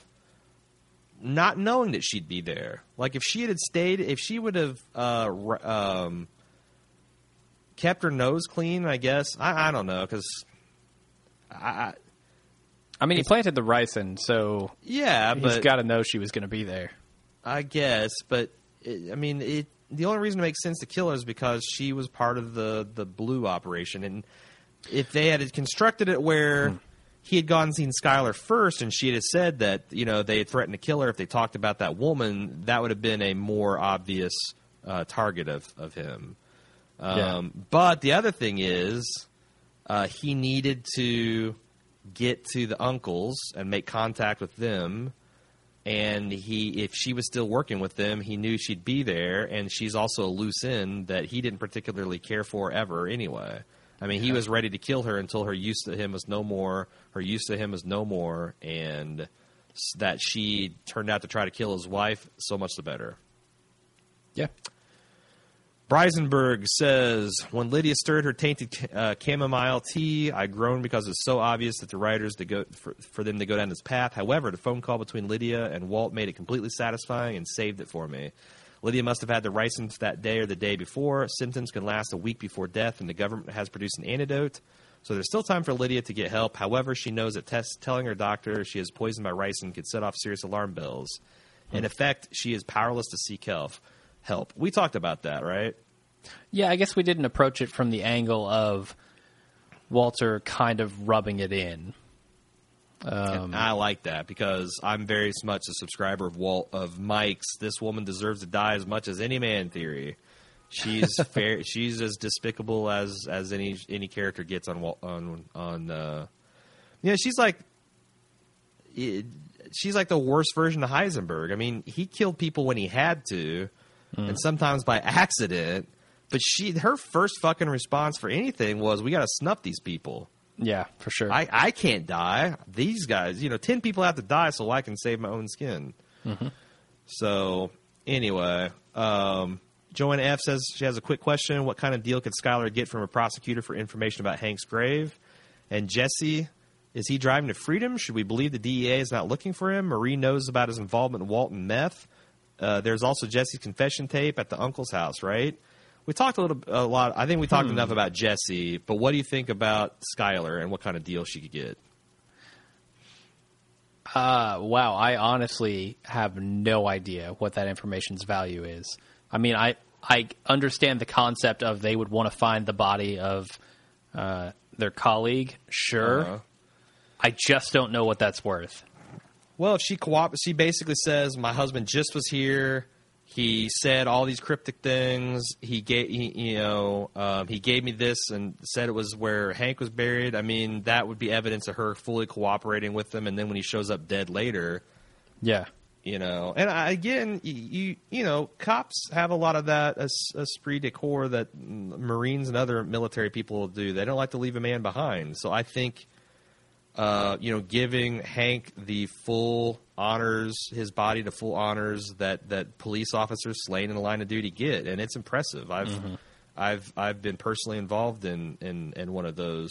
not knowing that she'd be there. Like if she had stayed, if she would have uh, um, kept her nose clean, I guess I, I don't know because I, I I mean, he planted the ricin, so yeah, he's got to know she was going to be there. I guess, but it, I mean, it. The only reason it makes sense to kill her is because she was part of the the blue operation, and if they had constructed it where he had gone and seen Skyler first, and she had said that you know they had threatened to kill her if they talked about that woman, that would have been a more obvious uh, target of of him. Um, Yeah. But the other thing is, uh, he needed to get to the uncles and make contact with them and he if she was still working with them, he knew she'd be there, and she's also a loose end that he didn't particularly care for ever anyway. I mean, he was ready to kill her until her use to him was no more. Her use to him was no more, and that she turned out to try to kill his wife. So much the better. Yeah. Breisenberg says, when Lydia stirred her tainted uh, chamomile tea, I groaned because it's so obvious that the writers to go for, for them to go down this path. However, the phone call between Lydia and Walt made it completely satisfying and saved it for me. Lydia must have had the ricins that day or the day before. Symptoms can last a week before death, and the government has produced an antidote. So there's still time for Lydia to get help. However, she knows that telling her doctor she is poisoned by ricin could set off serious alarm bells. In effect, she is powerless to seek help. Help. We talked about that, right? Yeah, I guess we didn't approach it from the angle of Walter kind of rubbing it in. Um, I like that because I'm very much a subscriber of Walt of Mike's. This woman deserves to die as much as any man theory. She's fair. She's as despicable as as any any character gets on on on. Uh, yeah, she's like. it- she's like the worst version of Heisenberg. I mean, he killed people when he had to, and sometimes by accident. But she, her first fucking response for anything was, "We got to snuff these people." Yeah, for sure. I, I can't die. These guys, you know, 10 people have to die so I can save my own skin. So, anyway, um, Joanna F says she has a quick question. What kind of deal could Skyler get from a prosecutor for information about Hank's grave? And Jesse, is he driving to freedom? Should we believe the DEA is not looking for him? Marie knows about his involvement in Walton meth. Uh, there's also Jesse's confession tape at the uncle's house, right? We talked a little, a lot. I think we talked enough about Jesse, but what do you think about Skyler and what kind of deal she could get? Uh, wow, I honestly have no idea what that information's value is. I mean, I I understand the concept of they would want to find the body of uh, their colleague, sure. Uh-huh. I just don't know what that's worth. Well, if she coop, she basically says, "My husband just was here. He said all these cryptic things. He gave, he, you know, um, he gave me this and said it was where Hank was buried. I mean, that would be evidence of her fully cooperating with him. And then when he shows up dead later, Yeah. you know, and I, again, you, you you know, cops have a lot of that esprit de corps that Marines and other military people do. They don't like to leave a man behind. So I think, uh, you know, giving Hank the full honors, his body the full honors that that police officers slain in the line of duty get, and it's impressive. I've I've I've been personally involved in in in one of those.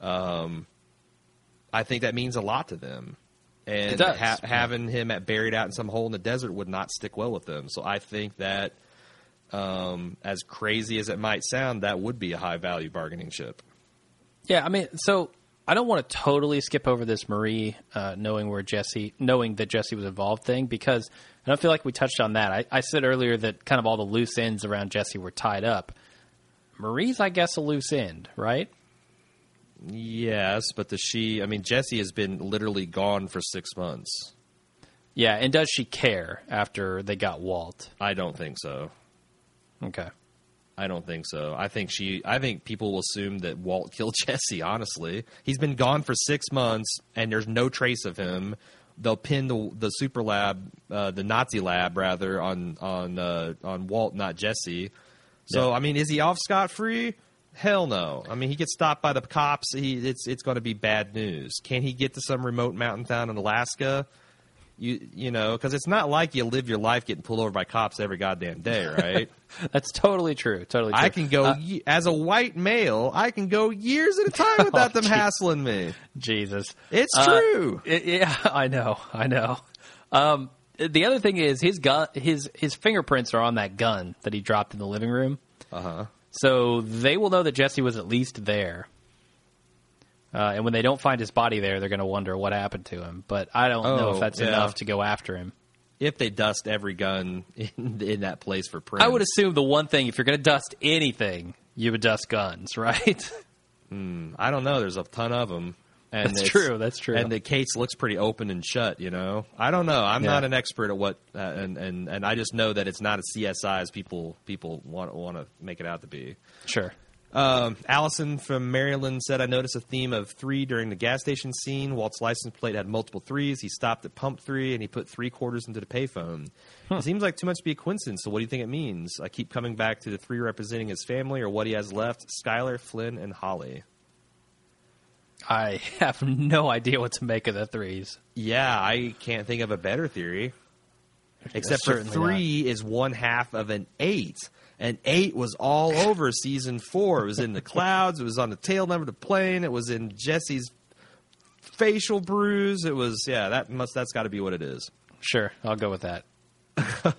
Um, I think that means a lot to them and It does. ha- having him at buried out in some hole in the desert would not stick well with them. So I think that, um, as crazy as it might sound, that would be a high value bargaining chip. Yeah, I mean, so I don't want to totally skip over this Marie uh, knowing where Jesse, knowing that Jesse was involved thing because I don't feel like we touched on that. I, I said earlier that kind of all the loose ends around Jesse were tied up. Marie's, I guess, a loose end, right? Yes, but the she, I mean, Jesse has been literally gone for six months. Yeah, and does she care after they got Walt? I don't think so. Okay. I don't think so. I think she. I think people will assume that Walt killed Jesse. Honestly, he's been gone for six months, and there's no trace of him. They'll pin the the super lab, uh, the Nazi lab rather, on on uh, on Walt, not Jesse. So Yeah. I mean, is he off scot free? Hell no. I mean, he gets stopped by the cops. He it's it's going to be bad news. Can he get to some remote mountain town in Alaska? You you know, because it's not like you live your life getting pulled over by cops every goddamn day, right? That's totally true. Totally true. I can go Uh, as a white male. I can go years at a time without Oh, them gee. hassling me. Jesus. It's Uh, true. it- yeah, I know. I know. Um, the other thing is his gun, his his fingerprints are on that gun that he dropped in the living room. Uh huh. So they will know that Jesse was at least there. Uh, and when they don't find his body there, they're going to wonder what happened to him. But I don't know Oh, if that's yeah. enough to go after him. If they dust every gun in, in that place for prints, I would assume the one thing, if you're going to dust anything, you would dust guns, right? I don't know. There's a ton of them. And That's true, that's true. And the case looks pretty open and shut. You know, I don't know. I'm Yeah. not an expert at what, uh, and and and I just know that it's not a CSI as people people want want to make it out to be. sure. Um, Allison from Maryland said, I noticed a theme of three during the gas station scene. Walt's license plate had multiple threes. He stopped at pump three and he put three quarters into the payphone. It seems like too much to be a coincidence. So, what do you think it means? I keep coming back to the three representing his family or what he has left Skyler, Flynn, and Holly. I have no idea what to make of the threes. Yeah, I can't think of a better theory. Except for three is one half of an eight. And eight was all over season four. It was in the clouds. It was on the tail end of the plane. It was in Jesse's facial bruise. It was yeah. That must that's got to be what it is. Sure, I'll go with that.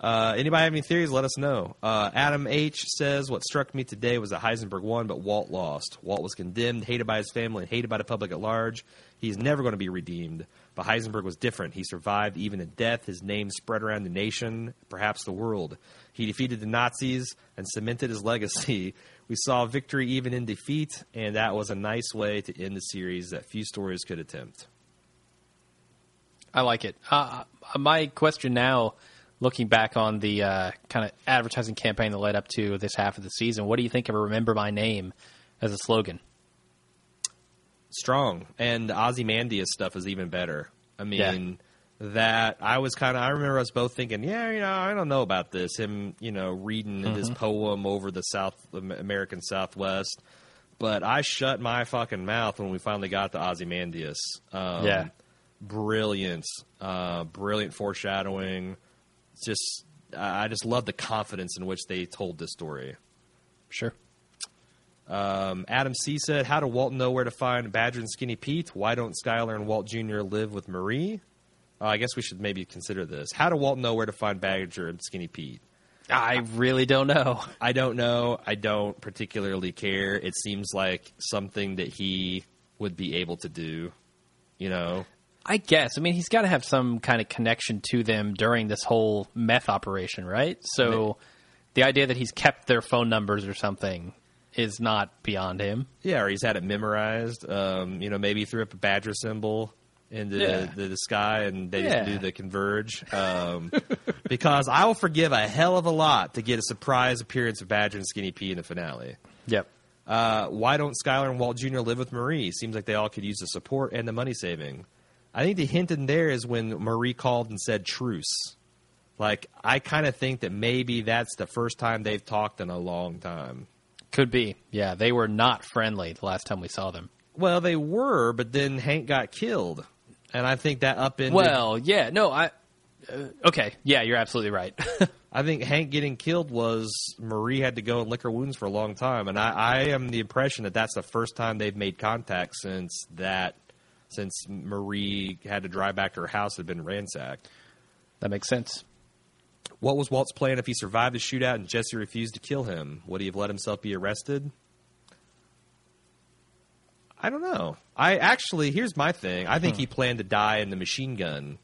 Uh, anybody have any theories? Let us know. Uh, Adam H says what struck me today was that Heisenberg won, but Walt lost. Walt was condemned, hated by his family, and hated by the public at large. He's never going to be redeemed. But Heisenberg was different. He survived even in death. His name spread around the nation, perhaps the world. He defeated the Nazis and cemented his legacy. We saw victory even in defeat, and that was a nice way to end the series that few stories could attempt. I like it. Uh, my question now, looking back on the uh, kind of advertising campaign that led up to this half of the season, what do you think of "Remember My Name" as a slogan? strong. And the Ozymandias stuff is even better. I mean, that I was kind of. I remember us both thinking, yeah, you know, I don't know about this. Him, you know, reading his poem over the South American Southwest. But I shut my fucking mouth when we finally got to Ozymandias. Um, Yeah. brilliant, uh, brilliant foreshadowing. Just, I I just love the confidence in which they told this story. Sure. Um, Adam C said, "How do Walt know where to find Badger and Skinny Pete? Why don't Skyler and Walt Jr. live with Marie?" Uh, I guess we should maybe consider this. How do Walt know where to find Badger and Skinny Pete? I really don't know. I don't know. I don't particularly care. It seems like something that he would be able to do. You know, I guess. I mean, he's got to have some kind of connection to them during this whole meth operation, right? So the idea that he's kept their phone numbers or something is not beyond him. yeah, or he's had it memorized. Um, you know, maybe he threw up a Badger symbol into Yeah. the, the sky and they Yeah. just do the converge. Um, because I will forgive a hell of a lot to get a surprise appearance of Badger and Skinny Pete in the finale. Yep. Uh, why don't Skyler and Walt Jr. live with Marie? Seems like they all could use the support and the money saving. I think the hint in there is when Marie called and said truce. Like, I kind of think that maybe that's the first time they've talked in a long time. Could be. Yeah, they were not friendly the last time we saw them. Well, they were, but then Hank got killed. And I think that upended. Well, yeah, no, I. Uh, okay, yeah, you're absolutely right. I think Hank getting killed was Marie had to go and lick her wounds for a long time, and I, I am the impression that that's the first time they've made contact since that, since Marie had to drive back to her house had been ransacked. that makes sense. What was Walt's plan if he survived the shootout and Jesse refused to kill him? Would he have let himself be arrested? I don't know. I actually, here's my thing. I think he planned to die in the machine gun.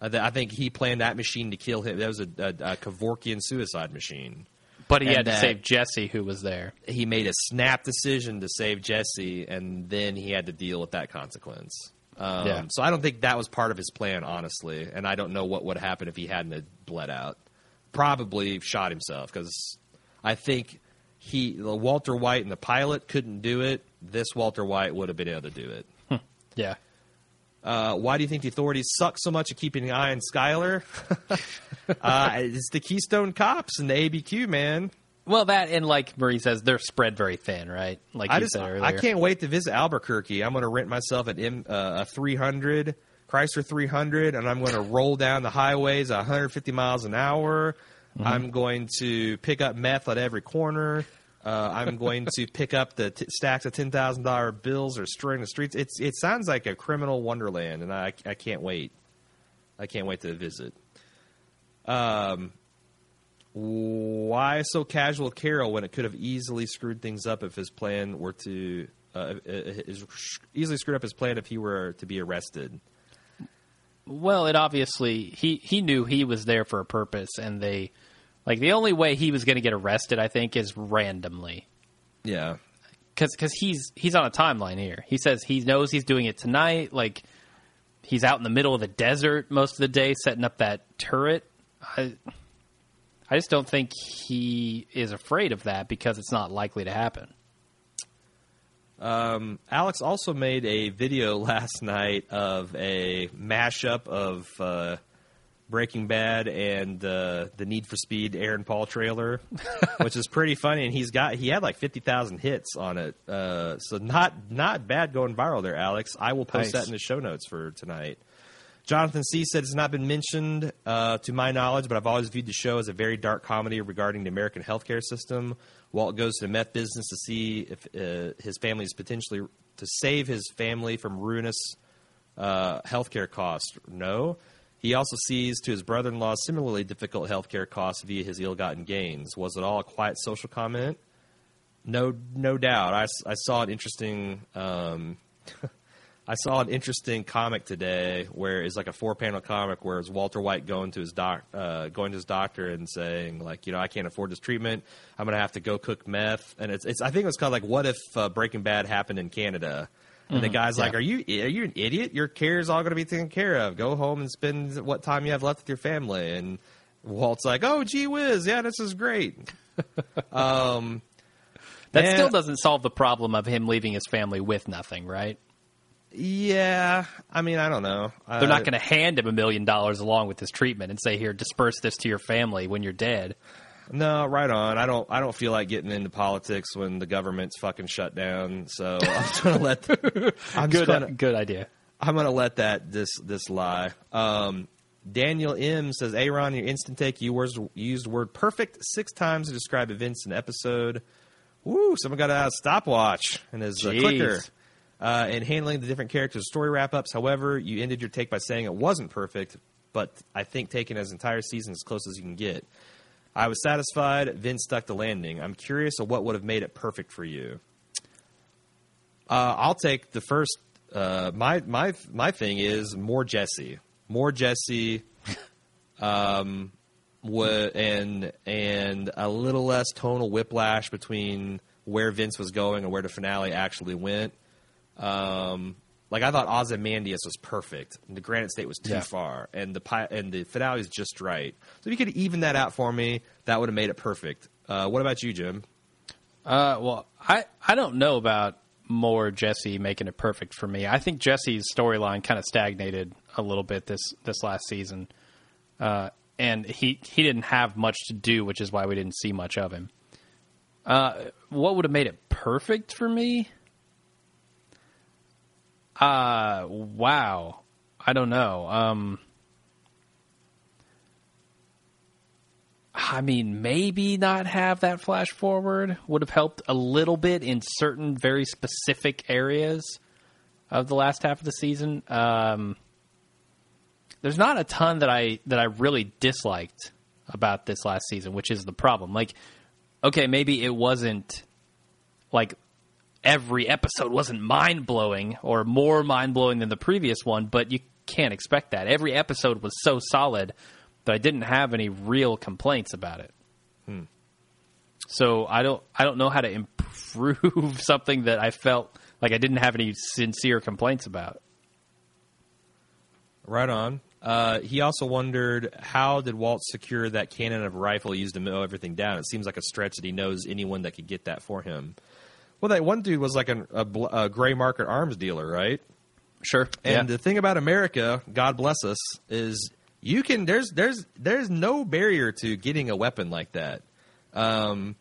I, th- I think he planned that machine to kill him. That was a, a, a Kevorkian suicide machine. But he And had to save Jesse, who was there. He made a snap decision to save Jesse, and then he had to deal with that consequence. Um, Yeah. So I don't think that was part of his plan, honestly. And I don't know what would happen if he hadn't bled out. Probably shot himself because I think he, the Walter White and the pilot couldn't do it. This Walter White would have been able to do it. Yeah. Uh, why do you think the authorities suck so much at keeping an eye on Skyler? uh, it's the Keystone Cops and the ABQ, man. Well, that and like Marie says, they're spread very thin, right? Like I you just said earlier. I can't wait to visit Albuquerque. I'm going to rent myself an M, uh, a 300 Chrysler 300, and I'm going to roll down the highways at 150 miles an hour. Mm-hmm. I'm going to pick up meth at every corner. Uh, I'm going to pick up the t- stacks of ten thousand dollar bills or string the streets. It's it sounds like a criminal wonderland, and I I can't wait. I can't wait to visit. Um, why so casual with Carol when it could have easily screwed things up if his plan were to uh, uh, is easily screwed up his plan if he were to be arrested. Well, it obviously he he knew he was there for a purpose, and they like the only way he was going to get arrested, I think, is randomly Yeah, because because he's he's on a timeline here. He says he knows he's doing it tonight. Like he's out in the middle of the desert most of the day setting up that turret. I I just don't think he is afraid of that because it's not likely to happen. Um, Alex also made a video last night of a mashup of uh, Breaking Bad and uh, the Need for Speed Aaron Paul trailer, which is pretty funny. And he's got he had like fifty thousand hits on it, uh, so not not bad going viral there, Alex. I will post Nice. that in the show notes for tonight. Jonathan C said it's not been mentioned uh, to my knowledge, but I've always viewed the show as a very dark comedy regarding the American healthcare system. Walt goes to the meth business to see if uh, his family is potentially to save his family from ruinous uh, healthcare costs. No. He also sees to his brother-in-law's similarly difficult healthcare costs via his ill-gotten gains. Was it all a quiet social comment? No, no doubt. I, I saw an interesting. Um, I saw an interesting comic today where it's like a four-panel comic where it's Walter White going to his doc, uh, going to his doctor and saying like, you know, I can't afford this treatment. I'm gonna have to go cook meth. And it's, it's I think it was called like, what if uh, Breaking Bad happened in Canada? And the guy's like, "Are you are you an idiot? Your care is all going to be taken care of. Go home and spend what time you have left with your family." And Walt's like, "Oh, gee whiz, yeah, this is great." um, That Yeah. still doesn't solve the problem of him leaving his family with nothing, right? yeah, I mean, I don't know. They're not going to hand him a million dollars along with his treatment and say, "Here, disperse this to your family when you're dead." No, right on. I don't. I don't feel like getting into politics when the government's fucking shut down. So I'm just gonna let. I'm Good, gonna, good idea. I'm gonna let that this this lie. Um, Daniel M says, "Aaron, your instant take. You was, used the word perfect six times to describe events in episode. Woo! Someone got a stopwatch and his uh, clicker." Uh, and handling the different characters' story wrap ups. However, you ended your take by saying it wasn't perfect, but I think taking his entire season as close as you can get. I was satisfied. Vince stuck the landing. I'm curious of what would have made it perfect for you. Uh, I'll take the first. Uh, my my my thing is more Jesse, more Jesse, um, and and a little less tonal whiplash between where Vince was going and where the finale actually went. Um, like I thought Ozymandias was perfect. And the Granite State was too Yeah. far, and the pi- and the finale is just right. So if you could even that out for me, that would have made it perfect. Uh, what about you, Jim? Uh, well, I I don't know about more Jesse making it perfect for me. I think Jesse's storyline kind of stagnated a little bit this this last season, uh, and he he didn't have much to do, which is why we didn't see much of him. Uh, what would have made it perfect for me? Uh, wow. I don't know. Um, I mean, maybe not have that flash forward would have helped a little bit in certain very specific areas of the last half of the season. Um, there's not a ton that I that I really disliked about this last season, which is the problem. Like, okay, maybe it wasn't like every episode wasn't mind blowing or more mind blowing than the previous one, but you can't expect that. Every episode was so solid that I didn't have any real complaints about it. So I don't I don't know how to improve something that I felt like I didn't have any sincere complaints about. Right on. Uh, he also wondered how did Walt secure that cannon of rifle used to mow everything down? It seems like a stretch that he knows anyone that could get that for him. Well, that one dude was like an, a, a gray market arms dealer, right? Sure. And yeah. the thing about America, God bless us, is you can there's there's there's no barrier to getting a weapon like that. Um,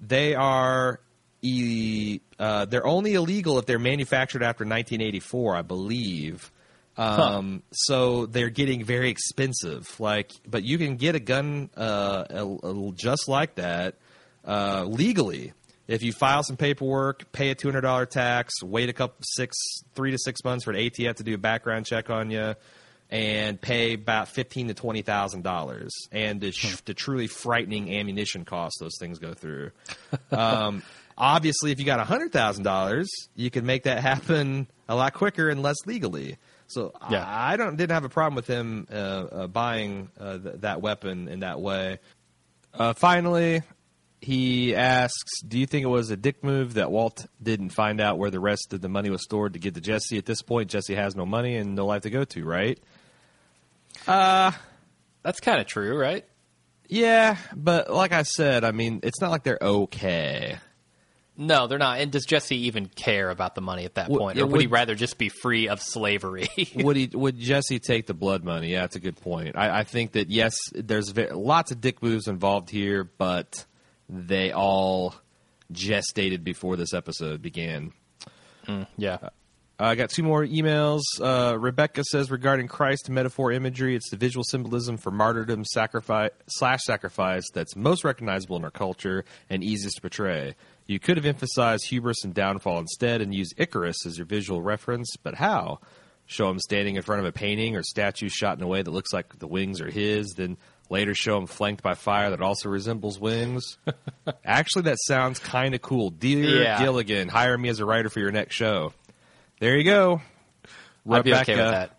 they are e, uh, they're only illegal if they're manufactured after 1984, I believe. Um, so they're getting very expensive. Like, but you can get a gun uh, a, a- just like that uh, legally if you file some paperwork, pay a two hundred dollar tax, wait a couple six three to six months for an ATF to do a background check on you, and pay about fifteen to twenty thousand dollars, and the, sh- the truly frightening ammunition costs those things go through. Um, obviously, if you got hundred thousand dollars, you can make that happen a lot quicker and less legally. So Yeah. I, I don't didn't have a problem with him uh, uh, buying uh, th- that weapon in that way. Uh, finally, he asks, "Do you think it was a dick move that Walt didn't find out where the rest of the money was stored to get to Jesse? At this point, Jesse has no money and no life to go to, right?" Uh, that's kind of true, right? Yeah, but like I said, I mean, it's not like they're okay. No, they're not. And does Jesse even care about the money at that point, yeah, or would, he rather just be free of slavery? would he? Would Jesse take the blood money? Yeah, that's a good point. I, I think that yes, there's lots of dick moves involved here, but they all gestated before this episode began. yeah. I got two more emails. Uh, Rebecca says regarding Christ metaphor imagery, it's the visual symbolism for martyrdom sacrifice slash sacrifice that's most recognizable in our culture and easiest to portray. You could have emphasized hubris and downfall instead and used Icarus as your visual reference, but how? Show him standing in front of a painting or statue shot in a way that looks like the wings are his, then later show him flanked by fire that also resembles wings. Actually, that sounds kind of cool. Dear Yeah. Gilligan, hire me as a writer for your next show. There you go. I'd be okay with that.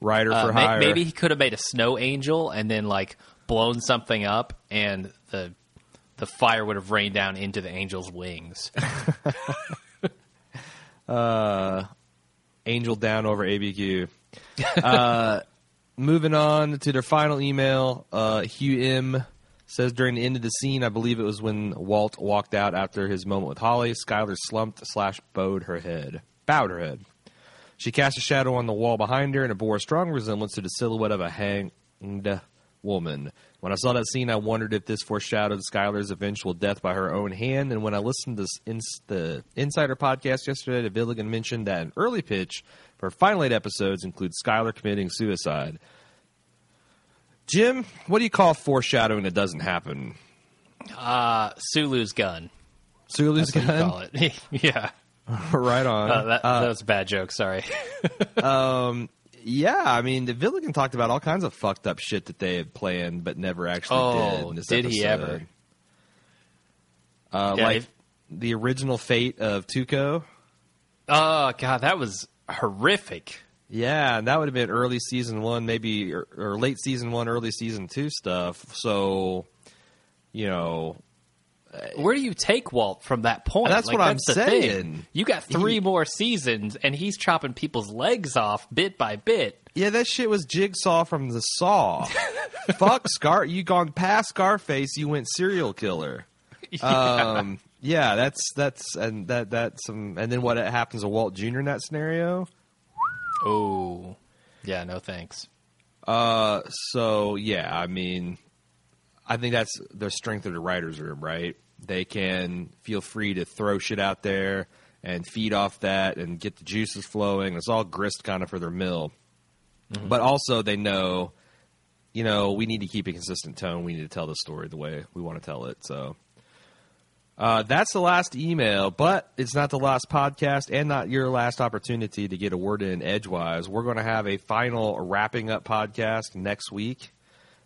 Writer Uh, for may- hire. maybe he could have made a snow angel and then like blown something up, and the the fire would have rained down into the angel's wings. Angel down over ABQ. uh, moving on to their final email, uh, Hugh M says during the end of the scene, I believe it was when Walt walked out after his moment with Holly, Skyler slumped slash bowed her head. Bowed her head. She cast a shadow on the wall behind her, and it bore a strong resemblance to the silhouette of a hanged woman. When I saw that scene, I wondered if this foreshadowed Skyler's eventual death by her own hand. And when I listened to ins- the Insider podcast yesterday, the Villigan mentioned that an early pitch for final eight episodes includes Skylar committing suicide. Jim, what do you call foreshadowing that doesn't happen? Uh, Sulu's gun. Sulu's That's what you gun? call it. yeah. right on. Uh, that, that was a bad joke. Sorry. Yeah, I mean, the Villigan talked about all kinds of fucked up shit that they had planned but never actually Oh, did. in this did he ever? Uh, Yeah, like if- the original fate of Tuco. oh God, that was horrific. Yeah, and that would have been early season one, maybe or, or late season one, early season two stuff. So, you know, Where do you take Walt from that point? That's Like, what I'm the thing. saying. You got three He- more seasons, and he's chopping people's legs off bit by bit. yeah, that shit was Jigsaw from the Saw. Fuck Scar, you gone past Scarface, you went serial killer. Um, yeah, that's that's and that that's some, and then what happens to Walt Jr. in that scenario? Oh, yeah, no thanks. Uh, so yeah, I mean, I think that's the strength of the writers' room, right? They can feel free to throw shit out there and feed off that and get the juices flowing. It's all grist kind of for their mill, but also they know, you know, we need to keep a consistent tone. We need to tell the story the way we want to tell it. So. Uh, that's the last email, but it's not the last podcast and not your last opportunity to get a word in edgewise. We're going to have a final wrapping up podcast next week.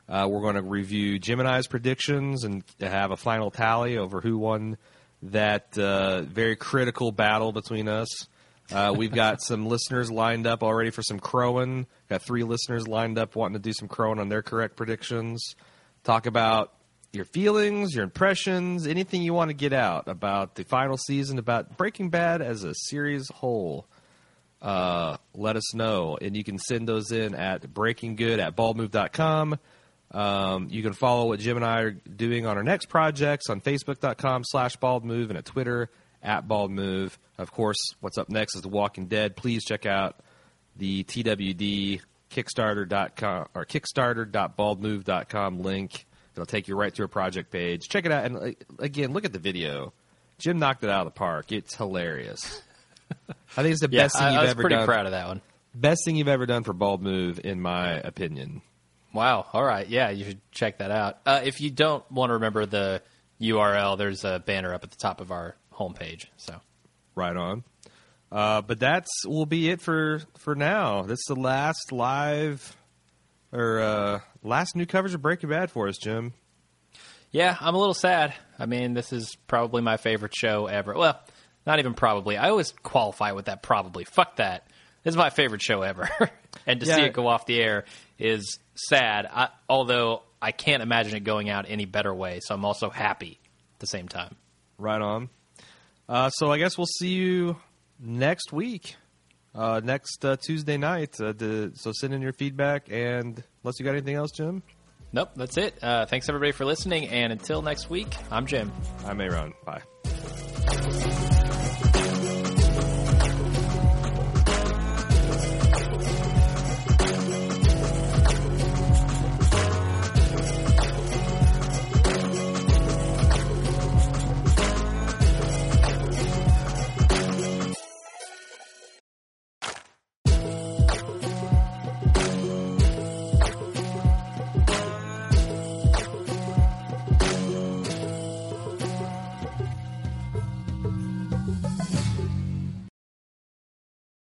Uh, we're going to review Gemini's predictions and have a final tally over who won that uh, very critical battle between us. Uh, we've got some listeners lined up already for some crowing. Got three listeners lined up wanting to do some crowing on their correct predictions. Talk about your feelings, your impressions, anything you want to get out about the final season, about Breaking Bad as a series whole. Uh, let us know. And you can send those in at breakinggood at baldmove.com. Um, you can follow what Jim and I are doing on our next projects on facebook.com slash baldmove and at Twitter at baldmove. Of course, what's up next is The Walking Dead. Please check out the TWD Kickstarter.com or Kickstarter.baldmove.com link. It'll take you right to a project page. Check it out. And like, again, look at the video. Jim knocked it out of the park. It's hilarious. I think it's the Yeah, best thing I, you've ever done. I was ever pretty done. proud of that one. Best thing you've ever done for Bald Move, in my opinion. Wow. All right. Yeah, you should check that out. Uh, if you don't want to remember the URL, there's a banner up at the top of our homepage. So Right on. Uh, but that's will be it for for now. This is the last live or uh, last new coverage of Breaking Bad for us, Jim. yeah, I'm a little sad. I mean, this is probably my favorite show ever. Well, not even probably. I always qualify with that probably. Fuck that. This is my favorite show ever. and to see it go off the air is sad. I, although I can't imagine it going out any better way. So I'm also happy at the same time. Right on. Uh, so I guess we'll see you next week, uh, next uh, Tuesday night. Uh, the, so send in your feedback, and unless you got anything else, Jim. Nope, that's it. Uh, thanks everybody for listening, and until next week, I'm Jim. I'm Aaron. Bye.